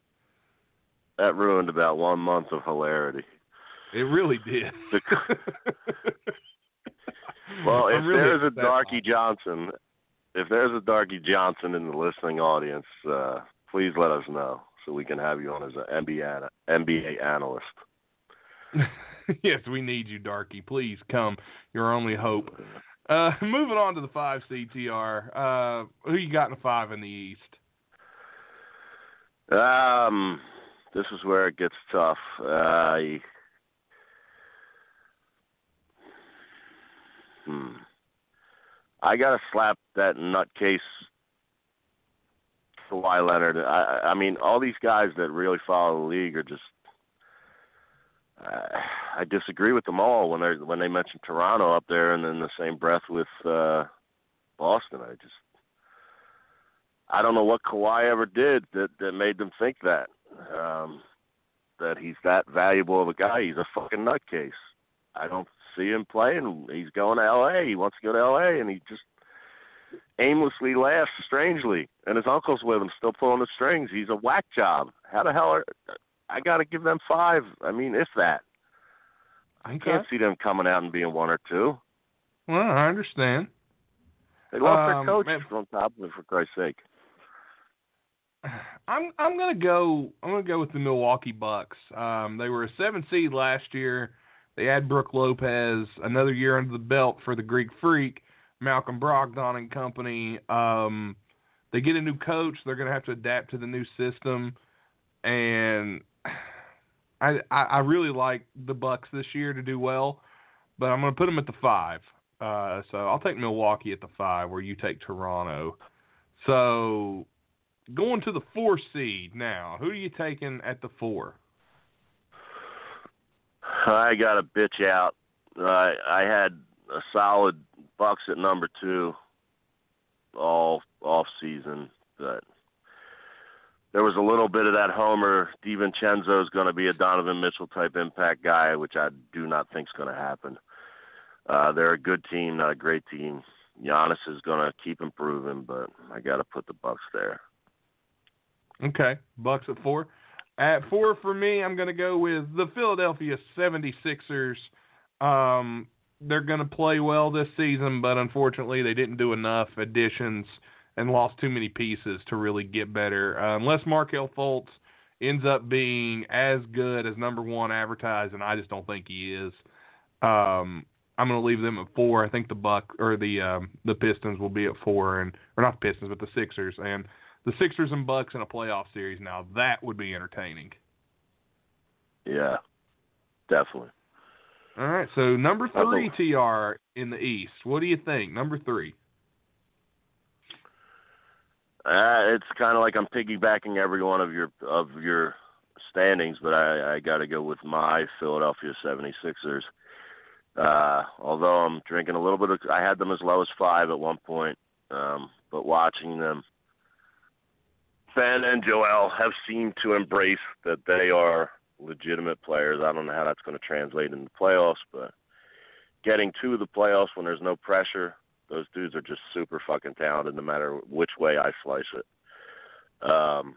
that ruined about one month of hilarity. It really did. Well, if really there's a Darky. Johnson, if there's a Darky Johnson in the listening audience, uh, please let us know so we can have you on as an NBA NBA analyst. yes, we need you, Darky. Please come. Your only hope. Uh, moving on to the five CTR. Uh, who you got in the five in the East? Um, this is where it gets tough. Uh, hmm. I gotta slap that nutcase Kawhi Leonard. I, I mean, all these guys that really follow the league are just. Uh, I disagree with them all when they when they mention Toronto up there, and in the same breath with uh, Boston. I just I don't know what Kawhi ever did that that made them think that um, that he's that valuable of a guy. He's a fucking nutcase. I don't see him playing. He's going to L.A. He wants to go to L.A. and he just aimlessly laughs strangely. And his uncle's with him, still pulling the strings. He's a whack job. How the hell are I got to give them five? I mean, if that. I can't see them coming out and being one or two. Well, I understand. They lost Um, their coach man- on top of it, for Christ's sake. I'm I'm gonna go I'm gonna go with the Milwaukee Bucks. Um, they were a seven seed last year. They had Brook Lopez, another year under the belt for the Greek Freak, Malcolm Brogdon and company. Um, they get a new coach. They're gonna have to adapt to the new system, and I I, really like the Bucks this year to do well, but I'm gonna put them at the five. Uh, so I'll take Milwaukee at the five, where you take Toronto. So going to the four seed now. Who are you taking at the four? I got a bitch out. I I had a solid Bucks at number two all off season, but there was a little bit of that Homer DiVincenzo is going to be a Donovan Mitchell type impact guy, which I do not think is going to happen. Uh, they're a good team, not a great team. Giannis is going to keep improving, but I got to put the Bucks there. Okay, Bucks at four. At four for me, I'm going to go with the Philadelphia 76ers. Um, they're going to play well this season, but unfortunately, they didn't do enough additions and lost too many pieces to really get better. Uh, unless Markelle Fultz ends up being as good as number one advertised, and I just don't think he is. Um, I'm going to leave them at four. I think the Buck or the um, the Pistons will be at four, and or not the Pistons, but the Sixers and the Sixers and Bucks in a playoff series. Now that would be entertaining. Yeah, definitely. All right, so number three, TR in the East. What do you think? Number three. Uh, it's kind of like I'm piggybacking every one of your of your standings, but I, I got to go with my Philadelphia 76ers. Uh, although I'm drinking a little bit of, I had them as low as five at one point, um, but watching them, Ben and Joel have seemed to embrace that they are legitimate players. I don't know how that's going to translate into playoffs, but getting to the playoffs when there's no pressure, those dudes are just super fucking talented no matter which way I slice it. Um,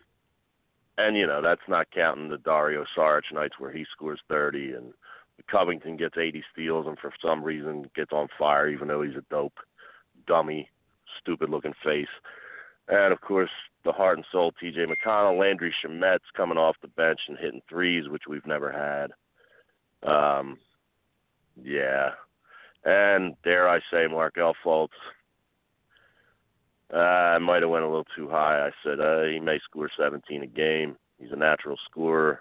and you know that's not counting the Dario Saric nights where he scores 30 and Covington gets 80 steals and for some reason gets on fire even though he's a dope, dummy, stupid looking face. And of course, the heart and soul T.J. McConnell, Landry Shamet's coming off the bench and hitting threes, which we've never had. Um, yeah, and dare I say, Markelle Fultz. Uh, I might have went a little too high. I said uh, he may score 17 a game. He's a natural scorer.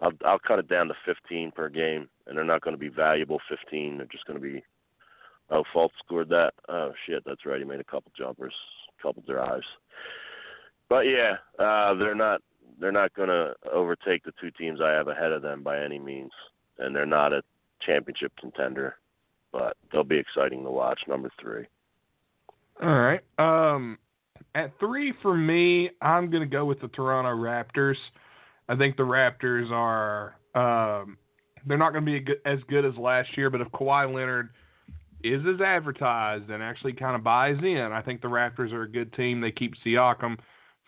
I'll I'll cut it down to 15 per game, and they're not going to be valuable 15. They're just going to be. Oh, Fultz scored that. Oh shit, that's right. He made a couple jumpers, couple drives. But yeah, uh, they're not they're not going to overtake the two teams I have ahead of them by any means, and they're not a championship contender but they'll be exciting to watch. Number three. All right. Um, at three for me, I'm going to go with the Toronto Raptors. I think the Raptors are um, they're not going to be as good as last year, but if Kawhi Leonard is as advertised and actually kind of buys in, I think the Raptors are a good team. They keep Siakam,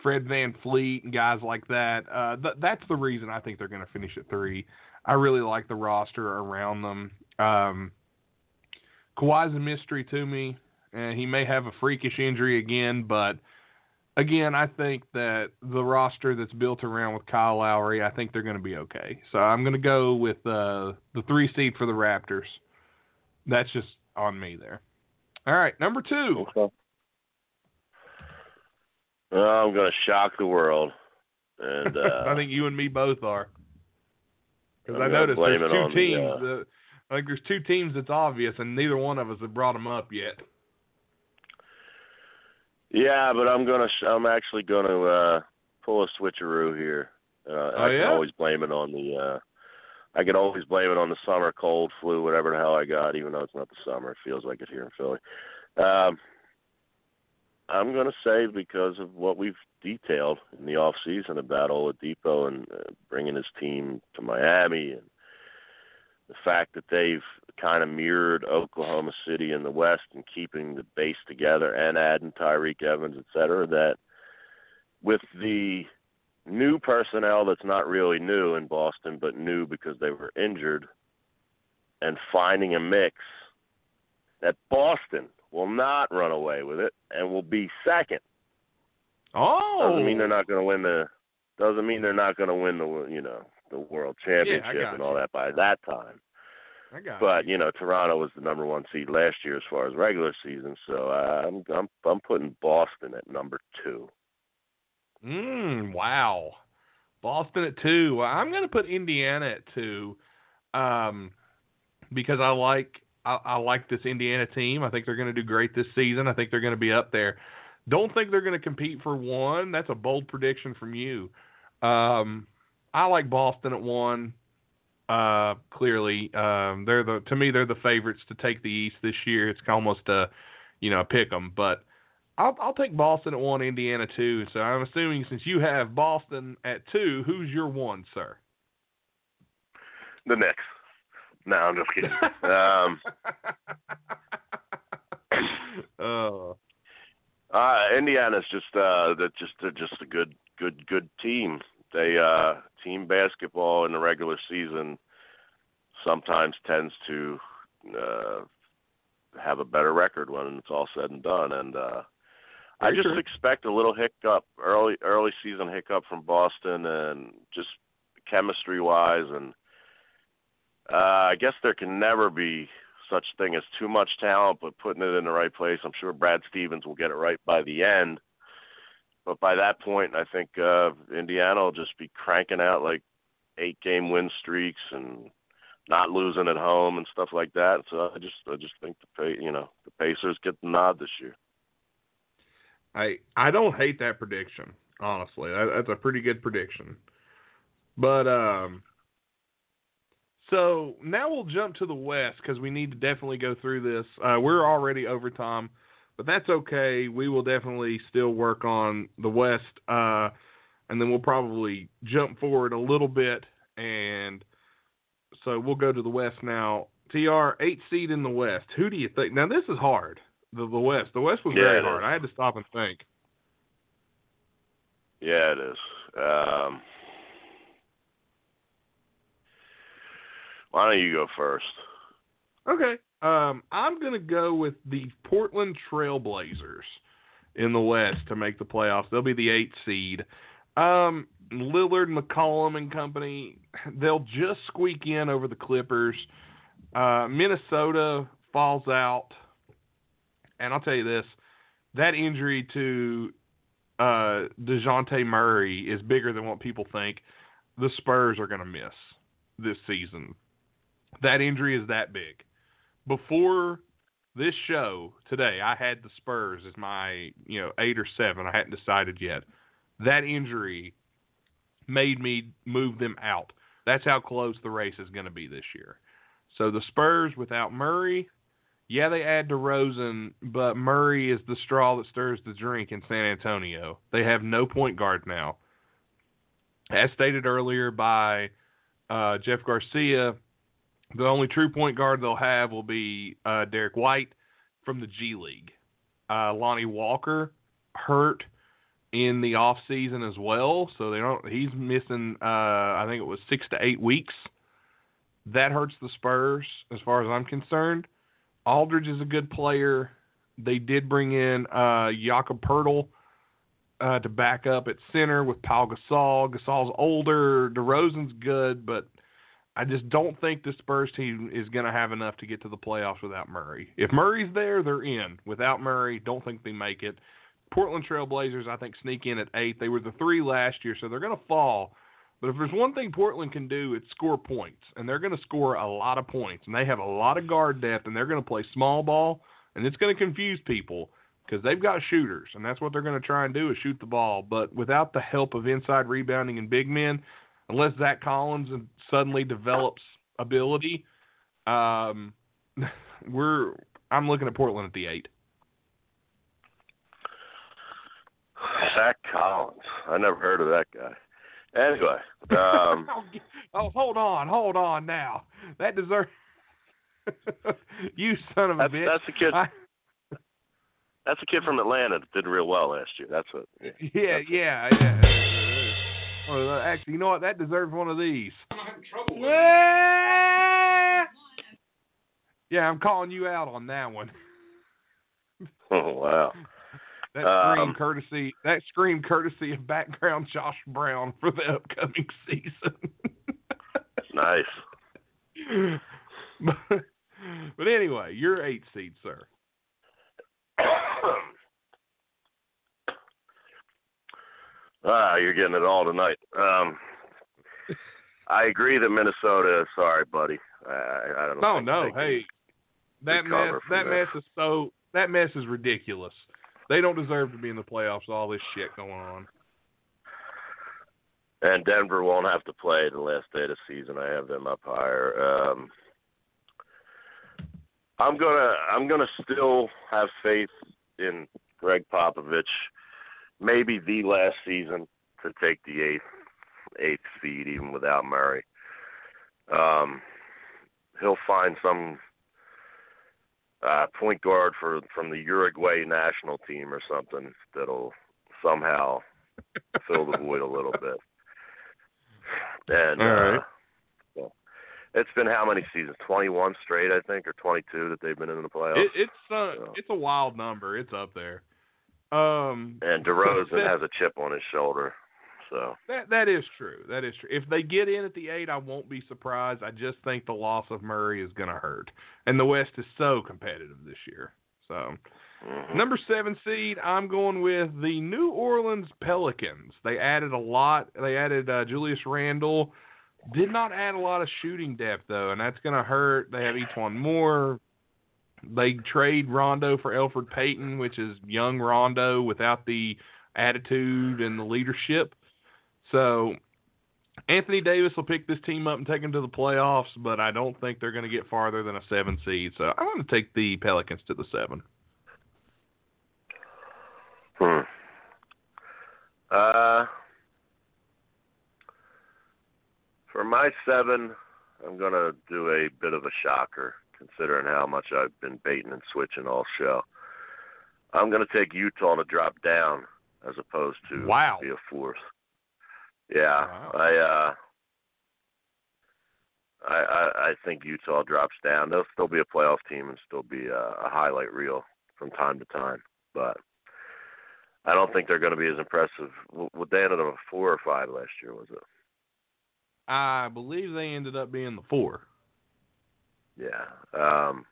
Fred VanVleet, and guys like that. Uh, th- that's the reason I think they're going to finish at three. I really like the roster around them. Um, Kawhi's a mystery to me, and he may have a freakish injury again, but again, I think that the roster that's built around with Kyle Lowry, I think they're going to be okay. So I'm going to go with uh, the three seed for the Raptors. That's just on me there. All right, number two. Okay. Well, I'm going to shock the world, and uh, I think you and me both are. Because I noticed there's two teams. The, uh, I think there's two teams that's obvious, and neither one of us have brought them up yet. Yeah, but I'm gonna. I'm actually gonna uh, pull a switcheroo here. Uh, oh, I yeah? can always blame it on the. Uh, I can always blame it on the summer cold, flu, whatever the hell I got, even though it's not the summer. It feels like it here in Philly. Um, I'm gonna say because of what we've detailed in the off season about Oladipo and uh, bringing his team to Miami and the fact that they've kind of mirrored Oklahoma City in the West and keeping the base together and adding Tyreke Evans, et cetera, that with the new personnel that's not really new in Boston, but new because they were injured, and finding a mix, that Boston will not run away with it and will be second. Oh, doesn't mean they're oh! not going to win the. Doesn't mean they're not going to win the. You know, the world championship yeah, and all that by that time. I got but you. you know, Toronto was the number one seed last year as far as regular season, so uh, I'm I'm I'm putting Boston at number two. Mm, wow, Boston at two. Well, I'm going to put Indiana at two, um, because I like I, I like this Indiana team. I think they're going to do great this season. I think they're going to be up there. Don't think they're going to compete for one. That's a bold prediction from you. Um, I like Boston at one. Uh, clearly, um, they're the to me they're the favorites to take the East this year. It's almost a, you know, pick 'em. But I'll I'll take Boston at one, Indiana two. So I'm assuming since you have Boston at two, who's your one, sir? The Knicks. No, I'm just kidding. um, oh. Uh, Indiana's just uh, they're just they're just a good good good team. They uh, team basketball in the regular season sometimes tends to uh, have a better record when it's all said and done. And uh, I just expect a little hiccup, early early season hiccup from Boston, and just chemistry wise, and uh, I guess there can never be such thing as too much talent, but putting it in the right place. I'm sure Brad Stevens will get it right by the end. But by that point, I think uh, Indiana will just be cranking out like eight game win streaks and not losing at home and stuff like that. So I just I just think the you know the Pacers get the nod this year. I I don't hate that prediction honestly. That, that's a pretty good prediction. But um, so now we'll jump to the West because we need to definitely go through this. Uh, we're already over time, but that's okay. We will definitely still work on the West, uh, and then we'll probably jump forward a little bit. And so we'll go to the West now. TR eight seed in the West. Who do you think? Now this is hard. The the West. The West was Yeah, very hard. I had to stop and think. Yeah, it is. Um, why don't you go first? Okay. Um, I'm going to go with the Portland Trailblazers in the West to make the playoffs. They'll be the eighth seed. Um, Lillard, McCollum, and company, they'll just squeak in over the Clippers. Uh, Minnesota falls out. And I'll tell you this that injury to uh, Dejounte Murray is bigger than what people think. The Spurs are going to miss this season. That injury is that big. Before this show today, I had the Spurs as my, you know, eight or seven. I hadn't decided yet. That injury made me move them out. That's how close the race is going to be this year. So the Spurs without Murray, yeah, they add DeRozan, but Murray is the straw that stirs the drink in San Antonio. They have no point guard now. As stated earlier by uh, Jeff Garcia, the only true point guard they'll have will be uh, Derrick White from the G League. Uh, Lonnie Walker hurt in the off season as well, so they don't. He's missing. Uh, I think it was six to eight weeks. That hurts the Spurs as far as I'm concerned. Aldridge is a good player. They did bring in uh, Jakob Poeltl uh, to back up at center with Paul Gasol. Gasol's older. DeRozan's good, but I just don't think the Spurs team is going to have enough to get to the playoffs without Murray. If Murray's there, they're in. Without Murray, don't think they make it. Portland Trailblazers, I think, sneak in at eight. They were the three last year, so they're going to fall. But if there's one thing Portland can do, it's score points, and they're going to score a lot of points. And they have a lot of guard depth, and they're going to play small ball, and it's going to confuse people because they've got shooters, and that's what they're going to try and do is shoot the ball. But without the help of inside rebounding and big men, unless Zach Collins suddenly develops ability, um, we're I'm looking at Portland at the eight. Zach Collins. I never heard of that guy. Anyway, um, oh, hold on, hold on now. That deserves. you son of a that's, bitch. that's a kid. I- That's a kid from Atlanta that did real well last year. That's what. Yeah. yeah, yeah, yeah. Well, actually, you know what? That deserves one of these. I'm having Yeah, yeah, I'm calling you out on that one. Oh wow. That scream Um, courtesy. That scream courtesy of background Josh Brown for the upcoming season. Nice. but, but anyway, you're eight seed, sir. ah, you're getting it all tonight. Um, I agree that Minnesota. Sorry, buddy. I, I don't. No, think no. Hey, that mess. That this. mess is so. That mess is ridiculous. They don't deserve to be in the playoffs. with All this shit going on. And Denver won't have to play the last day of the season. I have them up higher. Um, I'm gonna I'm gonna still have faith in Gregg Popovich. Maybe the last season to take the eighth eighth seed even without Murray. Um, he'll find some uh, point guard for from the Uruguay national team or something that'll somehow fill the void a little bit. And All right. uh, well, it's been how many seasons? Twenty-one straight, I think, or twenty-two that they've been in the playoffs. It, it's uh, So- it's a wild number. It's up there. Um, and DeRozan That- has a chip on his shoulder. So That that is true. That is true. If they get in at the eight, I won't be surprised. I just think the loss of Murray is going to hurt, and the West is so competitive this year. So, mhm. number seven seed, I'm going with the New Orleans Pelicans. They added a lot. They added uh, Julius Randle. Did not add a lot of shooting depth though, and that's going to hurt. They have each one more. They trade Rondo for Elfrid Payton, which is young Rondo without the attitude and the leadership. So Anthony Davis will pick this team up and take them to the playoffs, but I don't think they're going to get farther than a seven seed. So I'm going to take the Pelicans to the seven. Hmm. Uh, for my seven, I'm gonna do a bit of a shocker, considering how much I've been baiting and switching all show. I'm gonna take Utah to drop down as opposed to Wow. be a fourth. Yeah, Wow. I uh, I, I I think Utah drops down. They'll still be a playoff team and still be a, a highlight reel from time to time, but I don't think they're going to be as impressive. W- Would they ended up a four or five last year? Was it? I believe they ended up being the four. Yeah. Um,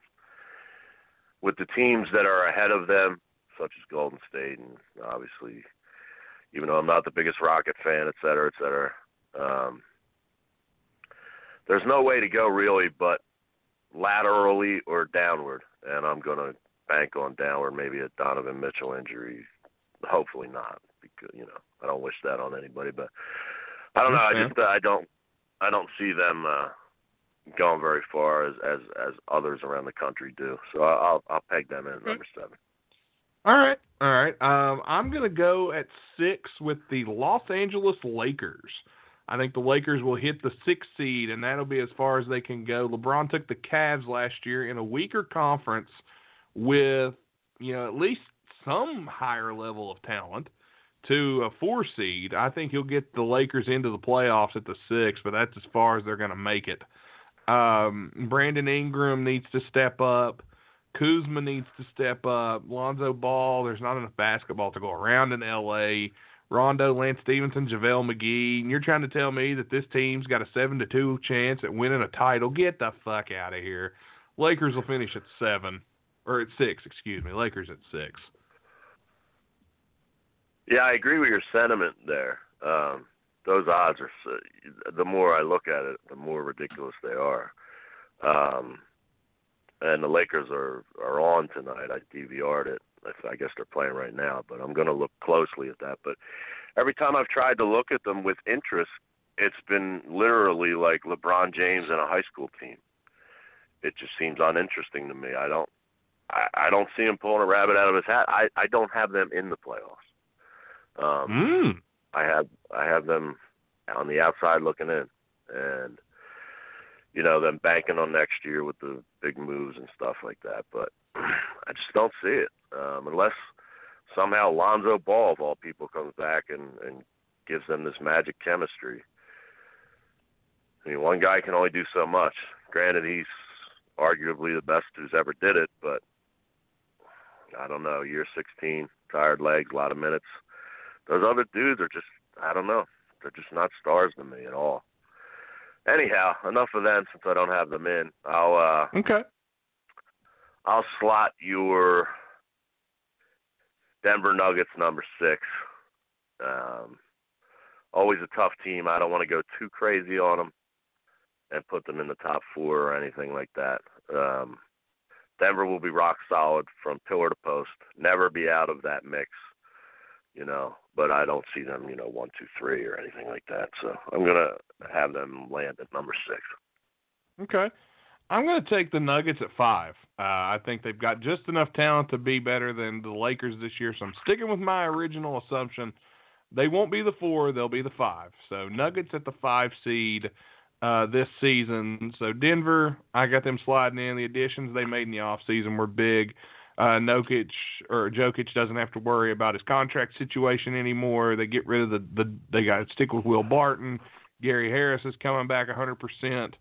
with the teams that are ahead of them, such as Golden State, and obviously, even though I'm not the biggest Rocket fan, et cetera, et cetera, um, there's no way to go really but laterally or downward, and I'm going to bank on downward, maybe a Donovan Mitchell injury. Hopefully not, because you know I don't wish that on anybody, but I don't know. I just uh, I don't I don't see them. uh going very far as as as others around the country do. So I'll I'll peg them in at number seven. All right, all right. Um, I'm gonna go at six with the Los Angeles Lakers. I think the Lakers will hit the sixth seed, and that'll be as far as they can go. LeBron took the Cavs last year in a weaker conference with, you know, at least some higher level of talent to a four seed. I think he'll get the Lakers into the playoffs at the six, but that's as far as they're going to make it. Um, Brandon Ingram needs to step up. Kuzma needs to step up. Lonzo Ball, there's not enough basketball to go around in LA. Rondo, Lance Stephenson, JaVale McGee. And you're trying to tell me that this team's got a seven to two chance at winning a title. Get the fuck out of here. Lakers will finish at seven. Or at six, excuse me. Lakers at six. Yeah, I agree with your sentiment there. Um, those odds are the more I look at it, the more ridiculous they are. Um, and the Lakers are are on tonight. I DVR'd it. I- guess they're playing right now, but I'm going to look closely at that. But every time I've tried to look at them with interest, it's been literally like LeBron James and a high school team. It just seems uninteresting to me. I don't I, I don't see him pulling a rabbit out of his hat. I I don't have them in the playoffs. Um, Mm. I have I have them on the outside looking in, and you know them banking on next year with the big moves and stuff like that. But I just don't see it um, unless somehow Lonzo Ball of all people comes back and and gives them this magic chemistry. I mean, one guy can only do so much. Granted, he's arguably the best who's ever did it, but I don't know. Year 16, tired legs, a lot of minutes those other dudes are just I don't know. They're just not stars to me at all. Anyhow, enough of them since I don't have them in. I'll uh Okay. I'll slot your Denver Nuggets number six. Um always a tough team. I don't want to go too crazy on them and put them in the top four or anything like that. Um Denver will be rock solid from pillar to post. Never be out of that mix you know, but I don't see them, you know, one, two, three or anything like that. So I'm gonna have them land at number six. Okay. I'm to take the Nuggets at five. Uh, I think they've got just enough talent to be better than the Lakers this year. So I'm sticking with my original assumption. They won't be the four; they'll be the five. So Nuggets at the five seed uh, this season. So Denver, I got them sliding in. The additions they made in the off season were big. Uh, Nokic or Jokic doesn't have to worry about his contract situation anymore. They get rid of the, the they got to stick with Will Barton. Gary Harris is coming back 100%.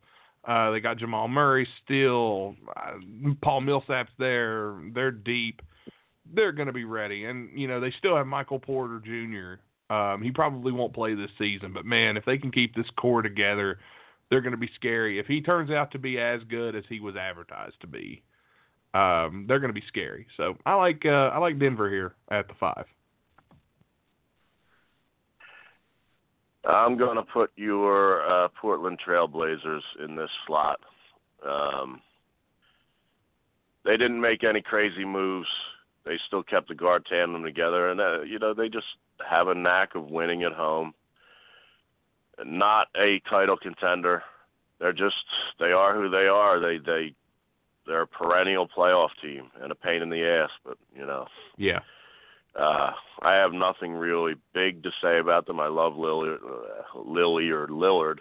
Uh, they got Jamal Murray still. Uh, Paul Millsap's there. They're deep. They're going to be ready. And, you know, they still have Michael Porter Jr. Um, he probably won't play this season, but man, if they can keep this core together, they're going to be scary. If he turns out to be as good as he was advertised to be, um, they're going to be scary. So I like uh, I like Denver here at the five. I'm going to put your uh, Portland Trailblazers in this slot. Um, they didn't make any crazy moves. They still kept the guard tandem together, and uh, you know they just have a knack of winning at home. Not a title contender. They're just they are who they are. They they they're a perennial playoff team and a pain in the ass, but you know. Yeah. Uh, I have nothing really big to say about them. I love Lily, uh, Lily or Lillard.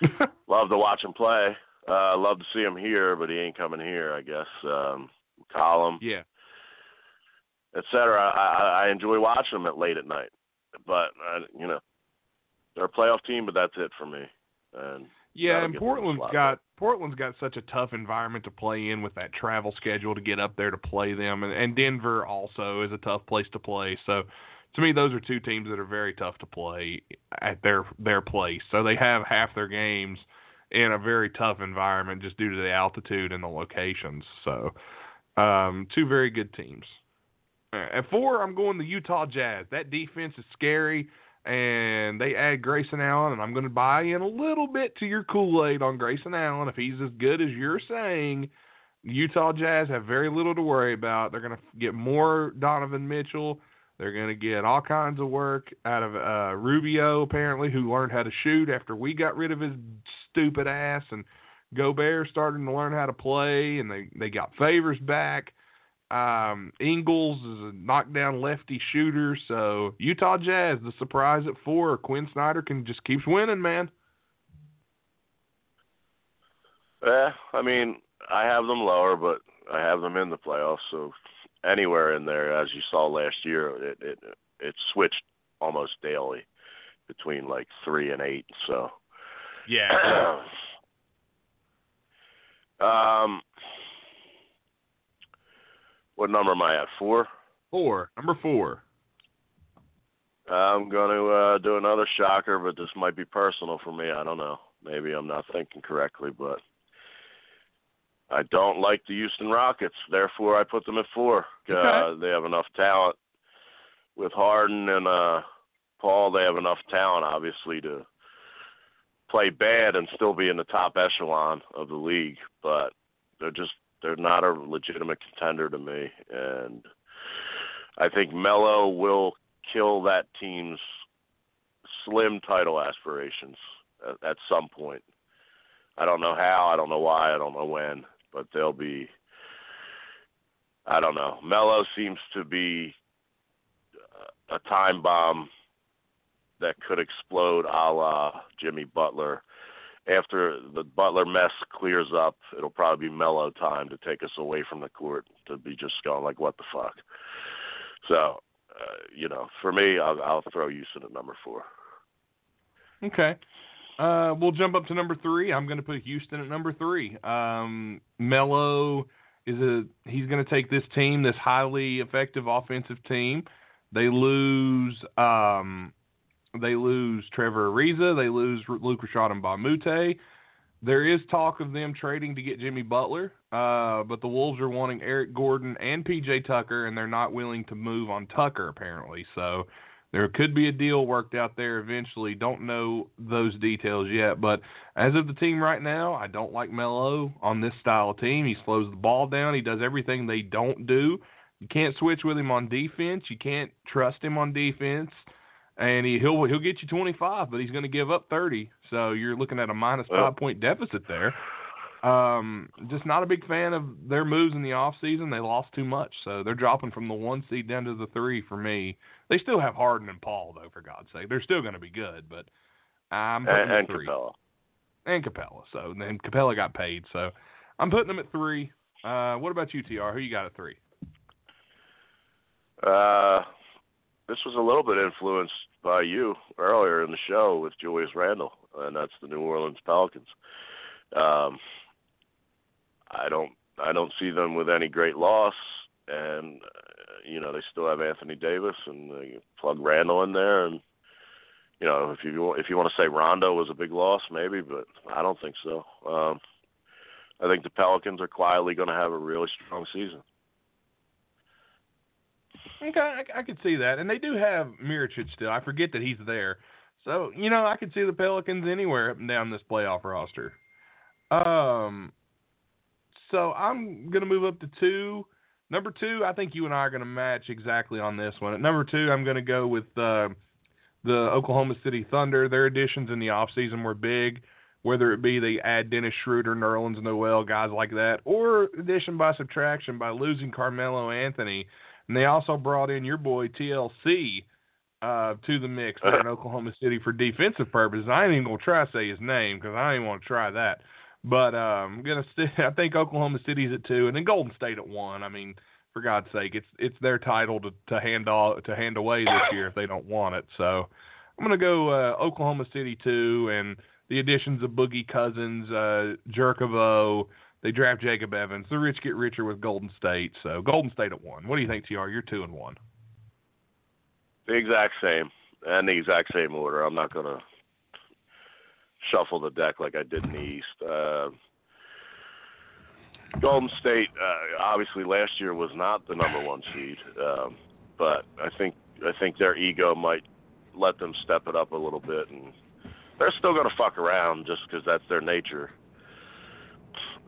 love to watch him play. Uh, love to see him here, but he ain't coming here. I guess. Um, Column. Yeah. Etc. I, I enjoy watching them at late at night, but uh, you know, they're a playoff team, but that's it for me. And yeah, and Portland's got Portland's got such a tough environment to play in with that travel schedule to get up there to play them, and, and Denver also is a tough place to play. So, to me, those are two teams that are very tough to play at their their place. So they have half their games in a very tough environment just due to the altitude and the locations. So, um, two very good teams. At four, I'm going the Utah Jazz. That defense is scary and they add Grayson Allen, and I'm going to buy in a little bit to your Kool Aid on Grayson Allen. If he's as good as you're saying, Utah Jazz have very little to worry about. They're going to get more Donovan Mitchell. They're going to get all kinds of work out of uh, Rubio, apparently, who learned how to shoot after we got rid of his stupid ass, and Gobert starting to learn how to play, and they they got Favors back. Um, Ingles is a knockdown lefty shooter, so Utah Jazz, the surprise at four. Quin Snyder can just keeps winning, man. Yeah, I mean, I have them lower, but I have them in the playoffs. So anywhere in there, as you saw last year, it it it switched almost daily between like three and eight. So yeah. um what number am I at? Four. Four. Number four. I'm going to uh, do another shocker, but this might be personal for me. I don't know. Maybe I'm not thinking correctly, but I don't like the Houston Rockets. Therefore, I put them at four. Okay. Uh, they have enough talent with Harden and uh, Paul. They have enough talent, obviously, to play bad and still be in the top echelon of the league. But they're just they're not a legitimate contender to me, and I think Melo will kill that team's slim title aspirations at, at some point. I don't know how, I don't know why, I don't know when, but they'll be. I don't know. Melo seems to be a time bomb that could explode, a la Jimmy Butler after the Butler mess clears up, it'll probably be Melo time to take us away from the court to be just going like, what the fuck. So, uh, you know, for me, I'll, I'll throw Houston at number four. Okay. Uh, we'll jump up to number three. I'm going to put Houston at number three. Um, Melo is a he's going to take this team, this highly effective offensive team. They lose um, they lose Trevor Ariza. They lose Luc Richard Mbah There is talk of them trading to get Jimmy Butler, uh, but the Wolves are wanting Eric Gordon and PJ Tucker, and they're not willing to move on Tucker apparently. So there could be a deal worked out there eventually. Don't know those details yet, but as of the team right now, I don't like Melo on this style of team. He slows the ball down. He does everything they don't do. You can't switch with him on defense. You can't trust him on defense and he, he'll he'll get you 25, but he's going to give up 30. So you're looking at a minus five point deficit there. Um, just not a big fan of their moves in the off season. They lost too much, so they're dropping from the one seed down to the three for me. They still have Harden and Paul though, for God's sake. They're still going to be good, but I'm putting and, and three. Capela. And Capela. So then Capela got paid, so I'm putting them at three. Uh, what about you, Tr? Who you got at three? Uh, this was a little bit influenced by you earlier in the show with Julius Randle, and that's the New Orleans Pelicans. Um, I don't I don't see them with any great loss, and uh, you know they still have Anthony Davis, and they plug Randle in there, and you know if you if you want to say Rondo was a big loss, maybe, but I don't think so. Um, I think the Pelicans are quietly going to have a really strong season. Okay, I, I could see that, and they do have Mirotic still. I forget that he's there, so you know I could see the Pelicans anywhere up and down this playoff roster. Um, so I'm gonna move up to two. Number two, I think you and I are gonna match exactly on this one. At number two, I'm gonna go with uh, the Oklahoma City Thunder. Their additions in the offseason were big, whether it be they add Dennis Schroeder, Nerlens Noel, guys like that, or addition by subtraction by losing Carmelo Anthony. And they also brought in your boy TLC uh, to the mix there in Oklahoma City for defensive purposes. I ain't even gonna try to say his name because I ain't want to try that. But um, I'm gonna. St- I think Oklahoma City's at two, and then Golden State at one. I mean, for God's sake, it's it's their title to to hand all, to hand away this year if they don't want it. So I'm gonna go uh, Oklahoma City two, and the additions of Boogie Cousins, uh, Jerebko. They draft Jacob Evans. The rich get richer with Golden State. So Golden State at one. What do you think, Tr? You're two and one. The exact same, and the exact same order. I'm not gonna shuffle the deck like I did in the East. Uh, Golden State, uh, obviously, last year was not the number one seed, um, but I think I think their ego might let them step it up a little bit, and they're still going to fuck around just because that's their nature.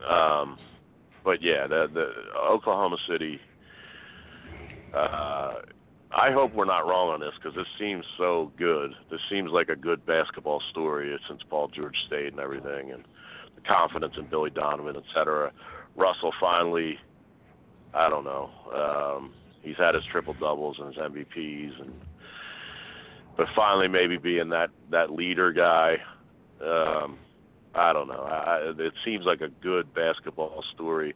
Um, but yeah, the, the Oklahoma City. Uh, I hope we're not wrong on this because this seems so good. This seems like a good basketball story since Paul George stayed and everything, and the confidence in Billy Donovan, et cetera. Russell finally, I don't know. Um, he's had his triple doubles and his MVPs, and but finally maybe being that that leader guy. Um, I don't know. I, it seems like a good basketball story.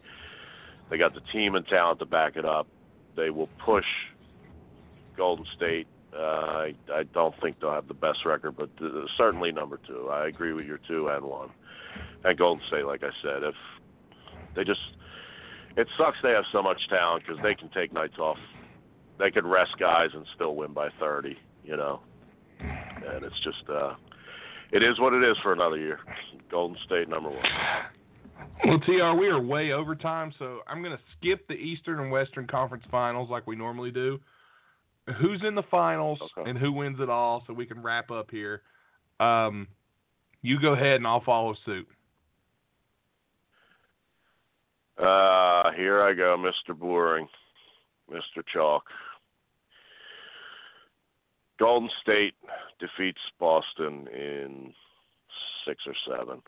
They got the team and talent to back it up. They will push Golden State. Uh, I I don't think they'll have the best record, but uh, certainly number two. I agree with your two and one. And Golden State, like I said, if they just, it sucks they have so much talent because they can take nights off. They could rest guys and still win by 30, you know. And it's just, uh, it is what it is for another year. Golden State number one. Well, TR, we are way over time, so I'm going to skip the Eastern and Western Conference Finals like we normally do. Who's in the finals Okay. and who wins it all, so we can wrap up here. Um, you go ahead and I'll follow suit. Uh, here I go, Mr. Boring, Mr. Chalk. Golden State defeats Boston in six or seven.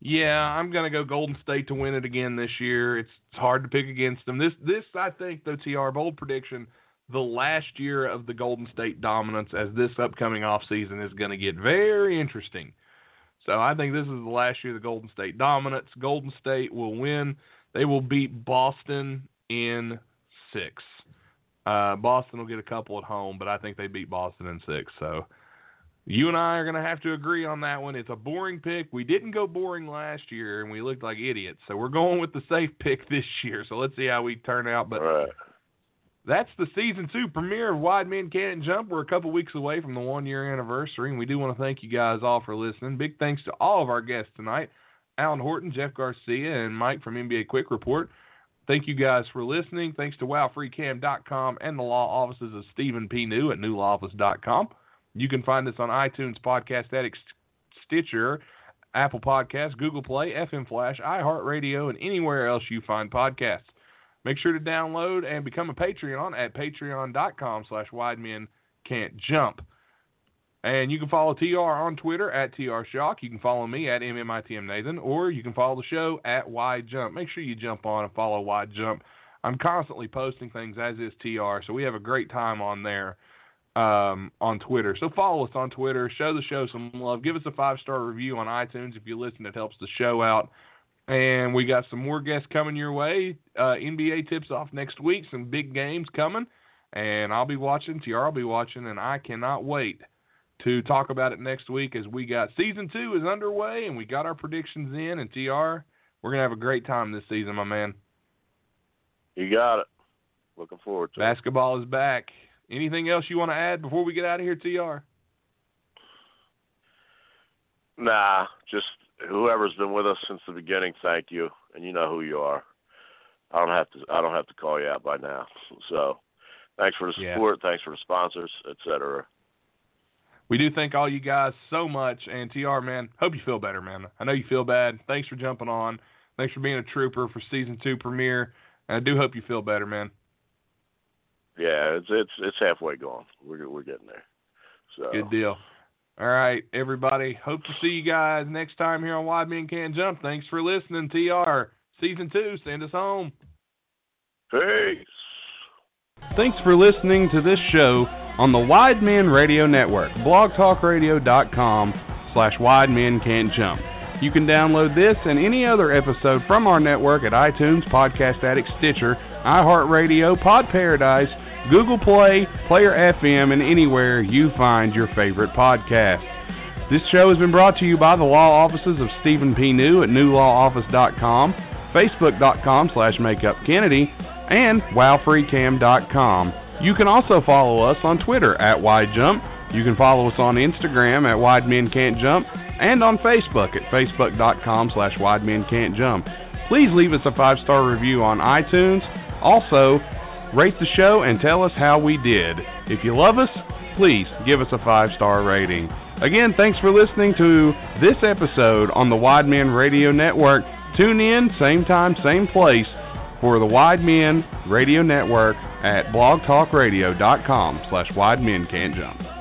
Yeah, I'm gonna go Golden State to win it again this year. It's, it's hard to pick against them. This this I think though, TR bold prediction, the last year of the Golden State dominance as this upcoming off season is gonna get very interesting. So I think this is the last year of the Golden State dominance. Golden State will win. They will beat Boston in six. Uh, Boston will get a couple at home, but I think they beat Boston in six. So you and I are going to have to agree on that one. It's a boring pick. We didn't go boring last year, and we looked like idiots. So we're going with the safe pick this year. So let's see how we turn out. But Right. that's the season two premiere of Wide Men Can't Jump. We're a couple weeks away from the one year anniversary, and we do want to thank you guys all for listening. Big thanks to all of our guests tonight Alan Horton, Jeff Garcia, and Mike from NBA Quick Report. Thank you guys for listening. Thanks to WowFreeCam.com and the law offices of Stephen P. New at newlawoffice.com. You can find us on iTunes, Podcast Addict, Stitcher, Apple Podcasts, Google Play, FM Flash, iHeartRadio, and anywhere else you find podcasts. Make sure to download and become a Patreon at patreon.com slash wide can't jump. And you can follow TR on Twitter at TR Shock. You can follow me at MMITM Nathan, or you can follow the show at Wide Jump. Make sure you jump on and follow Wide Jump. I'm constantly posting things as is TR, so we have a great time on there um, on Twitter. So follow us on Twitter. Show the show some love. Give us a five star review on iTunes if you listen. It helps the show out. And we got some more guests coming your way. Uh, NBA tips off next week. Some big games coming. And I'll be watching. TR will be watching. And I cannot wait to talk about it next week as we got season two is underway and we got our predictions in. And TR, we're going to have a great time this season, my man. You got it. Looking forward to Basketball is back. Anything else you want to add before we get out of here, TR? Nah, just whoever's been with us since the beginning, thank you, and you know who you are. I don't have to. I don't have to call you out by now. So, thanks for the support. Yeah. Thanks for the sponsors, etc. We do thank all you guys so much, and TR man, hope you feel better, man. I know you feel bad. Thanks for jumping on. Thanks for being a trooper for season two premiere. And I do hope you feel better, man. Yeah, it's it's it's halfway gone. We're we're getting there. So Good deal. All right, everybody. Hope to see you guys next time here on Wide Men Can't Jump. Thanks for listening, TR. Season two, send us home. Peace. Thanks for listening to this show on the Wide Men Radio Network, blogtalkradio.com slash Wide Men Can't Jump. You can download this and any other episode from our network at iTunes, Podcast Addict, Stitcher, iHeartRadio, Pod Paradise, Google Play, Player FM, and anywhere you find your favorite podcast. This show has been brought to you by the law offices of Stephen P. New at newlawoffice.com, facebook.com slash makeupkennedy, and wowfreecam.com. You can also follow us on Twitter at WideJump. You can follow us on Instagram at Wide Men Can't Jump and on Facebook at facebook.com slash Wide Men Can't Jump. Please leave us a five-star review on iTunes. Also, rate the show and tell us how we did. If you love us, please give us a five-star rating. Again, thanks for listening to this episode on the Wide Men Radio Network. Tune in, same time, same place, for the Wide Men Radio Network at blogtalkradio.com slash Wide Men Can't Jump.